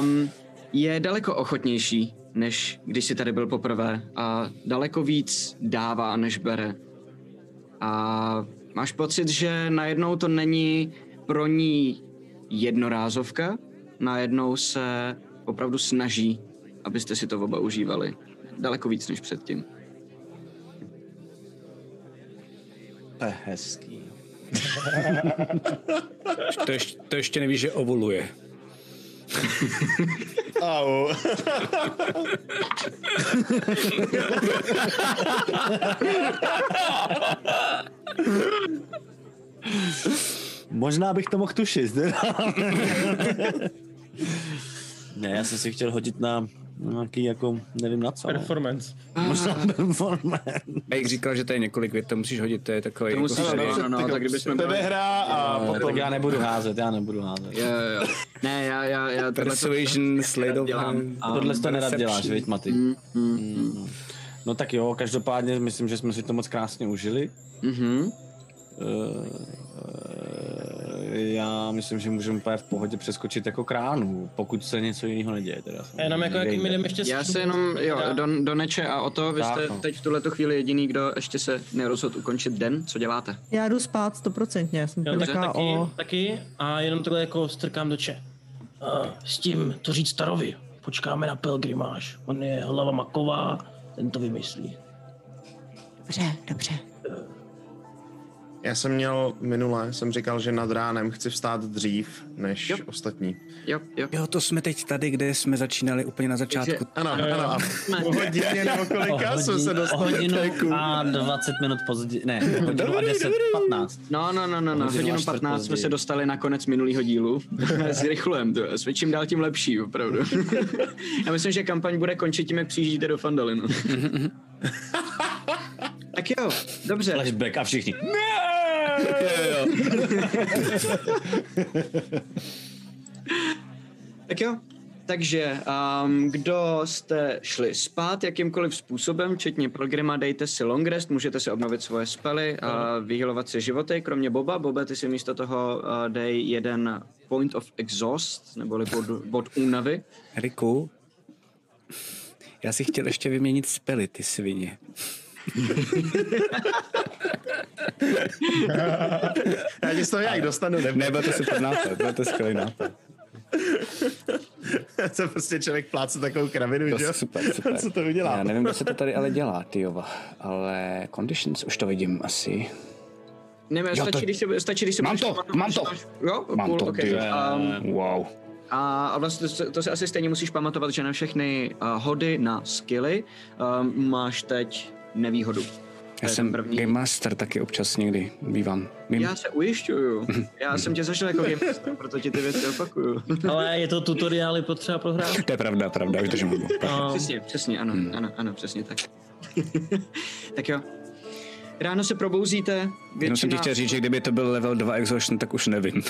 um, *laughs* je daleko ochotnější, než když jsi tady byl poprvé a daleko víc dává, než bere. A máš pocit, že najednou to není pro ní jednorázovka, najednou se opravdu snaží, abyste si to oba užívali. Daleko víc než předtím. To je hezký. To ještě, to ještě nevíš, že ovuluje. Au. Možná bych to mohl tušit. Ne? ne, já jsem si chtěl hodit na nějaký jako, nevím na co. Performance. Možná *laughs* performance. Jak říkal, že to je několik vět, to musíš hodit, to je takový... To musíš, jako, no, no, no, tak kdybychom Tebe hra a No, potom... tak já nebudu házet, já nebudu házet. Jo, jo, jo. Ne, já, já, já tohle Persuasion. Hand. A- Tohle to nerad děláš, viď, Maty? Mm, mm, No tak jo, každopádně myslím, že jsme si to moc krásně užili. mhm. Eh, já myslím, že můžeme úplně v pohodě přeskočit jako kránu, pokud se něco jiného neděje. Teda. A jenom jako, jaký mi jdeme ještě Já se jenom, jo, do, do Neče a o to, vy jste Tak, no. teď v tuhle chvíli jediný, kdo ještě se nerozhodl ukončit den, co děláte? Já jdu spát stoprocentně, jsem Jo, taky, o... taky a jenom takhle jako strkám do če. Uh, s tím to říct starovi. Počkáme na Pelgrimáš. On je hlava maková, ten to vymyslí. Dobře, dobře. Já jsem měl minule, jsem říkal, že nad ránem chci vstát dřív než Jo. ostatní. Jo, jo. Jo, to jsme teď tady, kde jsme začínali úplně na začátku. Ano, ano. A po hodině nebo kolika jsme se dostali do hodinu a 20 minut později, ne, hodinu a 10, 15. No, no, no, no, no. Hodinu hodinu a čtvrt 15 jsme později. se dostali na konec minulého dílu. *laughs* Zrychlujem to. S čím dál tím lepší, opravdu. *laughs* Já myslím, že kampaň bude končit tím, jak přijíždíte do Fandalinu. *laughs* tak jo, dobře. Flashback a všichni. *laughs* Tak jo. Takže, um, kdo jste šli spát jakýmkoliv způsobem, včetně programa, dejte si long rest, můžete si obnovit svoje spely a vyhylovat si životy, kromě Boba. Boba, ty si místo toho uh, dej jeden point of exhaust, neboli bod, bod únavy. Riku, já si chtěl ještě vyměnit spely, ty svině. *laughs* Já ti z toho nějak dostanu, nebo? Ne, byl to to skvělý nápad. *laughs* Co prostě člověk pláce takovou kravinu, To že jo? super, super. Co to udělá? Já nevím, kdo se to tady ale dělá, tyjova, ale conditions už to vidím asi. Nevím, Jo, stačí, to- když si, stačí, když si Mám budeš to, mám to. Jo, Mám cool, to, okay. Um, Wow. A, a vlastně to, to si asi stejně musíš pamatovat, že na všechny uh, hody na skilly um, máš teď nevýhodu. Já jsem první. Game Master taky občas někdy bývám. Vím. Já se ujišťuju. *laughs* Já jsem tě zažil jako game master, proto ti ty věci opakuju. *laughs* Ale je to tutoriály potřeba prohrát? To je pravda, pravda, už držím hubu. Přesně, přesně, ano, Hmm. ano, ano, přesně tak. *laughs* tak jo. Ráno se probouzíte, Jenom jsem většina... ti chtěl říct, že kdyby to byl level 2 exhaustion, tak už nevím.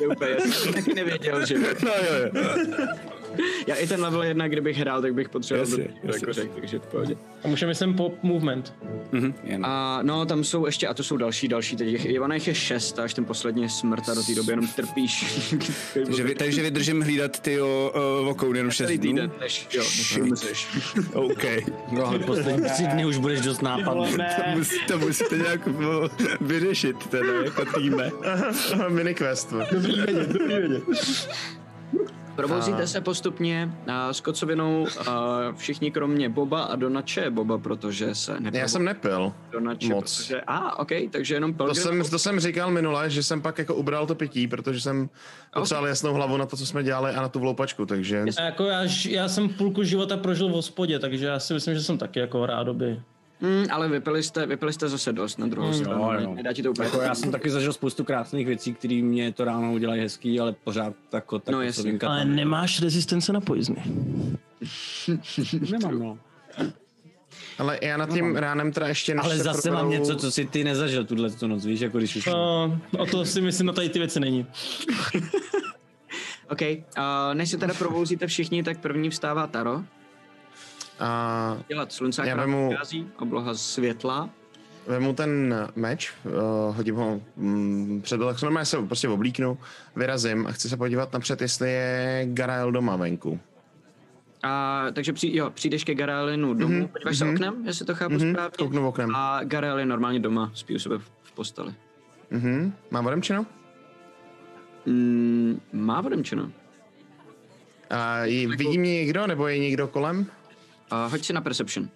Je úplně, já jsem taky nevěděl, že... no jo, jo. *laughs* Já i ten level 1, kdybych hrál, tak bych potřeboval Jasně, do, jasně. jako řek, takže v pohodě. a můžeme sem po movement. Mhm, jen. A no, tam jsou ještě, a to jsou další, další, teď jich, jich je šest, až ten poslední smrt a do té doby jenom trpíš. *laughs* Takže, vy, takže vydržím hlídat ty o, o, vokoun jenom 6 Celý dnů? týden, než, jo, než. *laughs* OK. No, ale poslední tři dny už budeš dost nápadný. To, musí, to musíte nějak vyřešit teda jako týme. Mini quest. Probouzíte se postupně a s kocovinou a všichni kromě Boba a Donače Boba, protože se neprobouzí. Já jsem nepil. Donače, moc. Protože, a, ah, ok, takže jenom To Pelgrim. jsem, to jsem říkal minule, že jsem pak jako ubral to pití, protože jsem potřeboval jasnou hlavu na to, co jsme dělali a na tu vloupačku, takže... A jako já, já jsem půlku života prožil v hospodě, takže já si myslím, že jsem taky jako rádoby. Hmm, ale vypili jste, vypili jste zase dost na druhou stranu. jo. Nedá ti to úplně. Jako já jsem taky zažil spoustu krásných věcí, které mě to ráno udělají hezký, ale pořád jako tak No, jasně. Ale tam- nemáš rezistence na poizny. *laughs* Nemám, no. Ale já nad tím ránem teda ještě než Ale se zase proberou- mám něco, co si ty nezažil tuhle tu noc, víš, jako když už... No, o to si myslím, na tady ty věci není. *laughs* OK, uh, než se teda probouzíte všichni, tak první vstává Taro. A Dělat slunce, Já akorát vemu- vychází, obloha světla. vemu ten meč, uh, hodím ho um, před tak normálně se prostě oblíknu, vyrazím a chci se podívat napřed, jestli je Garael doma venku. A, takže při, jo, přijdeš ke Garelinu domů, mm-hmm. podíváš se oknem, jestli to chápu Mhm, správně. kouknu oknem. A Garel je normálně doma, spí u sebe v, posteli. Mhm, mám odemčeno? Mm, má odemčeno. A jí- vidí mě někdo, nebo je někdo kolem? A hoď si na Perception.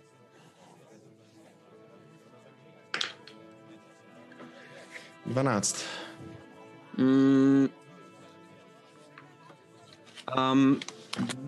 Dvanáct. Mm, um,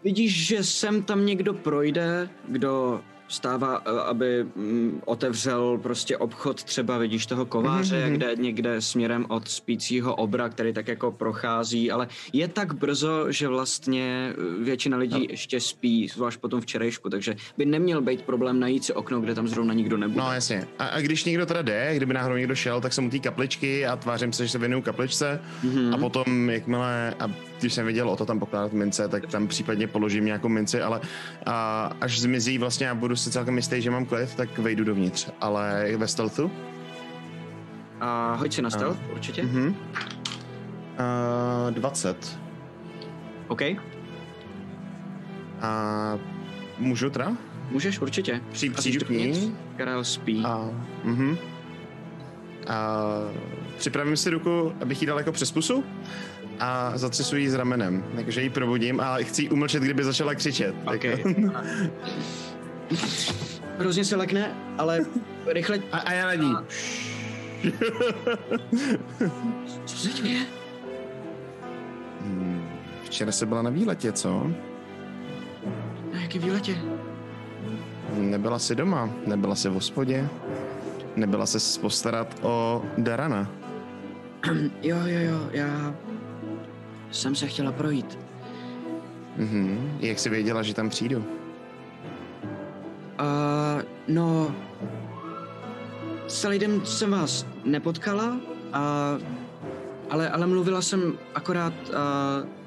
vidíš, že sem tam někdo projde, kdo stává, eh, aby mm, otevřel prostě obchod, třeba vidíš toho kováře, Mhm, mhm. kde někde směrem od spícího obra, který tak jako prochází, ale je tak brzo, že vlastně eh, většina lidí ještě spí, zvlášť potom včerejšku, takže by neměl být problém najít si okno, kde tam zrovna nikdo nebude. No jasně. A, a když někdo teda jde, kdyby náhodou někdo šel, tak jsem u té kapličky a tvářím se, že se věnuju kapličce Mhm. a potom, jakmile, a když jsem viděl o to tam pokládat mince, tak tam případně položím nějakou minci, ale a, až zmizí vlastně a budu si celkem jistý, že mám klid, tak vejdu dovnitř. Ale ve stealthu? A hoď si na stealth, určitě. Mhm. Uh, 20. OK, A můžu teda? můžeš určitě. Při, přijdu k ní Karel spí. a, mhm. a připravím si ruku, abych jí dal jako přes pusu a zatřesu jí s ramenem, takže ji probudím a chci jí umlčet, kdyby začala křičet. OK. Jako- *laughs* Hrozně se lekne, ale *laughs* rychle... A, a já na ní. Co se děje? Hmm, Včera se byla na výletě, co? Na jaký výletě? Nebyla si doma, nebyla si v hospodě, nebyla se postarat o Darana. *clears throat* Jo, jo, jo, já jsem se chtěla projít. Mhm. Jak jsi věděla, že tam přijdu? Uh, no, celý den jsem vás nepotkala, a, ale, ale mluvila jsem akorát uh,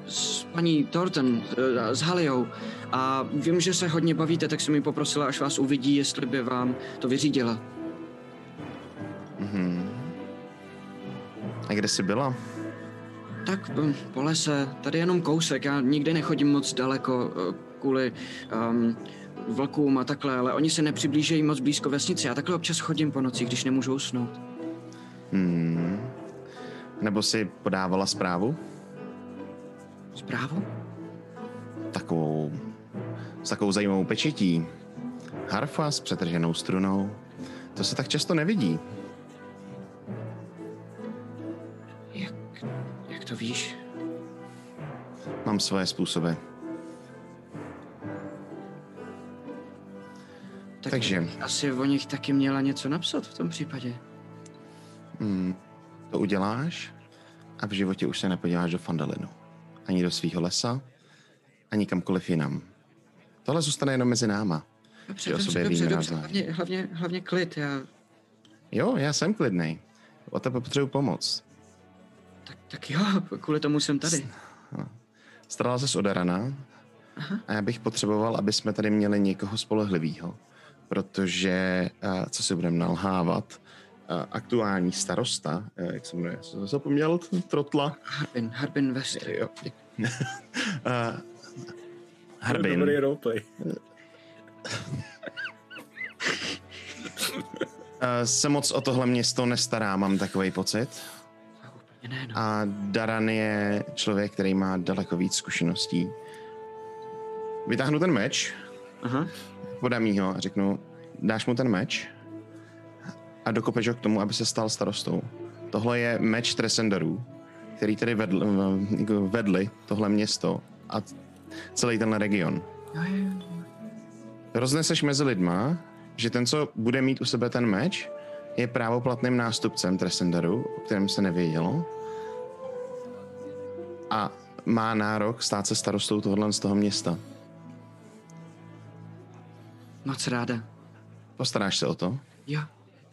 s paní Thornton, uh, s Haliou a vím, že se hodně bavíte, tak jsem mi poprosila, až vás uvidí, jestli by vám to vyřídila. Mhm. A kde jsi byla? Tak hm, po lese, tady jenom kousek, já nikdy nechodím moc daleko eh, kvůli um, vlkům a takhle, ale oni se nepřiblížejí moc blízko vesnici. Já takhle občas chodím po nocích, když nemůžu usnout. Hmm. Nebo si podávala zprávu? Zprávu? Takovou, s takovou zajímavou pečetí. Harfa s přetrženou strunou. To se tak často nevidí. To víš? Mám svoje způsoby. Tak Takže, Asi o nich taky měla něco napsat v tom případě. hmm, to uděláš a v životě už se nepodíváš do Fandalinu. Ani do svého lesa, ani kamkoliv jinam. Tohle zůstane jenom mezi náma. Dobře, dobře, sobě dobře, dobře. navzájem. Hlavně, hlavně, hlavně klid. Já, Jo, já jsem klidnej. O tebe potřebuji pomoc. Tak, jo, kvůli tomu jsem tady. Starala se o Darana Aha. a já bych potřeboval, aby jsme tady měli někoho spolehlivého, protože, eh, co si budeme nalhávat, eh, aktuální starosta, eh, jak se jmenuje, jsem zapomněl, trotla, Harbin, Harbin West. jo, *laughs* Harbin, Dobrý roleplay. *laughs* se moc o tohle město nestará, mám takový pocit. A Daran je člověk, který má daleko víc zkušeností. Vytáhnu ten meč, Aha. podám jí ho a řeknu, dáš mu ten meč a dokopeš ho k tomu, aby se stal starostou. Tohle je meč Tresenderů, který tedy vedl, vedli tohle město a celý tenhle region. Rozneseš mezi lidma, že ten, co bude mít u sebe ten meč, je právoplatným nástupcem Tresenderu, o kterém se nevědělo. A má nárok stát se starostou tohohle z toho města. Moc ráda. Postaráš se o to? Jo,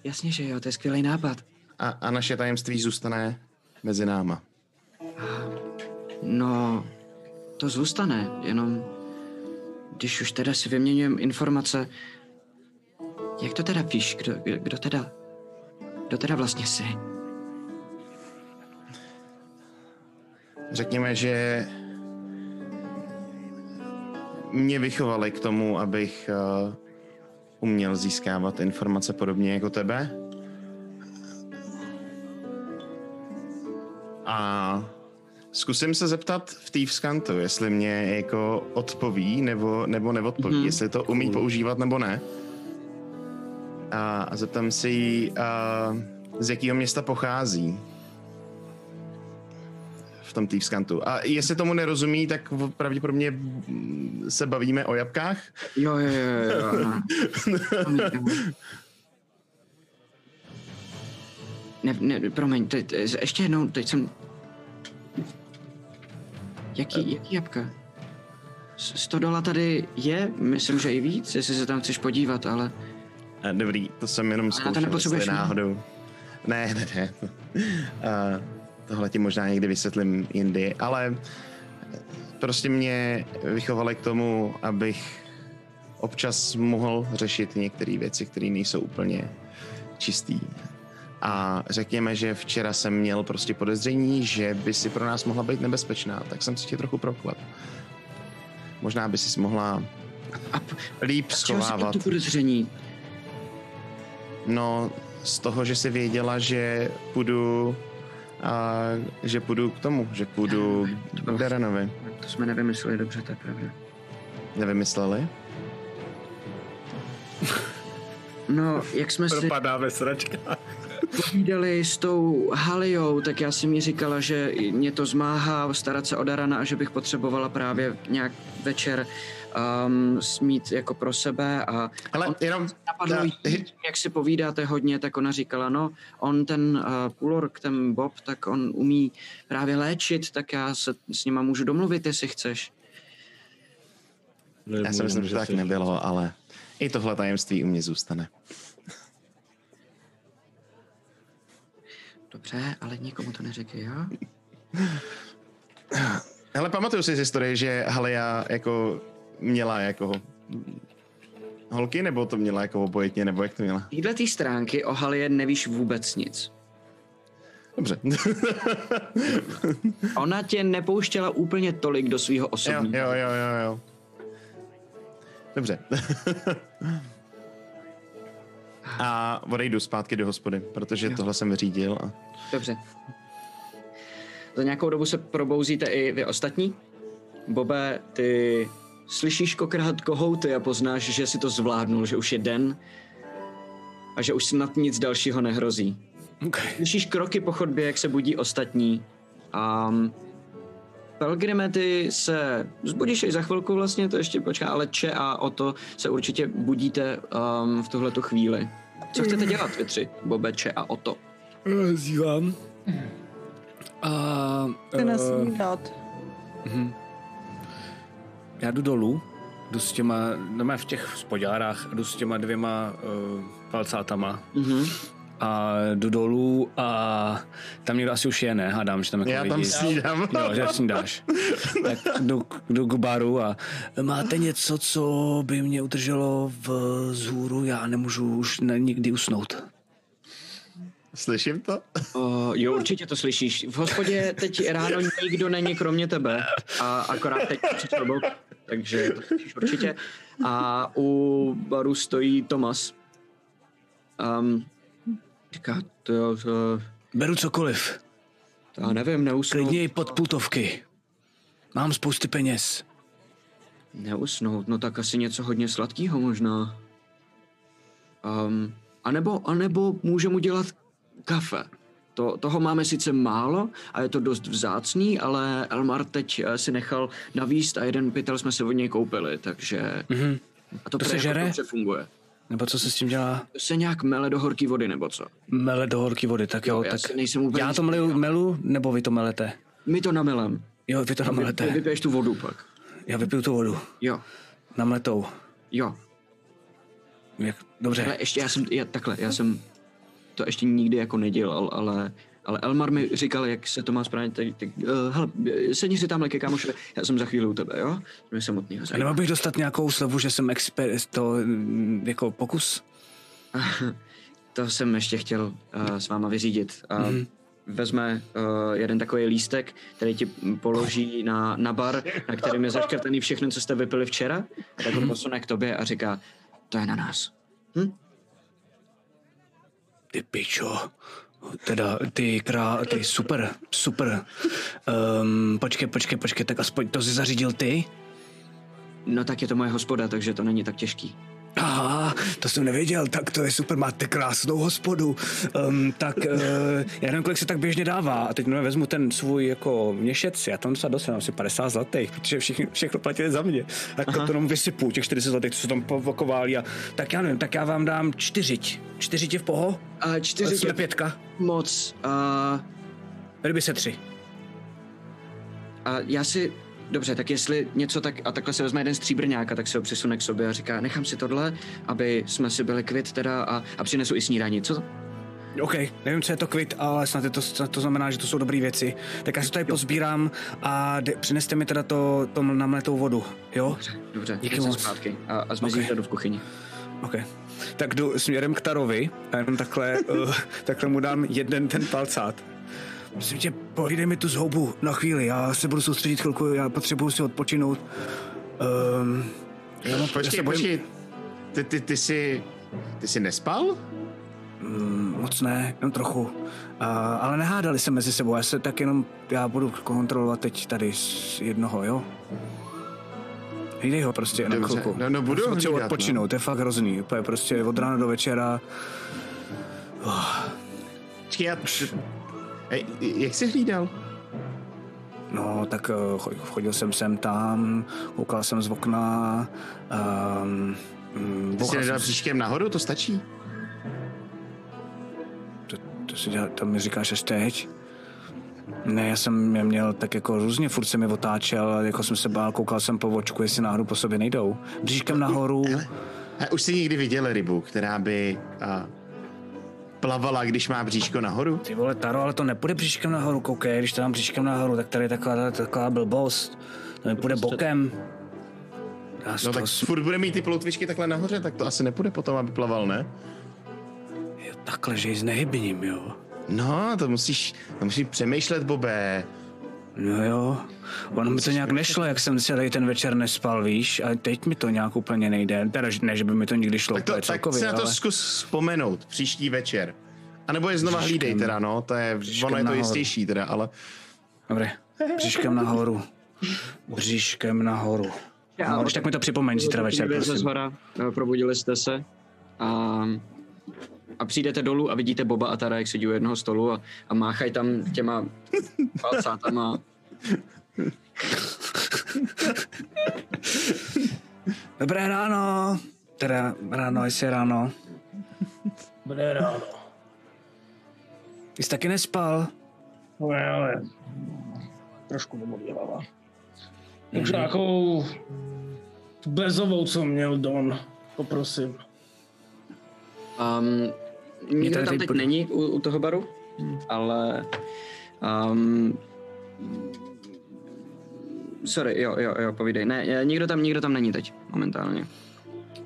jasně, že jo, to je skvělý nápad. A, a naše tajemství zůstane mezi náma. No, to zůstane, jenom když už teda si vyměňujeme informace, jak to teda víš, kdo, kdo teda, kdo teda vlastně jsi? Řekněme, že mě vychovali k tomu, abych uh, uměl získávat informace podobně jako tebe. A zkusím se zeptat v Thieves jestli mě jako odpoví nebo, nebo neodpoví, mm-hmm. jestli to umí používat nebo ne. A, a zeptám se jí, uh, z jakého města pochází. v tom Thieves-kantu. A jestli tomu nerozumí, tak pravděpodobně se bavíme o jabkách. Jo, jo, jo, jo. Ne, ne, promiň, teď, ještě jednou, teď jsem... Jaký, jaký jabka? S- 100 dola tady je, myslím, že i víc, jestli se tam chceš podívat, ale... A Dobrý, to jsem jenom zkoušel, jestli náhodou. Ne, ne, ne. A tohle ti možná někdy vysvětlím jindy, ale prostě mě vychovali k tomu, abych občas mohl řešit některé věci, které nejsou úplně čistý. A řekněme, že včera jsem měl prostě podezření, že by si pro nás mohla být nebezpečná, tak jsem si tě trochu proklet. Možná by si mohla A líp schovávat. to podezření? No, z toho, že jsi věděla, že půjdu a že půjdu k tomu, že půjdu k Daranovi. To jsme nevymysleli dobře, to je pravda. Nevymysleli? No, jak jsme si Propadá ve sračkách. povídali s tou Haliou, tak já jsem mi říkala, že mě to zmáhá starat se o Darana a že bych potřebovala právě nějak večer um, smít jako pro sebe a Ale on jenom... napadlo ta- jí, jak si povídáte hodně, tak ona říkala, no, on ten uh, půlork, ten Bob, tak on umí právě léčit, tak já se s nima můžu domluvit, jestli chceš. Já si myslím, že tak nebylo, ale i tohle tajemství u mě zůstane. Dobře, ale nikomu to neřekej, jo? Hele, pamatuju si z historie, že Halia jako měla jako holky, nebo to měla jako obojetně, nebo jak to měla? Týhle tý stránky o Halie nevíš vůbec nic. Dobře. *laughs* Ona tě nepouštěla úplně tolik do svého jo, osobního. jo, jo, jo, jo. Dobře. *laughs* a odejdu zpátky do hospody, protože tohle jsem vyřídil a Dobře. Za nějakou dobu se probouzíte i vy ostatní. Bobe, ty slyšíš kokrhat kohouty a poznáš, že si to zvládnul, že už je den a že už snad nic dalšího nehrozí. Okay. Slyšíš kroky po chodbě, jak se budí ostatní. A Pelgrime, ty se zbudíš i za chvilku vlastně, to ještě počká, ale Če a Oto se určitě budíte um, v tuhletu chvíli. Co chcete dělat vy tři, Bobe, Če a Oto? Zívám. A... Chci na eh, snídat. Já jdu dolů, jdu s těma, no v těch spodárách, jdu s těma dvěma uh, palcátama Mhm. a jdu dolů a tam někdo asi už je, ne? Hádám, že tam jako já tam lidi. snídám. Jo, že snídáš. *laughs* tak jdu, jdu k baru a máte něco, co by mě udrželo v zhůru? Já nemůžu už ne, nikdy usnout. Slyším to? Uh, jo, určitě to slyšíš. V hospodě teď ráno nikdo není kromě tebe. A akorát teď přišel Bob, takže to slyšíš určitě. A u baru stojí Tomas. Um, říká, to, to, Beru cokoliv. to já nevím, neusnout. Klidně i pod půtovky. Mám spousty peněz. Neusnout, no tak asi něco hodně sladkého možná. Um, a nebo, a nebo můžeme udělat kafe. To, toho máme sice málo a je to dost vzácný, ale Elmar teď eh, si nechal navíst a jeden pytel jsme si od něj koupili, takže... Mhm. A to, To se jako žere? dobře funguje. Nebo co se s tím dělá? To se nějak mele do horké vody, nebo co? Mele do horké vody, tak jo, Jo, já tak nejsem úplně já to melu, melu, nebo vy to melete? My to namelem. Jo, vy to Vy, namelete. vypiješ tu vodu pak. Já vypiju tu vodu. Jo, Namletou. jo. Jak, dobře. Ale ještě já jsem, já, takhle, já jsem to ještě nikdy jako nedělal, ale, ale Elmar mi říkal, jak se to má správně, tak, tak uh, hele, sedni si tamhle ke kámošovi, já jsem za chvíli u tebe, jo? Mě samotnýho zajímá. nemohl bych dostat nějakou slevu, že jsem expert, to mm, jako pokus? *laughs* To jsem ještě chtěl uh, s váma vyřídit. Uh, mm-hmm. Vezme uh, jeden takový lístek, který ti položí na, na bar, na kterým je zaškrtaný všechno, co jste vypili včera, a tak ho posune k tobě a říká, to je na nás. Hm? Ty pičo. Teda, ty krá, ty super, super. Um, počkej, počkej, počkej, tak aspoň to si zařídil ty? No tak je to moje hospoda, takže to není tak těžký. Aha, to jsem nevěděl, tak to je super, máte krásnou hospodu. Um, tak uh, já nevím, kolik se tak běžně dává. A teď no, vezmu ten svůj jako měšec, já tam docela dost, asi 50 zlatých, protože všichni, všechno platili za mě. Tak Aha. to jenom vysypu, těch 40 zlatých, co se tam povakovali. A, tak já nevím, tak já vám dám čtyřiť. Čtyřitě v poho? A čtyři Jsme pětka. moc. A, Ryby se tři. a já si... Dobře, tak jestli něco tak... A takhle se vezme jeden stříbrňák a tak se ho přisune k sobě a říká, nechám si tohle, aby jsme si byli kvit teda a, a přinesu i snídaní. Co to? OK, nevím, co je to kvit, ale snad je to, snad to znamená, že to jsou dobré věci. Tak já se tady pozbírám a de, přineste mi teda to, to namletou vodu, jo? Dobře, dobře. Díky moc. Zpátky a, a zmizí Ok. okay. v kuchyni. OK. Tak jdu směrem k Tarovi a jenom takhle, uh, *laughs* takhle mu dám jeden ten palcát. Prosím tě, pohlídej mi tu zhoubu na chvíli, já se budu soustředit chvilku, já potřebuji si odpočinout. Um, já, mám- já Počkej, se bojím- počkej. Ty, ty, ty jsi... Ty jsi nespal? Mm, moc ne, jen trochu. Uh, ale nehádali se mezi sebou, já se tak jenom, já budu kontrolovat teď tady z jednoho, jo? Hlídej ho prostě na Dobře, chvilku. no, no, budu hlídat, no. odpočinout, to je fakt hrozný. Úplně prostě od rána do večera. Počkej, já... Ej, jak jsi hlídal? No, tak eh, cho- chodil jsem sem tam, koukal jsem z okna, um, Ty jsi nedal příškem nahoru, to stačí. to, to, si dělá, to mi říkáš až teď? Ne, já jsem je měl tak jako různě, furt se mi otáčel, jako jsem se bál, koukal jsem po očku, jestli náhodou po sobě nejdou. Bříškem nahoru, A už jsi někdy viděl rybu, která by a, plavala, když má bříško nahoru? ty vole, Taro, ale to nepůjde bříškem nahoru, koukej, když to dám bříškem nahoru, tak tady je taková, taková blbost, to mi půjde bokem. Já No tak sm- furt bude mít ty ploutvičky takhle nahoře, tak to asi nepůjde potom, aby plaval, ne? jo, takhle, že ji znehybním, jo. No, to musíš, to musíš přemýšlet, Bobé. No jo, ono mi to nějak nešlo, jak jsem celý ten večer nespal, víš, a teď mi to nějak úplně nejde, teda že- ne, že by mi to nikdy šlo Tak, to, úplně tak celkově, si na to ale... zkus vzpomenout příští večer. A nebo je znova Bříškem. hlídej teda, no, to je, Bříškem ono je to nahoru. jistější teda, ale Dobré, bříškem nahoru. Bříškem nahoru. No, když tak mi to připomeň zítra večer, prosím. hora, eh, probudili jste se a, a přijdete dolů a vidíte Boba a Tara, jak sedí u jednoho stolu a, a máchají tam těma *laughs* palcátama. Dobré ráno. Teda ráno, jestli ráno. Bude ráno. Ty jsi taky nespal? No ale trošku domodlívává. Už nějakou bezovou, co měl Don, poprosím. Um, nikdo tam teď pod- není u, u toho baru, ale um, sorry, jo, jo, jo, povídej. Ne, eh, nikdo tam, nikdo tam není teď, momentálně.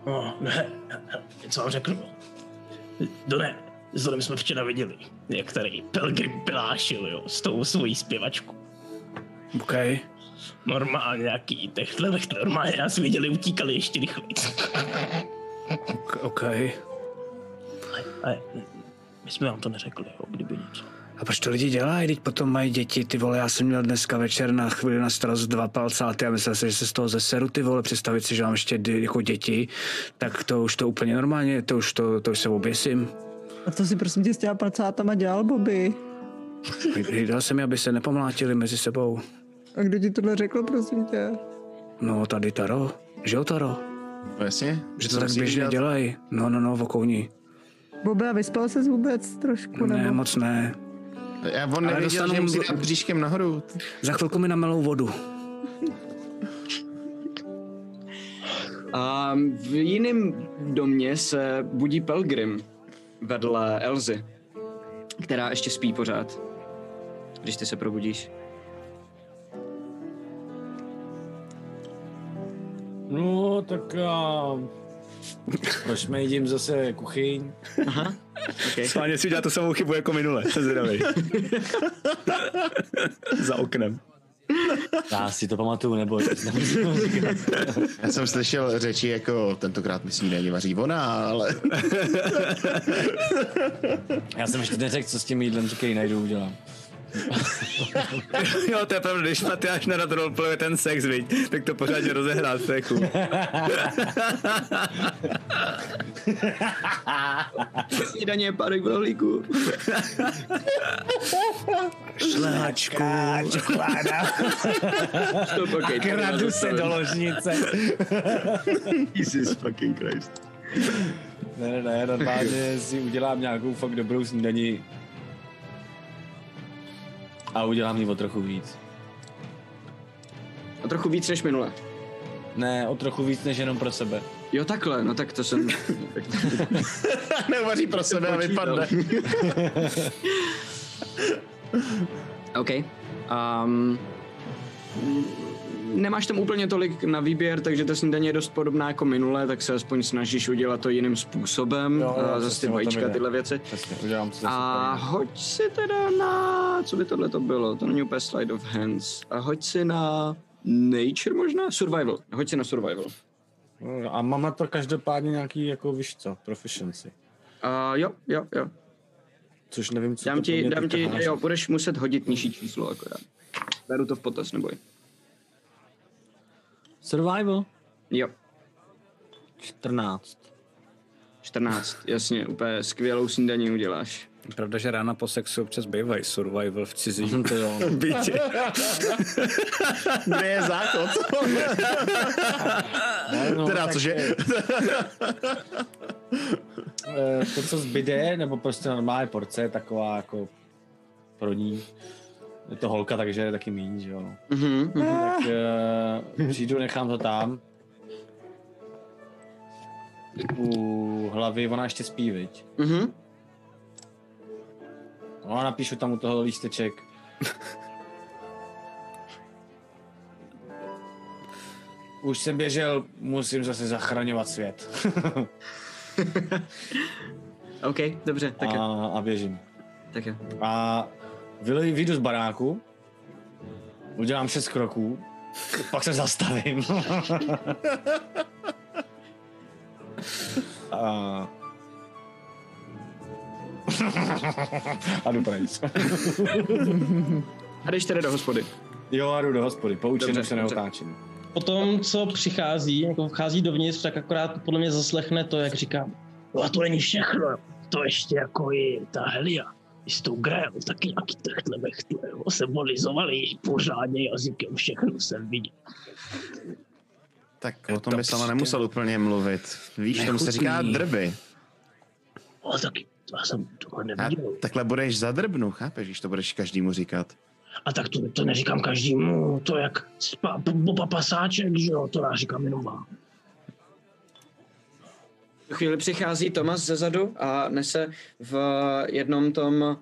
No, ne, *laughs* co vám řeknu? Done, s Donem jsme včera viděli, jak tady Pelgrim pilášil, jo, s tou svojí zpěvačkou. OK. Normálně nějaký techtle, normálně nás viděli, utíkali ještě rychleji. Ok- OK. Ale my jsme vám to neřekli, jo, kdyby něco. A proč to lidi dělají, teď potom mají děti, ty vole, já jsem měl dneska večer na chvíli na starost dva palcáty a myslel jsem, že se z toho zeseru, ty vole, představit si, že mám ještě jako děti, tak to už to úplně normálně, to už to, to už se oběsím. A to si prosím tě s těma palcátama dělal, Bobby. Hlídal jsem je, aby se nepomlátili mezi sebou. A kdo ti tohle řekl, prosím tě? No, tady Taro. Že jo, Taro? no jasně. Že to Co tak běžně dělat? dělají. No, no, no, v Bobby, a vyspal ses vůbec trošku, Ne, nebo? moc ne. Já on nevěděl, dostanu- že musí dát bříškem nahoru. Za chvilku mi namelou vodu. A v jiném domě se budí Pelgrim vedle Elzy, která ještě spí pořád, když ty se probudíš. No, tak já... Proč jedím zase kuchyň? Aha, okay. Schválně si udělá tu samou chybu jako minule, jsem zvědavý. Za oknem. Já si to pamatuju, nebo. Já jsem slyšel řeči jako tentokrát mi snídaní vaří ona, ale Já jsem ještě neřekl, co s tím jídlem, říkej, najdu, udělám. *laughs* jo, to je pravda, když Matyáš nerad roleplayuje ten sex, viď, tak to pořádně rozehrát, to je cool. Snídaně je párek v rohlíku. Šlehačku. Čokoláda. Okay, Kradu se do ložnice. Jesus fucking Christ. Ne, ne, ne, normálně si udělám nějakou fakt dobrou snídaní. A udělám ji o trochu víc. A trochu víc než minule. Ne, o trochu víc než jenom pro sebe. Jo, takhle, no tak to jsem... *laughs* Neuvaří pro sebe a vypadne. *laughs* OK. Um, nemáš tam úplně tolik na výběr, takže ta snídaně je dost podobná jako minule, tak se aspoň snažíš udělat to jiným způsobem. Jo, jo, a zase ty o tom vajíčka, tyhle věci. Přesně, udělám si A úplně. hoď si teda na... Co by tohle to bylo? To není úplně slide of hands. A hoď si na... Nature možná? Survival. Hoď si na survival. No, A mám na to každopádně nějaký, jako víš co, proficiency. Uh, jo, jo, jo. Což nevím, co Dám to ti, dám ti, jo, budeš muset hodit nižší číslo akorát. Beru to v potaz, neboj. Survival? Jo, 14. 14, jasně, úplně skvělou snídaní uděláš. Pravda, že rána po sexu občas bývají survival v cizím to jo. *laughs* bytě. Kde je záchod? Ne, no, teda, cože? *laughs* eh, To, co zbyde, nebo prostě normálně porce, je taková jako pro ní. Je to holka, takže je taky míň, že jo. no. Mhm, mhm. Tak uh, přijdu, nechám to tam. U hlavy, ona ještě spí, viď? Mhm. No a napíšu tam u toho lísteček. Už jsem běžel, musím zase zachraňovat svět. *laughs* OK, dobře, tak jo, a, a běžím. tak jo. A vyjdu z baráku, udělám šest kroků, pak se zastavím. *laughs* a... *laughs* a jdu pryč. A jdeš tedy do hospody. Jo, a jdu do hospody, poučím, se neotáčím. Po tom, co přichází, jako vchází dovnitř, tak akorát podle mě zaslechne to, jak říkám. No a to není všechno, to ještě jako je ta Helia. I s tou Grail, taky nějaký techtle mechtle, jo. se volizovali pořádně jazykem, všechno jsem viděl. Tak o tom bys ale nemusel úplně mluvit. Víš, tomu se říká drby. A taky, to já jsem toho A neviděl. takhle budeš za drbnu, chápeš, když to budeš každému říkat. A tak to, to neříkám každému, to jak spa, Boba Pasáček, že jo, to já říkám jenom vám. V chvíli přichází Tomas ze zadu a nese v jednom tom uh,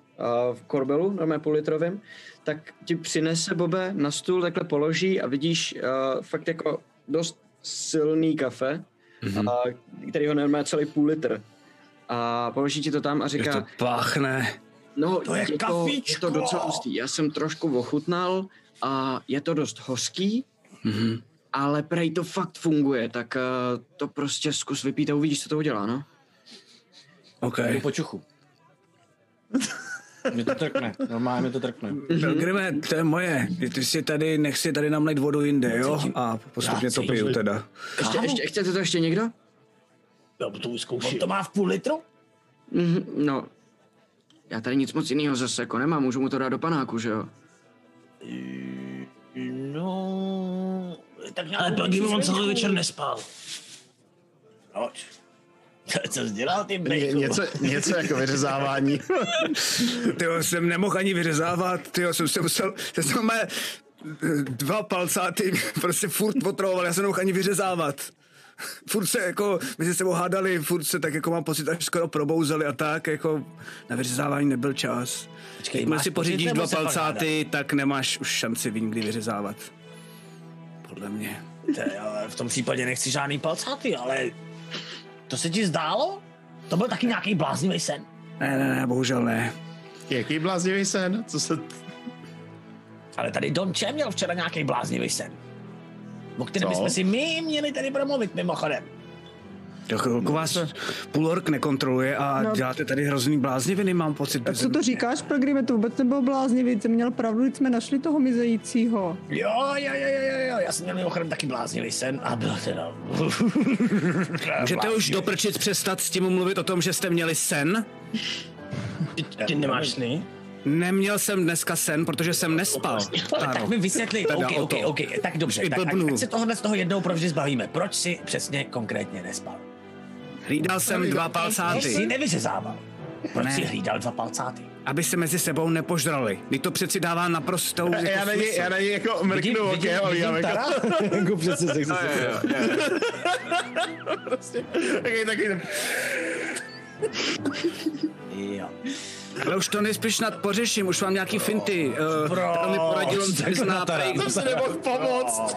v korbelu, normálně půl litrovým, tak ti přinese Bobe na stůl, takhle položí a vidíš uh, fakt jako dost silný kafe, mm-hmm. a, který ho normálně celý půl litr. A položí ti to tam a říká, to páchne. no To je je, to, je to docela hustý. Já jsem trošku ochutnal a je to dost hořký, Mhm. Ale prej to fakt funguje, tak uh, to prostě zkus vypít a uvidíš, co to udělá, no. OK. Jdu po čuchu. *laughs* Mě to trkne, normálně mě to trkne. Pilgrime, to je moje. Ty si tady, nech si tady namlejt vodu jinde, jo? A postupně to piju teda. Ještě, ještě, chcete to ještě někdo? Já to On vyzkouším. to má v půl litru? Mhm, no, já tady nic moc jiného zase jako nemám, můžu mu to dát do panáku, že jo? No... Tak nějakou Ale Pelgrim on celý večer nespal. Proč? *laughs* Co jsi dělal, ty Ně, brejku? něco, něco jako vyřezávání. *laughs* Ty jsem nemohl ani vyřezávat, ty jsem se musel, já jsem mé dva palcáty prostě furt potravoval, já jsem nemohl ani vyřezávat. Furt se jako mezi sebou hádali, furt se tak jako mám pocit, až skoro probouzeli a tak, jako na vyřezávání nebyl čas. Počkej, máš si pořídíš dva se palcáty, tak nemáš už šanci v nikdy vyřezávat. Podle mě. Te, ale v tom případě nechci žádný palcáty, ale to se ti zdálo? To byl taky nějaký bláznivý sen. Ne, ne, ne, bohužel ne. Jaký bláznivý sen? Co se... Ale tady Don Če měl včera nějaký bláznivý sen. O kterém jsme si my měli tady promluvit mimochodem. Jako vás půlork nekontroluje a No. děláte tady hrozný blázniviny, mám pocit. Tak co to říkáš, Pelgrime, to vůbec nebylo bláznivý, ty měl pravdu, když jsme našli toho mizejícího. Jo, jo, jo, jo, jo, jo, já jsem měl mimochodem taky bláznivý sen a byl teda... *laughs* Můžete už doprčit přestat s tím mluvit o tom, že jste měli sen? Ty, ty nemáš sny? Neměl jsem dneska sen, protože jsem nespal. Tak mi vysvětli, Teda OK, OK. OK, tak dobře, tak ať se tohohle z toho jednou provždy zbavíme. Proč si přesně konkrétně nespal? Hlídal jsem dva Proč si palcáty, nevyřezával? Proč Ne. si hlídal dva palcáty? aby se mezi sebou nepožrali. Teď to přeci dává naprostou jako Já na něj, já na něj jako mrknu okem a já jako... *laughs* jako přesně se chci prostě, taky, taky, Jo. Ale už to nejspíš snad pořeším, už mám nějaký finty. Uh, to mi poradilo, Proč? zná, Takhle prej, se nemohl pomoct.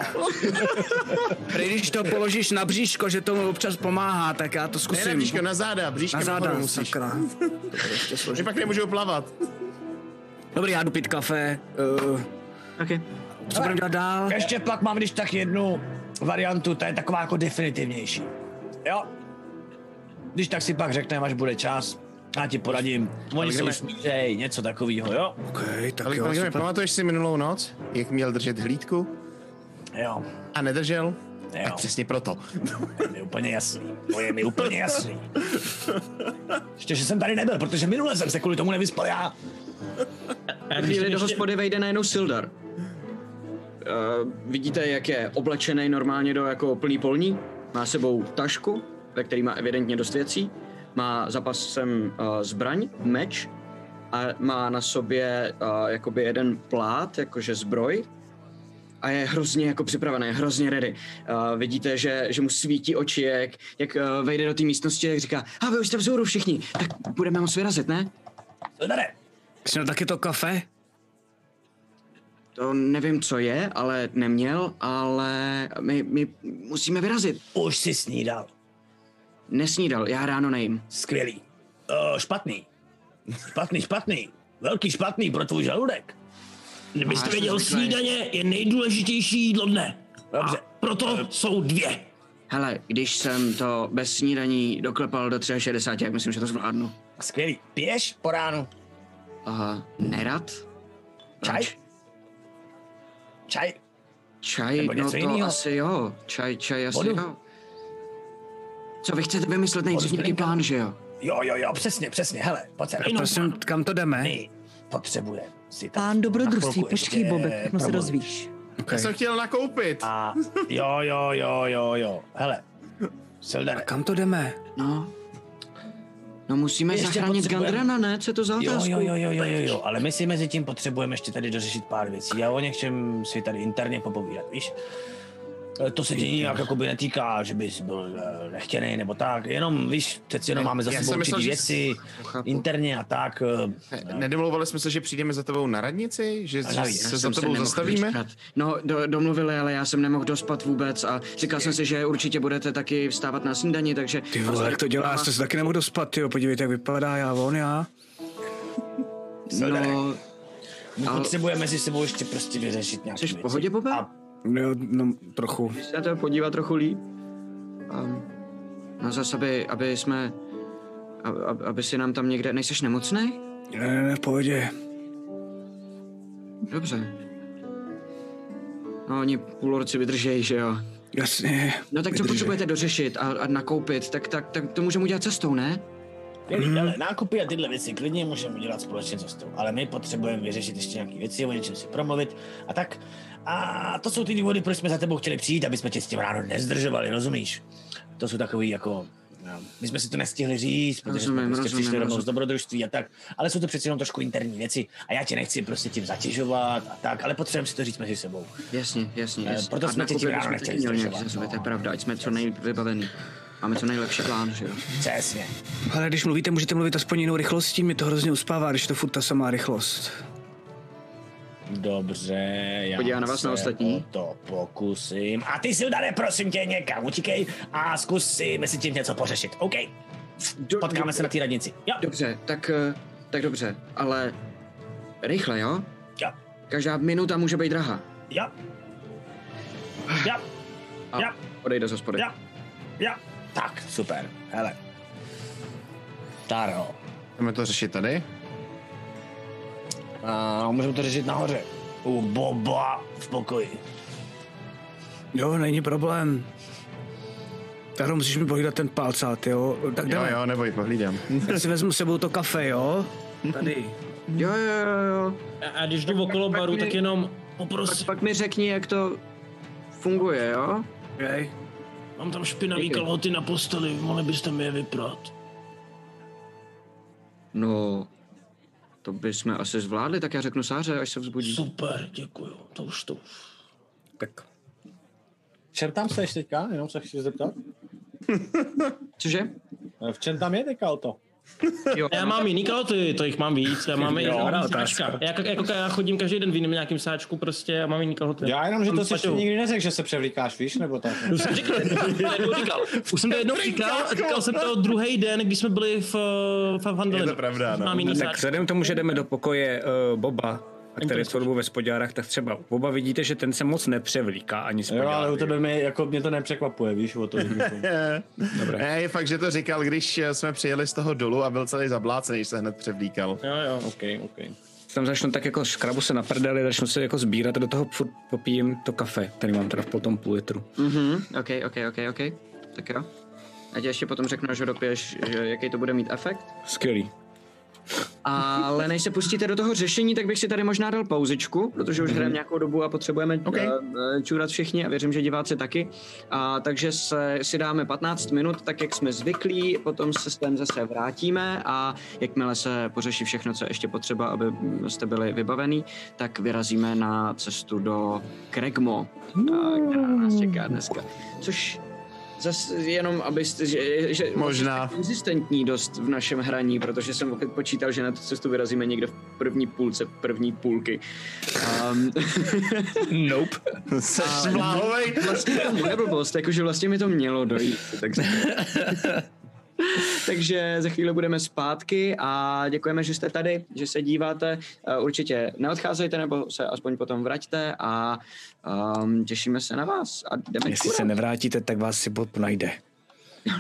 prej, když to položíš na bříško, že to občas pomáhá, tak já to Ne, na zkusím. bříško, na záda, bříškem na záda, musíš. sakra. Že pak nemůžu plavat. Dobrý, já jdu pít kafe. Uh, Okay. co budeme dělat dál? Ještě pak mám když tak jednu variantu, ta je taková jako definitivnější. Jo? Když tak si pak řekneme, až bude čas, já ti poradím. Oni jsou smířej, něco takového, jo? OK, tak Ale jo, super. pamatuješ si minulou noc, jak měl držet hlídku Jo, a nedržel? jo. Tak přesně proto. To je mi úplně jasný. To je mi úplně jasný. Ještě, že jsem tady nebyl, protože minule jsem se kvůli tomu nevyspal já. Na chvíli do hospody vejde najednou Sildar. Uh, vidíte, jak je oblečený normálně do jako plný polní. Má sebou tašku, ve který má evidentně dost věcí. Má za pasem uh, zbraň, meč a má na sobě uh, jakoby jeden plát, jakože zbroj. A je hrozně jako připravený, hrozně ready. Uh, vidíte, že, že mu svítí oči, jak, jak uh, vejde do té místnosti, jak říká, a vy už jste vzhůru všichni, tak budeme moc vyrazit, ne? Tady. Jsi taky to kafe? To nevím, co je, ale neměl, ale my, my musíme vyrazit. Už si snídal. Nesnídal, já ráno nejím. Skvělý. Uh, špatný. Špatný, špatný. Velký špatný pro tvůj žaludek. Kdybyste věděl, snídaně je nejdůležitější jídlo dne. Dobře. A proto jsou dvě. Hele, když jsem to bez snídaní doklepal do 63, jak myslím, že to zvládnu. Skvělý. Piješ po ránu? Uh, nerad? Čaj? Proč? Čaj? Čaj, Nebo no něco to jinýho? asi jo. Čaj, čaj asi Vodu? jo. Co, vy chcete vymyslet nejdřív nějaký plán, že jo? Jo, jo, jo, přesně, přesně. Hele, pojď. Jenom Prosím, kam to jdeme? My potřebujeme si tady Pán dobrodružství, počkej, Bobe, všechno se dozvíš. Já jsem chtěl nakoupit. A jo, jo, jo, jo, jo. Hele, Sildare, Kam to jdeme? No. No musíme Ještě zachránit Gandrana, ne? Co je to za Jo, otázku? jo, jo, jo, jo, jo, jo, ale my si mezi tím potřebujeme ještě tady dořešit pár věcí a o něčem si tady interně popovídat, víš? E, To se tě nějak jakoby netýká, že bys byl eh, nechtěný nebo tak, jenom víš, přeci jenom máme za sebou určitý věci Chápu. interně a tak. eh, Ne- Nedomlouvali jsme se, že přijdeme za tebou na radnici? Že, že se za tebou nemohl zastavíme? vyčkat. No, do, domluvili, ale já jsem nemohl dospat vůbec a říkal jsem si, že určitě budete taky vstávat na snídani, takže... Ty vole, jak to dělá, já jsem se taky nemohl dospat, jo, podívejte, jak vypadá, já, on, já. No, My potřebujeme si sebou ještě prostě vyřešit nějaké jsi v pohodě, Bobe? A No, no, trochu. se na to podívat trochu líp. Um, no zase, aby, aby jsme... Aby, aby si nám tam někde... Nejseš nemocný? Ne, ne, ne, v pohodě. Dobře. No, oni půlorci vydržejí, že jo? Jasně. No tak co vydržej. potřebujete dořešit a, a nakoupit, tak, tak, tak to můžeme udělat cestou, ne? Skvělý, ale nákupy a tyhle věci klidně můžeme udělat společně cestou, ale my potřebujeme vyřešit ještě nějaké věci, o něčem si promluvit a tak. A to jsou ty důvody, proč jsme za tebou chtěli přijít, aby jsme tě s tím ráno nezdržovali, rozumíš? To jsou takový jako... no, My jsme si to nestihli říct, protože Rozumím, jsme prostě rozumím, přišli rovnou z dobrodružství a tak, ale jsou to přeci jenom trošku interní věci a já tě nechci prostě tím zatěžovat a tak, ale potřebujeme si to říct mezi sebou. Jasně, jasně. Eh, jasně. proto A jsme tě tím ráno nechtěli zdržovat, no. to je pravda, ať jsme co nejvybavený. Máme co nejlepší plán, že jo? Přesně. Ale když mluvíte, můžete mluvit aspoň jinou rychlostí, mi to hrozně uspává, když to furt ta samá rychlost. Dobře, já Podívá na vás se na ostatní. o to pokusím. A ty si udane, prosím tě, někam utíkej a zkus si mezi tím něco pořešit, OK? Do, Potkáme se na té radnici. Jo, Dobře, tak, eh, tak dobře, ale rychle, jo? jo, Každá minuta může být drahá. jo. Jo, A Jo. odejde z hospody. jo, jo. Tak, super. Hele. Taro. Můžeme to řešit tady? A můžeme to řešit nahoře. U Boba v pokoji. Jo, není problém. Taro, musíš mi pohlídat ten palcát, jo? Tak Jo, jdeme. jo, neboj, pohlídám. *laughs* Já si vezmu s sebou to kafe, jo? Tady. Jo, jo, jo, jo. A, a když jdu okolo baru, mi- tak jenom Pak, poprosím. pak mi řekni, jak to funguje, jo? Okay. Mám tam špinavý Díky. kalhoty na posteli, mohli byste mi je vyprat. No, to bychom asi zvládli, tak já řeknu Sáře, až se vzbudí. Super, děkuju. To už to. Tak. čem tam seš teďka? Jenom se chci zeptat. *laughs* Cože? V čem tam je teďka o to? Jo, Já mám jiný kalhoty, to jich mám víc. Já mám i dobrá já, jako, jako, já chodím každý den v jiném nějakým sáčku prostě a mám jiný kalhoty. Já jenom, že to si paťohu. nikdy neřekl, že se převlíkáš, víš, nebo tak. Už jsem říkal, jednou říkal. Už jsem to jednou říkal a říkal jsem to druhý den, když jsme byli v, v Vandalinu. Je to pravda, no. Mám jiný Tak vzhledem k tomu, že jdeme do pokoje uh, Boba, a který je celou dobu ve spodňárách, tak třeba u Boba vidíte, že ten se moc nepřevlíká ani Jo, ale u tebe mi, jako, mě to nepřekvapuje, víš, o to. *laughs* Dobré. Ne, je fakt, že to říkal, když eh, jsme přijeli z toho dolu a byl celý zablácený, že se hned převlíkal. Jo, jo. OK, OK. Tam začnu tak jako škrabu se na prdeli, začnu se jako sbírat a do toho furt popijím to kafe, který mám teda v potom půl litru. Mhm, ok, ok, ok, ok. Tak jo. A ti ještě potom řeknu, ho dopiješ, že jaký to bude mít efekt. Skvělý. Ale než se pustíte do toho řešení, tak bych si tady možná dal pauzičku, protože už hrajeme nějakou dobu a potřebujeme Okay. okay. čůrat všichni a věřím, že diváci taky. A, takže se, si dáme 15 minut, tak jak jsme zvyklí, potom se s tím zase vrátíme a jakmile se pořeší všechno, co je ještě potřeba, aby jste byli vybavený, tak vyrazíme na cestu do Kregmo, která nás čeká dneska. Což Zase jenom, abyste, že, že Možná. konzistentní dost v našem hraní, protože jsem opět počítal, že na tu cestu vyrazíme někde v první půlce první půlky. Um, *laughs* Nope. Seš vlastně to moje blbost, jakože vlastně mi to mělo dojít. Takže, *laughs* *laughs* takže za chvíli budeme zpátky a děkujeme, že jste tady, že se díváte. Uh, Určitě neodcházejte nebo se aspoň potom vraťte a um, těšíme se na vás a jdeme Jestli se kurat. nevrátíte, tak vás si Bob najde. *laughs*